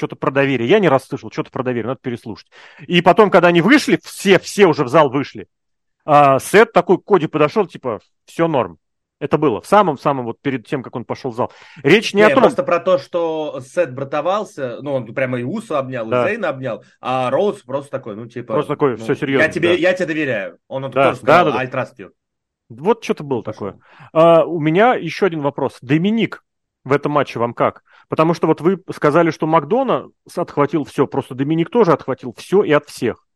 что-то про доверие. Я не раз слышал, что-то про доверие, надо переслушать. И потом, когда они вышли, все, все уже в зал вышли, а, Сет такой к Коди подошел, типа, все норм. Это было в самом-самом вот перед тем, как он пошел в зал. Речь не Не, о том... просто про то, что Сет братовался, ну, он прямо и Уса обнял, Да. и Зейна обнял, а Роуз просто такой, ну, типа... Просто такой, ну, «Всё серьезно, Я тебе, да». я тебе доверяю. Он, он Да, тоже сказал, да, да, да. I trust you. Вот что-то было Пошел. такое. А, у меня еще один вопрос. Доминик в этом матче вам как? Потому что вот вы сказали, что Макдона отхватил все, просто Доминик тоже отхватил все и от всех.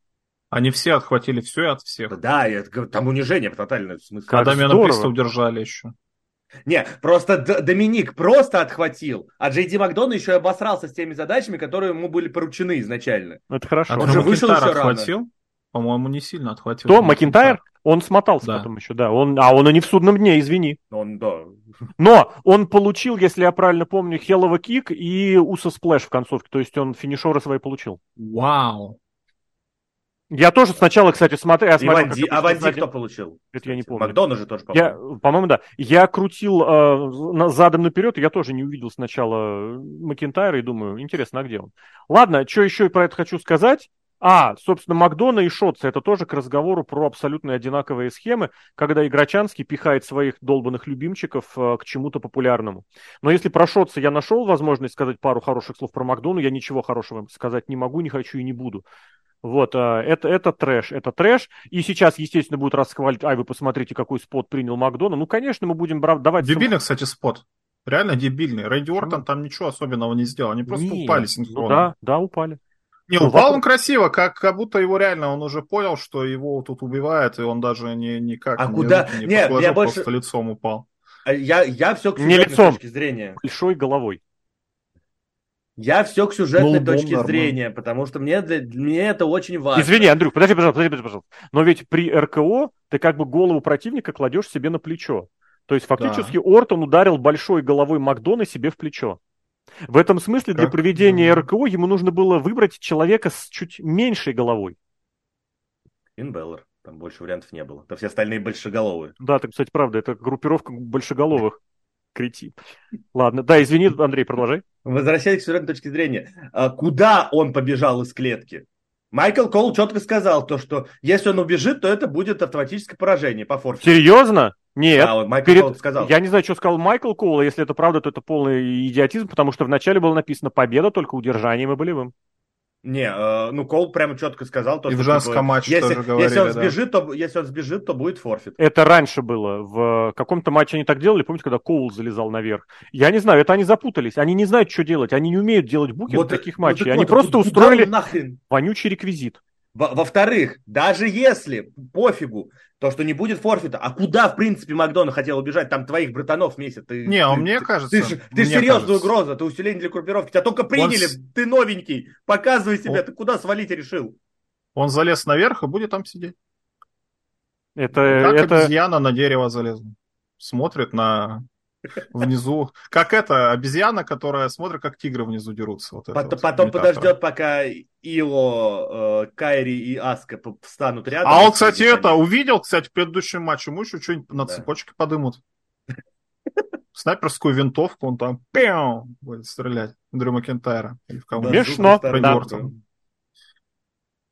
Они все отхватили все от всех. Да, говорю, там унижение тотальное. В смысле. Как Когда меня здорово. на пристав удержали еще. Не, просто Д- Доминик просто отхватил, а Джей Ди Макдон еще и обосрался с теми задачами, которые ему были поручены изначально. Это хорошо. А Он же вышел еще рано. отхватил? По-моему, не сильно отхватил. Кто? Макинтайр? Он смотался Да. потом еще, да. Он, а он и не в судном дне, извини. Он, да. Но он получил, если я правильно помню, Helluva Kick и Uso Splash в концовке. То есть он финишеры свои получил. Вау. Я тоже сначала, кстати, смотрел. Я смотрел, Ванди- а Ванди кто получил? Это я не помню. Макдон уже тоже, Я, по-моему. по-моему, да. Я крутил э, на- задом наперед, и я тоже не увидел сначала Макинтайра и думаю, интересно, а где он? Ладно, что еще про это хочу сказать? А, собственно, Макдона и Шотци, это тоже к разговору про абсолютно одинаковые схемы, когда Игрочанский пихает своих долбанных любимчиков э, к чему-то популярному. Но если про Шотца я нашел возможность сказать пару хороших слов про Макдону, я ничего хорошего сказать не могу, не хочу и не буду. Вот, а, это, это трэш, это трэш. И сейчас, естественно, будут расхваливать, ай, вы посмотрите, какой спот принял Макдона. Ну, конечно, мы будем давать... Дебильный, кстати, спот. Реально дебильный. Рэнди Ортон там ничего особенного не сделал. Они просто Не, упали ну синхронно. да, да, упали. Не, Ну, упал он красиво, как, как будто его реально, он уже понял, что его тут убивают, и он даже не, никак А не, куда? не Нет, подложил, я больше- просто лицом упал. А Я, я все к Не сюжетной лицом. точки зрения. Большой головой. Я все к сюжетной Ну, точке нормально. зрения, потому что мне, для, мне это очень важно. Извини, Андрюх, подожди, пожалуйста, подожди, пожалуйста. Но ведь при РКО ты как бы голову противника кладешь себе на плечо. То есть фактически Ортон ударил большой головой Макдона себе в плечо. В этом смысле для Как? проведения. РКО ему нужно было выбрать человека с чуть меньшей головой. Финн Беллар. Там больше вариантов не было. То все остальные большеголовые. Да, так, кстати, правда, это группировка большеголовых. Кретин. Ладно, да, извини, Андрей, продолжай. Возвращаясь к сюжетной точке зрения, а, куда он побежал из клетки? Майкл Кол четко сказал то, что если он убежит, то это будет автоматическое поражение по форсу. Серьезно? Нет. Да, вот Майкл Перед- Кол сказал. Я не знаю, что сказал Майкл Коул, а если это правда, то это полный идиотизм, потому что вначале было написано «Победа только удержанием и болевым». Не, э, ну Кол прямо четко сказал то, И что в женском матче если, тоже говорили, если он да. сбежит, то если он сбежит, то будет форфит. Это раньше было. В каком-то матче они так делали, помните, когда Коул залезал наверх? Я не знаю, это они запутались. Они не знают, что делать. Они не умеют делать букинг Вот, таких ну матчей. так они вот, просто куда устроили вонючий реквизит. Во- Во-вторых, даже если пофигу, то, что не будет форфита, а куда, в принципе, Макдона хотел убежать? Там твоих братанов месяц. Ты, Не, а ты- мне ты- кажется, Ты, ты мне серьезная кажется. угроза, ты усиление для группировки. Тебя только приняли, с- ты новенький. Показывай себя, Он- ты куда свалить решил? Он залез наверх и будет там сидеть. Это, Как это... обезьяна на дерево залезла. Смотрит на внизу. Как это, обезьяна, которая смотрит, как тигры внизу дерутся. Вот Потом метафора. подождет, пока Ило, э, Кайри и Аска встанут рядом. А он, кстати, это увидел, кстати, в предыдущем матче. Ему еще что-нибудь на Да. цепочке подымут. Снайперскую винтовку, он там пиу, будет стрелять. Дрю Макентайра. Или в кого Да, Смешно, да.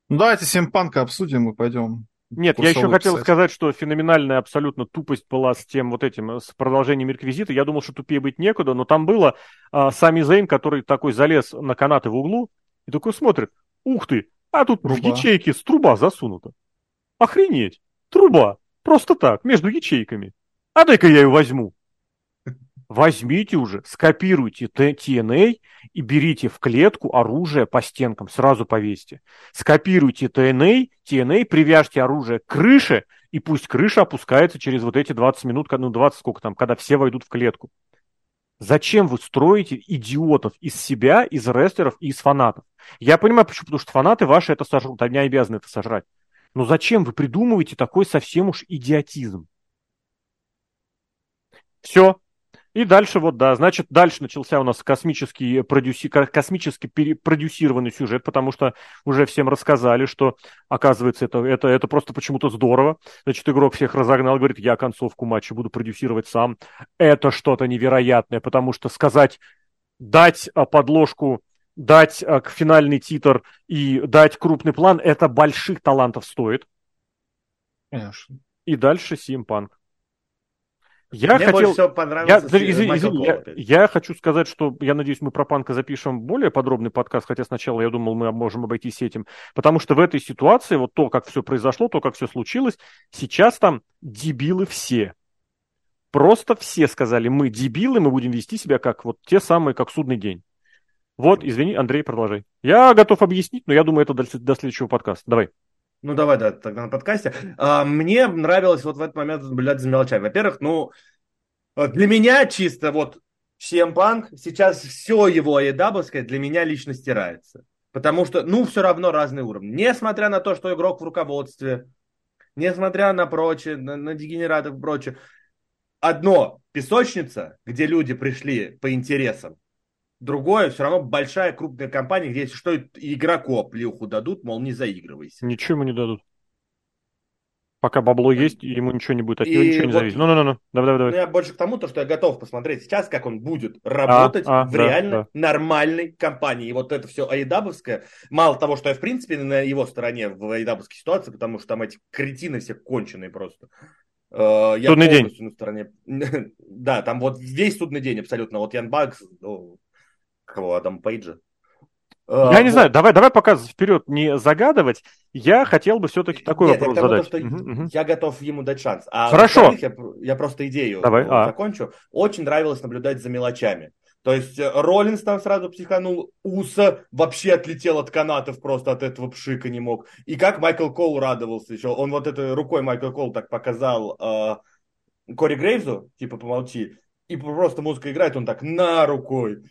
Ну давайте Симпанка обсудим и пойдем. Нет, я еще хотел писать. сказать, что феноменальная абсолютно тупость была с тем вот этим, с продолжением реквизита. Я думал, что тупее быть некуда, но там было а, Сами Зейн, который такой залез на канаты в углу и такой смотрит. Ух ты, а тут в Труба. ячейке с труба засунута. Охренеть, труба, просто так, между ячейками. А дай-ка я ее возьму. Возьмите уже, скопируйте TNA и берите в клетку оружие по стенкам, сразу повесьте. Скопируйте TNA, TNA, привяжьте оружие к крыше, и пусть крыша опускается через вот эти 20 минут, ну 20 сколько там, когда все войдут в клетку. Зачем вы строите идиотов из себя, из рестлеров и из фанатов? Я понимаю, почему, потому что фанаты ваши это сожрут, они обязаны это сожрать. Но зачем вы придумываете такой совсем уж идиотизм? Все. И дальше вот, да, значит, дальше начался у нас космический, продюси... ко- космически продюсированный сюжет, потому что уже всем рассказали, что, оказывается, это, это, это просто почему-то здорово. Значит, игрок всех разогнал, говорит, я концовку матча буду продюсировать сам. Это что-то невероятное, потому что сказать, дать а, подложку, дать а, к- финальный титр и дать крупный план, это больших талантов стоит. Конечно. И дальше Симпанк. Я Мне хотел... больше всего Я, понравился с- извини, извини, я, я хочу сказать, что я надеюсь, мы про Панка запишем более подробный подкаст, хотя сначала я думал, мы можем обойтись этим, потому что в этой ситуации, вот то, как все произошло, то, как все случилось, сейчас там дебилы все. Просто все сказали, мы дебилы, мы будем вести себя как вот те самые, как судный день. Вот, извини, Андрей, продолжай. Я готов объяснить, но я думаю, это до, до следующего подкаста. Давай. Ну, давай, да, тогда на подкасте. А, мне нравилось вот в этот момент наблюдать за мелочами. Во-первых, ну, э, для меня чисто вот CM Punk, сейчас все его аэдабовское для меня лично стирается. Потому что, ну, все равно разный уровень. Несмотря на то, что игрок в руководстве, несмотря на прочее, на, на дегенератов и прочее, одно песочница, где люди пришли по интересам, другое все равно большая крупная компания, где, если что, игроку плюху дадут, мол, не заигрывайся. Ничего ему не дадут. Пока бабло есть, ему ничего не будет, от него И ничего не вот- зависит. Ну-ну-ну, давай, давай, Ну, я больше к тому, то, что я готов посмотреть сейчас, как он будет работать а, в да, реально да. нормальной компании. И вот это все аидабовское, мало того, что я, в принципе, на его стороне в аидабовской ситуации, потому что там эти кретины все конченые просто. Э, Я Судный день. полностью на стороне. Да, там вот весь судный день абсолютно. Вот Ян Бакс, ну, кого, Адам Пейджа. Я не вот. знаю, давай, давай пока вперед не загадывать. Я хотел бы все-таки такой Нет, вопрос тому, задать. то, что Мгм, мгм. Я готов ему дать шанс. А Хорошо. Я, я просто идею Давай, а. закончу. Очень нравилось наблюдать за мелочами. То есть э, Роллинс там сразу психанул, Уса вообще отлетел от канатов просто от этого пшика не мог. И как Майкл Кол радовался еще. Он вот этой рукой Майкл Кол так показал э, Кори Грейвзу, типа помолчи. И просто музыка играет, он так на рукой.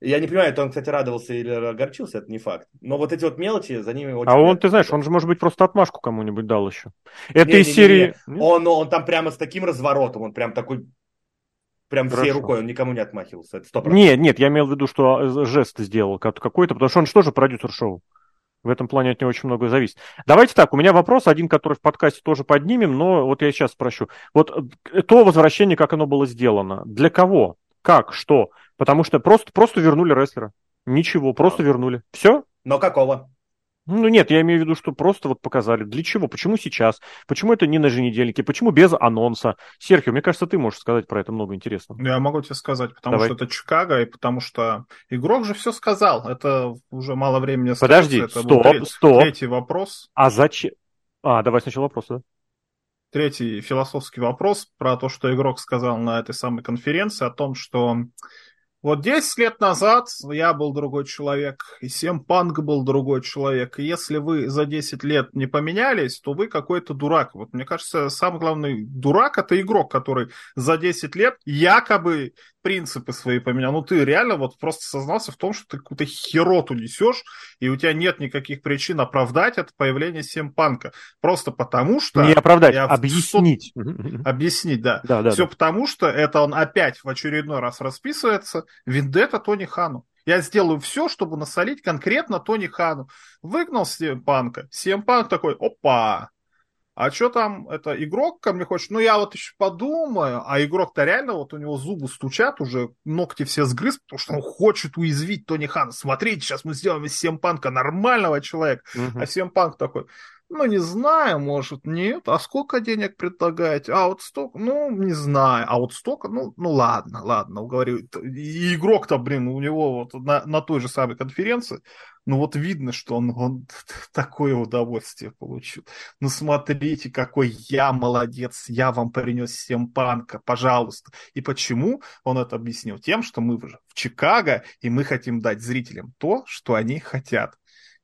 Я не понимаю, это он, кстати, радовался или огорчился, это не факт. Но вот эти вот мелочи, за ними очень... А он, ты знаешь, он же, может быть, просто отмашку кому-нибудь дал еще. Это Не-не-не-не. из серии... Нет? Он, он там прямо с таким разворотом, он прям такой, прям всей Хорошо. рукой, он никому не отмахивался, это сто Нет, нет, я имел в виду, что э, жест сделал как- какой-то, потому что он же продюсер шоу? В этом плане от него очень многое зависит. Давайте так, у меня вопрос, один, который в подкасте тоже поднимем, но вот я сейчас спрошу. Вот э, то возвращение, как оно было сделано, для кого? Как? Что? Потому что просто, просто вернули рестлера. Ничего, просто вернули. Все? Но какого? Ну нет, я имею в виду, что просто вот показали. Для чего? Почему сейчас? Почему это не на еженедельнике? Почему без анонса? Серхио, мне кажется, ты можешь сказать про это много интересного. Я могу тебе сказать, потому Давай. что это Чикаго, и потому что игрок же все сказал. Это уже мало времени остается. Подожди, это стоп, был тре- стоп. Третий вопрос. А зачем? А, давай сначала вопрос, да? Третий философский вопрос про то, что игрок сказал на этой самой конференции, о том, что вот 10 лет назад я был другой человек, и Сем Панк был другой человек. И если вы за 10 лет не поменялись, то вы какой-то дурак. Вот мне кажется, самый главный дурак это игрок, который за 10 лет якобы принципы свои поменял. Ну ты реально вот просто сознался в том, что ты какую-то хероту несешь, и у тебя нет никаких причин оправдать это появление Сем Панка. Просто потому что... Не оправдать, я объяснить. Объяснить, да. Да, да, Все да. потому, что это он опять в очередной раз расписывается. Вендетта Тони Хану. Я сделаю все, чтобы насолить конкретно Тони Хану. Выгнал Панка. Панк такой, опа, а что там, это игрок ко мне хочет? Ну, я вот еще подумаю. А игрок-то реально, вот у него зубы стучат уже, ногти все сгрыз, потому что он хочет уязвить Тони Хана. Смотрите, сейчас мы сделаем из Панка нормального человека. Мгм. А Панк такой, ну, не знаю, может, нет. А сколько денег предлагаете? А вот столько, ну, не знаю. А вот столько, ну, ну ладно, ладно, уговорю. И игрок-то, блин, у него вот на, на той же самой конференции, ну, вот видно, что он, он такое удовольствие получил. Ну, смотрите, какой я молодец, я вам принес всем панка, пожалуйста. И почему он это объяснил? Тем, что мы в Чикаго, и мы хотим дать зрителям то, что они хотят.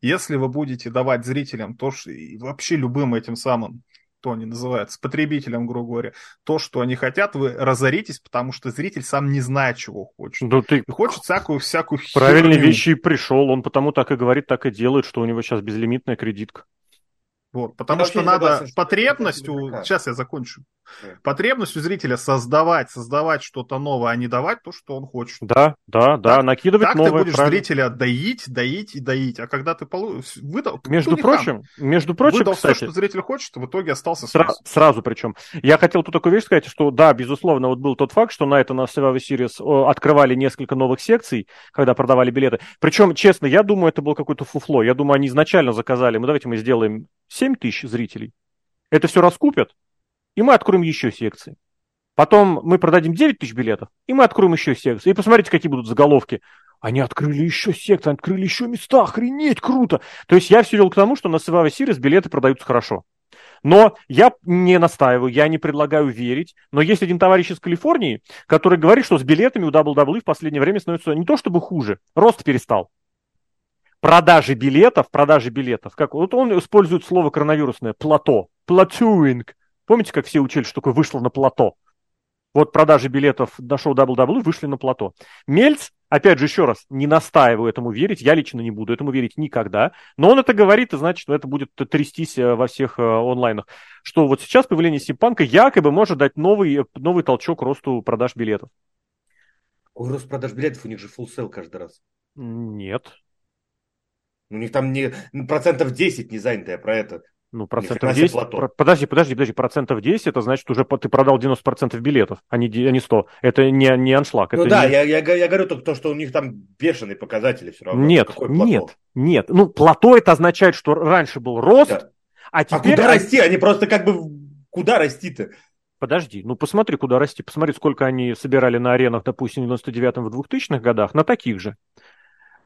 Если вы будете давать зрителям то, что и вообще любым этим самым, то они называются, потребителям, грубо говоря, то, что они хотят, вы разоритесь, потому что зритель сам не знает, чего хочет. Да ты И хочет всякую, всякую правильные херню. вещи и пришел. Он потому так и говорит, так и делает, что у него сейчас безлимитная кредитка. Вот, потому Я что надо согласен, потребность у... Сейчас я закончу. Да. Потребность у зрителя создавать, создавать что-то новое, а не давать то, что он хочет. Да, да, да, Так- накидывать Так новое. ты будешь правильно. зрителя доить, доить и доить. А когда ты получишь... Выдал... Между прочим, между прочим, выдал кстати, все, что зритель хочет, в итоге остался Сра- снос. сразу причем. Я хотел тут такую вещь сказать, что да, безусловно, вот был тот факт, что на это на Survivor Series открывали несколько новых секций, когда продавали билеты. Причем, честно, я думаю, это было какое-то фуфло. Я думаю, они изначально заказали, мы давайте мы сделаем 7 тысяч зрителей. Это все раскупят, и мы откроем еще секции. Потом мы продадим 9 тысяч билетов, и мы откроем еще секции. И посмотрите, какие будут заголовки. Они открыли еще секции, открыли еще места, охренеть, круто. То есть я все вел к тому, что на Survivor Series билеты продаются хорошо. Но я не настаиваю, я не предлагаю верить. Но есть один товарищ из Калифорнии, который говорит, что с билетами у WWE в последнее время становится не то чтобы хуже, рост перестал. Продажи билетов, продажи билетов, как вот он использует слово коронавирусное, плато, платуинг. Помните, как все учили, что такое вышло на плато? Вот продажи билетов на шоу WWE вышли на плато. Мельц, опять же, еще раз, не настаиваю этому верить, я лично не буду этому верить никогда, но он это говорит, и значит, это будет трястись э, во всех э, онлайнах, что вот сейчас появление Симпанка якобы может дать новый, э, новый толчок росту продаж билетов. Рост продаж билетов, у них же full sale каждый раз. Нет. У них там не, ну, процентов 10 не занятое про это. Ну, процентов хрена себе 10. плато. про- Подожди, подожди, подожди, процентов 10, это значит, уже ты продал 90% билетов, а не, а не 100. Это не, не аншлаг. Ну это да, не- я, я, я говорю только то, что у них там бешеные показатели все равно. Нет, нет, нет. Ну, плато это означает, что раньше был рост, Да. а А теперь... куда они- расти? Они просто как бы... Куда расти-то? Подожди, ну посмотри, куда расти. Посмотри, сколько они собирали на аренах, допустим, в 99-м, в 2000-х годах, на таких же.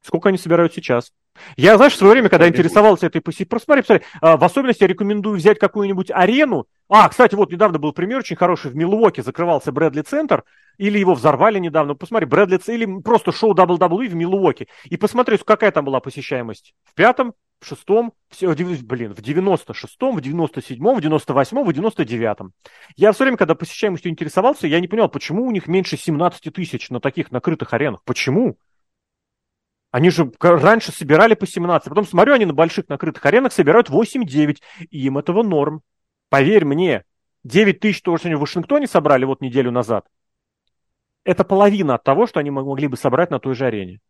Сколько они собирают сейчас? Я, знаешь, в свое время, когда Смотри, интересовался этой поси... Посмотри, посмотри. А, В особенности я рекомендую взять какую-нибудь арену. А, кстати, вот недавно был пример очень хороший. В Милуоке закрывался Брэдли Центр, или его взорвали недавно. Посмотри, Брэдли или просто шоу WWE в Милуоке. И посмотри, какая там была посещаемость. В пятом, в шестом, в блин, в 96-м, в 97-м, в 98-м, в 99-м. Я все время, когда посещаемостью интересовался, я не понял, почему у них меньше 17 тысяч на таких накрытых аренах. Почему? Они же раньше собирали по 17. Потом смотрю, они на больших накрытых аренах собирают 8-9. И им этого норм. Поверь мне, 9 тысяч, то, что они в Вашингтоне собрали вот неделю назад, это половина от того, что они мог- могли бы собрать на той же арене.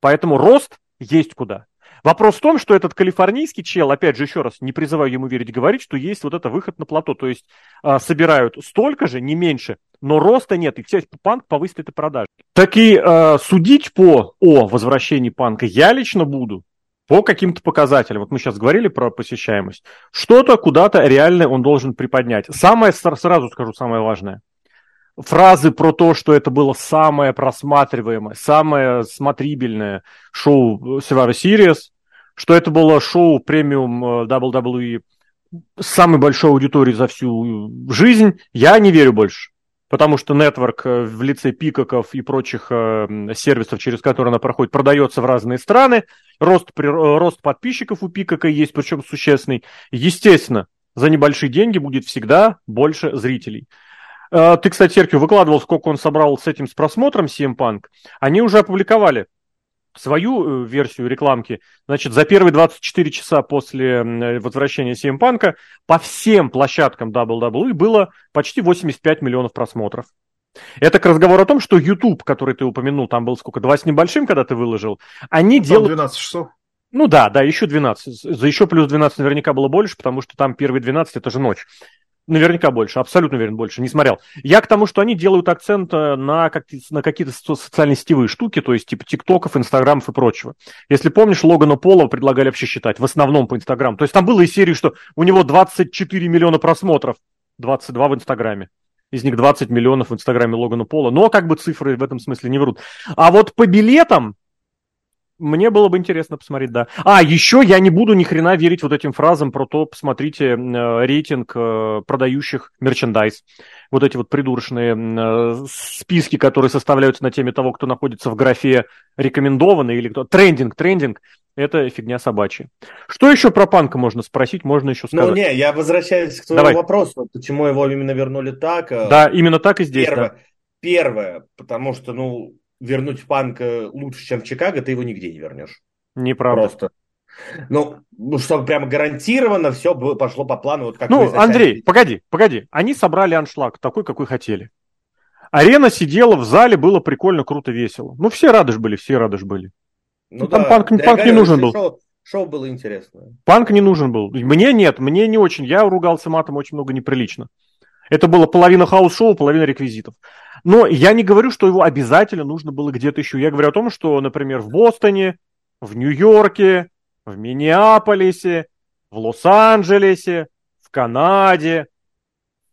Поэтому рост есть куда. Вопрос в том, что этот калифорнийский чел, опять же, еще раз, не призываю ему верить, говорит, что есть вот это выход на плато. То есть а, собирают столько же, не меньше, но роста нет, и все панк повысит это продажи. Так и а, судить по о возвращении панка я лично буду по каким-то показателям. Вот мы сейчас говорили про посещаемость. Что-то куда-то реально он должен приподнять. Самое, сразу скажу, самое важное. Фразы про то, что это было самое просматриваемое, самое смотрибельное шоу Survivor Series, что это было шоу премиум э, WWE с самой большой аудиторией за всю жизнь, я не верю больше потому что нетворк э, в лице пикоков и прочих э, сервисов, через которые она проходит, продается в разные страны. Рост, при, рост подписчиков у пикока есть, причем существенный. Естественно, за небольшие деньги будет всегда больше зрителей. Э, ты, кстати, Серхио, выкладывал, сколько он собрал с этим с просмотром CM Punk. Они уже опубликовали свою э, версию рекламки, значит, за первые 24 часа после возвращения CM Punk по всем площадкам WWE было почти 85 миллионов просмотров. Это к разговору о том, что YouTube, который ты упомянул, там был сколько, два с небольшим, когда ты выложил, они ну, делают... 12 часов. Ну да, да, еще 12. За еще плюс 12 наверняка было больше, потому что там первые 12 это же ночь. Наверняка больше, абсолютно уверен, больше, не смотрел. Я к тому, что они делают акцент э, на, как, на какие-то социальные сетевые штуки, то есть типа тиктоков, инстаграмов и прочего. Если помнишь, Логана Пола предлагали вообще считать, в основном по инстаграму. То есть там было и серии, что у него 24 миллиона просмотров, 22 в инстаграме. Из них 20 миллионов в инстаграме Логана Пола. Но как бы цифры в этом смысле не врут. А вот по билетам мне было бы интересно посмотреть, да. А, еще я не буду ни хрена верить вот этим фразам про то, посмотрите э, рейтинг э, продающих мерчендайз. Вот эти вот придурочные э, списки, которые составляются на теме того, кто находится в графе рекомендованный или кто... Трендинг, трендинг. Это фигня собачья. Что еще про панка можно спросить, можно еще ну, сказать? Ну, не, я возвращаюсь к твоему Давай. вопросу, почему его именно вернули так. Э, да, именно так и здесь, Первое, да. Первое, потому что, ну, вернуть панк лучше, чем в Чикаго, ты его нигде не вернешь. Неправда. Просто. Ну, ну, чтобы прямо гарантированно все пошло по плану. Вот как ну, Андрей, погоди, погоди. Они собрали аншлаг такой, какой хотели. Арена сидела в зале, было прикольно, круто, весело. Ну, все рады же были, все рады же были. Ну, ну там да. панк, да, панк не нужен был. Шоу, шоу было интересно. Панк не нужен был. Мне нет, мне не очень. Я ругался матом очень много неприлично. Это было половина хаус-шоу, половина реквизитов. Но я не говорю, что его обязательно нужно было где-то еще. Я говорю о том, что, например, в Бостоне, в Нью-Йорке, в Миннеаполисе, в Лос-Анджелесе, в Канаде.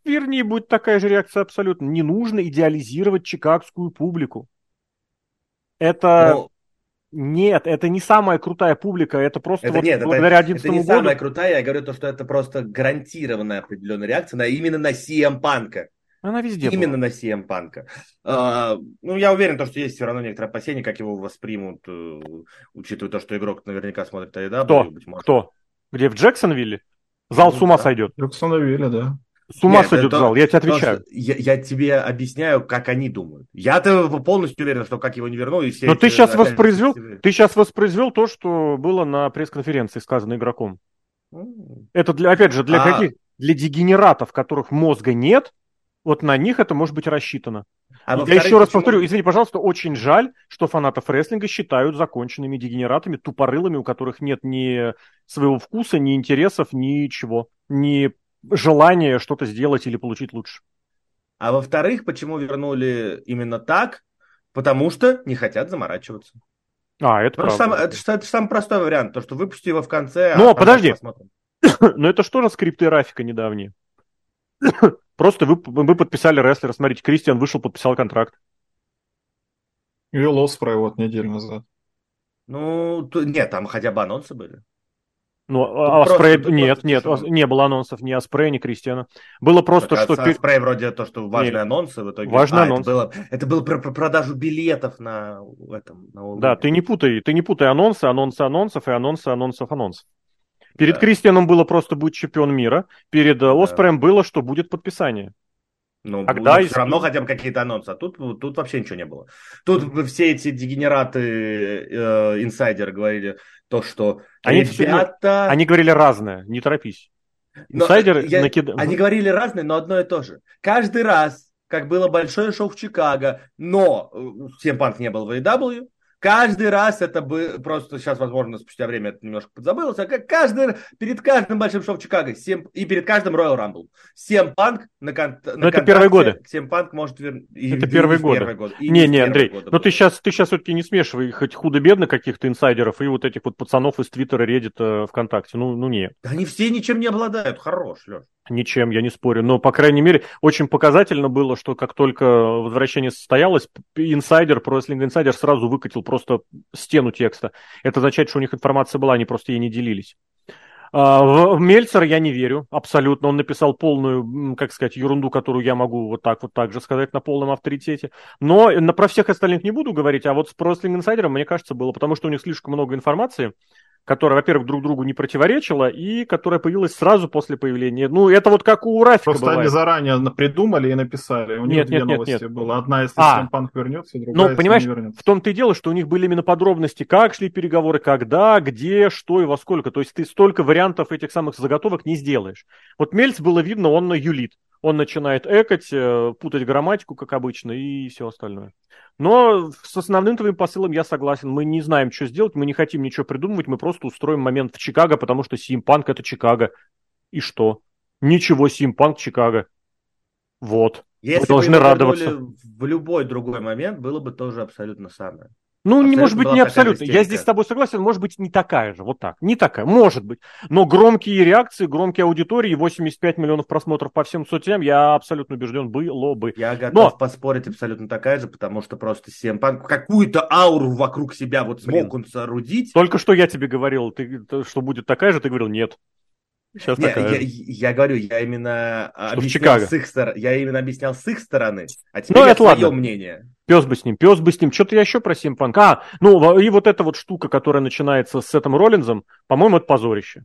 Вернее, будет такая же реакция абсолютно. Не нужно идеализировать чикагскую публику. Это... Но... Нет, это не самая крутая публика, это просто это, вот нет, благодаря 11 это, это не году... самая крутая, я говорю то, что это просто гарантированная определенная реакция на, именно на CM Панка. Она везде Именно была. на CM Панка. А, ну, я уверен, то, что есть все равно некоторые опасения, как его воспримут, э, учитывая то, что игрок наверняка смотрит AEW. Кто? Кто? Где, в Джексонвилле? Зал ну, с ума да. сойдет. В Джексонвилле, да. С ума Нет, сойдет это, зал, я тебе отвечаю. Я, я тебе объясняю, как они думают. Я-то полностью уверен, что как его не верну. И все Но ты сейчас воспроизвел, ты сейчас воспроизвел то, что было на пресс-конференции сказано игроком. Mm. Это, для, опять же, для а... каких? Для дегенератов, которых мозга нет, вот на них это может быть рассчитано. А Я еще раз повторю, извини, пожалуйста, очень жаль, что фанатов рестлинга считают законченными дегенератами, тупорылыми, у которых нет ни своего вкуса, ни интересов, ничего, ни желания что-то сделать или получить лучше. А во-вторых, почему вернули именно так? Потому что не хотят заморачиваться. А, это правда. Сам, это, это, это самый простой вариант, то, что выпусти его в конце. Но, а подожди, но это что же скрипты Рафика недавние? Просто вы, вы подписали рестлера. Смотрите, Кристиан вышел, подписал контракт. И Лоспрей вот неделю назад. Ну, то, нет, там хотя бы анонсы были. Ну, а Аспрей... Нет, нет, почему? не было анонсов ни Аспрея, ни Кристиана. Было просто, так, что... Аспрей вроде то, что важные нет. анонсы в итоге. Важный а, анонс. Это было, это было про, про продажу билетов на этом. На да, ты не путай, ты не путай анонсы, анонсы анонсов и анонсы анонсов анонсов. Перед да. Кристианом было просто будет чемпион мира, перед э, да. Оспреем было, что будет подписание. Ну, Тогда все равно хотя бы какие-то анонсы, а тут, тут вообще ничего не было. Тут все эти дегенераты, э, инсайдеры говорили то, что они ребята... Они говорили разное, не торопись. Инсайдеры я, накид... Они говорили разное, но одно и то же. Каждый раз, как было большое шоу в Чикаго, но Семпанк не был в AEW, Каждый раз это бы просто сейчас, возможно, спустя время это немножко подзабылось, а как каждый, перед каждым большим шоу в Чикаго всем, и перед каждым Royal Rumble. Всем панк на, кон, на это первые годы. Всем панк может вернуть. Это первые годы. Первый год, не, не, Андрей, но ну ты сейчас, ты сейчас все-таки не смешивай хоть худо-бедно каких-то инсайдеров и вот этих вот пацанов из Твиттера, Reddit, ВКонтакте. Ну, ну не. Они все ничем не обладают. Хорош, Леш. Ничем, я не спорю. Но, по крайней мере, очень показательно было, что как только возвращение состоялось, инсайдер, Wrestling Insider сразу выкатил просто стену текста. Это означает, что у них информация была, они просто ей не делились. А, в Мельцер я не верю, абсолютно. Он написал полную, как сказать, ерунду, которую я могу вот так вот так же сказать на полном авторитете. Но про всех остальных не буду говорить, а вот с Wrestling Insider, мне кажется, было, потому что у них слишком много информации, которая, во-первых, друг другу не противоречила, и которая появилась сразу после появления. Ну, это вот как у Рафика Просто бывает. они заранее придумали и написали. У них нет, две нет, новости нет, нет. было. Одна, если а. Панк вернется, другая, Ну, если понимаешь, не вернется. в том-то и дело, что у них были именно подробности, как шли переговоры, когда, где, что и во сколько. То есть ты столько вариантов этих самых заготовок не сделаешь. Вот Мельц было видно, он юлит. Он начинает экать, э, путать грамматику, как обычно, и все остальное. Но с основным твоим посылом я согласен. Мы не знаем, что сделать, мы не хотим ничего придумывать, мы просто устроим момент в Чикаго, потому что Симпанк это Чикаго. И что? Ничего, Симпанк Чикаго. Вот. Если Вы должны бы радоваться. В любой другой момент было бы тоже абсолютно самое. Ну, не может быть, не абсолютно. истерика. Я здесь с тобой согласен, может быть, не такая же, вот так. Не такая, может быть. Но громкие реакции, громкие аудитории, 85 миллионов просмотров по всем соцсетям, я абсолютно убежден, было бы. Я готов Но- поспорить абсолютно такая же, потому что просто CM Punk какую-то ауру вокруг себя вот смог Блин. он соорудить. Только что я тебе говорил, ты- что будет такая же, ты говорил, нет. Сейчас Не, такая я, я говорю, я именно в объяснял с их стороны. Я именно объяснял с их стороны. А теперь Ну, это ладно. мнение. Пес бы с ним, пес бы с ним. Что-то я еще про Симпанк. А, ну, во- и вот эта вот штука, которая начинается с этим Роллинзом, по-моему, это позорище.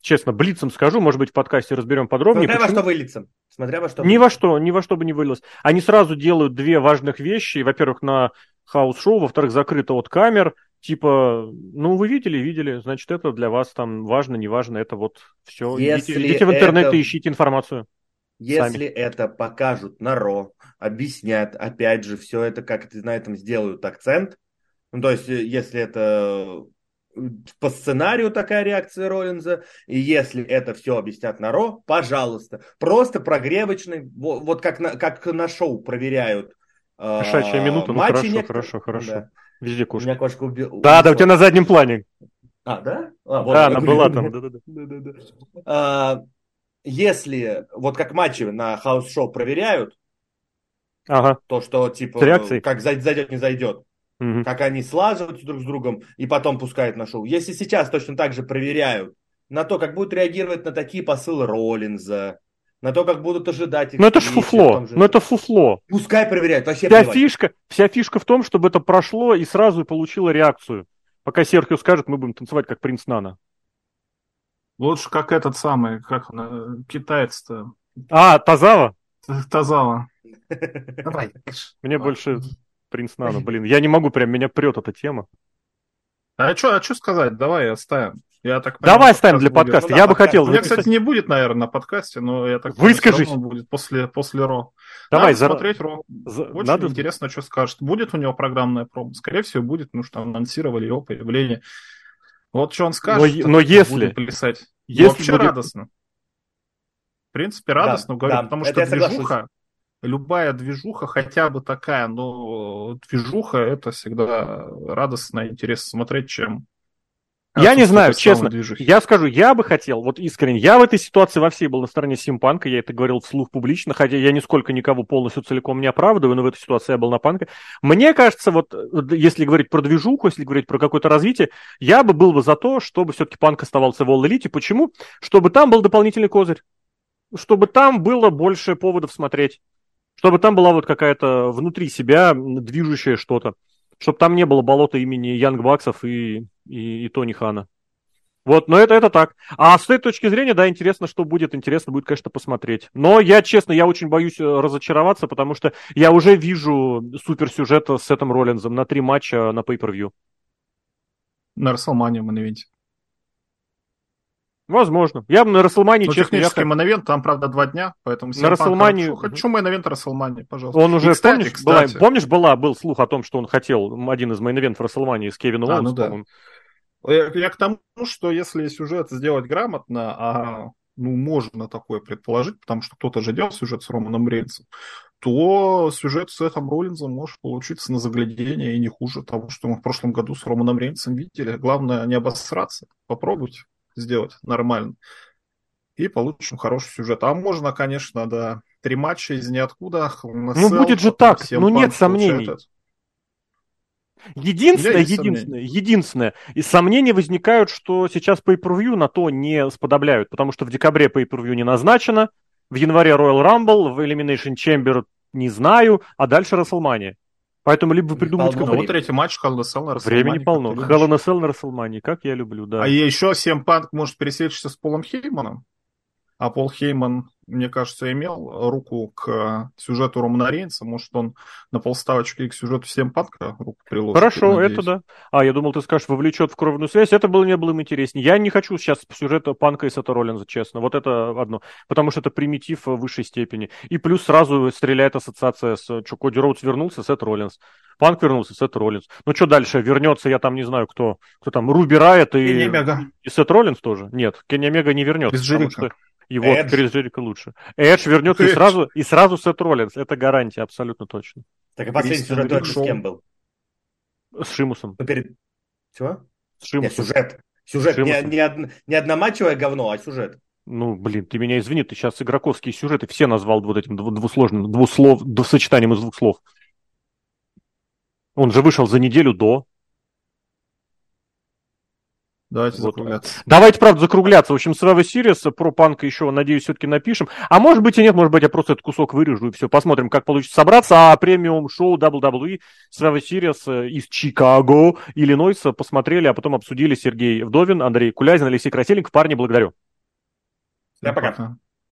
Честно, блицем скажу, может быть, в подкасте разберем подробнее. Смотря во почему- что выльется. Смотря во что Ни во что, ни во что бы не вылилось. Они сразу делают две важных вещи. Во-первых, на хаус-шоу, во-вторых, закрыто от камер. Типа, ну, вы видели, видели, значит, это для вас там важно, не важно, это вот все. Если Идите, идите в интернет это- и ищите информацию. Если это покажут на Raw, объяснят, опять же, все это как это на этом сделают акцент. Ну, то есть, э, если это э, по сценарию такая реакция Роллинза, и если это все объяснят на Raw, пожалуйста. Просто прогревочный, во- вот как на, как на шоу проверяют. э, Кошачья минута, ну хорошо, некоторые. хорошо, хорошо. Да. Везде кошки. меня кошка убила. Да, да, у тебя на заднем плане. А, да? А, вот Да, она была там. да-да-да. А, Если, вот как матчи на хаус-шоу проверяют, Ага. то, что типа, как зай- зайдет, не зайдет, мгм. как они слаживаются друг с другом и потом пускают на шоу. Если сейчас точно так же проверяют на то, как будут реагировать на такие посылы Роллинза, на то, как будут ожидать их Ну это ж фуфло, ну это фуфло. Пускай проверяют, вообще Вся плевать. фишка, вся фишка в том, чтобы это прошло и сразу получило реакцию. Пока Серхио скажет, мы будем танцевать как принц Нана. Лучше как этот самый, как он, э, китаец-то, А, Тазава? Тазава. Давай. Мне больше принц Нана. Блин, я не могу, прям меня прет эта тема. А что а чё сказать? Давай оставим. Я так Давай понимаю, оставим для подкаст будет. подкаста. Ну да, я бы подкаст. хотел У меня, кстати, не будет, наверное, на подкасте, но я так понимаю, Выскажись. равно будет после, после Ро. Давай, Надо за- смотреть Ро. за- Очень надо- интересно, что скажет. Будет у него программная промо? Скорее всего, будет, потому что анонсировали его появление. Вот что он скажет. Но- но если- плясать. если Ну, Вообще будет- радостно. В принципе, радостно, Да, говорю, да, потому это что я движуха, любая движуха, хотя бы такая, но движуха это всегда радостно интересно смотреть, чем Я не знаю, честно. Я скажу, я бы хотел, вот искренне, я в этой ситуации во всей был на стороне Симпанка, я это говорил вслух публично, хотя я нисколько никого полностью целиком не оправдываю, но в этой ситуации я был на Панка. Мне кажется, вот если говорить про движуху, если говорить про какое-то развитие, я бы был бы за то, чтобы все-таки Панк оставался в All Elite. Почему? Чтобы там был дополнительный козырь. Чтобы там было больше поводов смотреть. Чтобы там была вот какая-то внутри себя м, движущее что-то. Чтобы там не было болота имени Янг Баксов и, и, и Тони Хана. Вот, но это, это так. А с этой точки зрения, да, интересно, что будет. Интересно будет, конечно, посмотреть. Но я, честно, я очень боюсь э, разочароваться, потому что я уже вижу суперсюжета с этим Роллинзом на три матча на pay-per-view. На Рестлмании мы на Возможно. Я бы на Рестлмании, Ну, честно, я технический main там, правда, два дня, поэтому... На Рестлмании- Хочу, main event пожалуйста. он уже, И, кстати, помнишь, была, кстати, помнишь, была, был слух о том, что он хотел один из main event ов Рестлмании с Кевином А, Оуэнсом, ну да. по-моему. Я, я к тому, что если сюжет сделать грамотно, а ну, можно такое предположить, потому что кто-то же делал сюжет с Романом Рейнсом, то сюжет с Сетом Роллинзом может получиться на заглядение и не хуже того, что мы в прошлом году с Романом Рейнсом видели. Главное не обосраться, попробуйте сделать нормально. И получим хороший сюжет. А можно, конечно, да, три матча из ниоткуда. Ну, будет же так. Ну, нет сомнений. Единственное, У меня есть единственное, единственное, и сомнения возникают, что сейчас pay-per-view на то не сподобляют, потому что в декабре pay-per-view не назначено, в январе Royal Rumble, в Elimination Chamber не знаю, а дальше WrestleMania. Поэтому либо вы придумайте Полно Ну, вот третий матч Hell in a Времени полно. Hell in a Cell на как я люблю, да. А еще CM Punk может пересечься с Полом Хейманом. А Пол Хейман, мне кажется, имел руку к сюжету Романа Рейнса. Может, он на полставочки и к сюжету CM Панка руку приложит. Хорошо, надеюсь. это да. А, я думал, ты скажешь, вовлечет в кровную связь. Это было не было им интереснее. Я не хочу сейчас сюжета Панка и Сета Роллинза, честно. Вот это одно. Потому что это примитив в высшей степени. И плюс сразу стреляет ассоциация с... Что, Коди Роудс вернулся, Сет Роллинз. Панк вернулся, Сет Роллинз. Ну, что дальше? Вернется, я там не знаю, кто. Кто там, Руби Райт и... Кенни Омега. И Сет Роллинз тоже? Нет, Кенни Омега не вернется. Джерика. что его Эдж. Крис Джерика лучше. Эдж вернется и Эдж. сразу, и сразу Сет Роллинз. Это гарантия, абсолютно точно. Так, а последний Кристиан сюжет с кем был? С Шимусом. Ну, перед... Чего? С Нет, Шимусом. сюжет. Сюжет. Не, не, од- не одноматчевое говно, а сюжет. Ну, блин, ты меня извини, ты сейчас игроковские сюжеты все назвал вот этим дву- двусложным, двуслов, двусочетанием из двух слов. Он же вышел за неделю до. Давайте Вот. закругляться. Давайте, правда, закругляться. В общем, Survivor Series про панка еще, надеюсь, все-таки напишем. А может быть и нет, может быть, я просто этот кусок вырежу и все. Посмотрим, как получится собраться. А премиум шоу WWE Survivor Series э, из Чикаго, Иллинойса посмотрели, а потом обсудили Сергей Вдовин, Андрей Кулязин, Алексей Красильников. Парни, благодарю. Да, пока. Пока.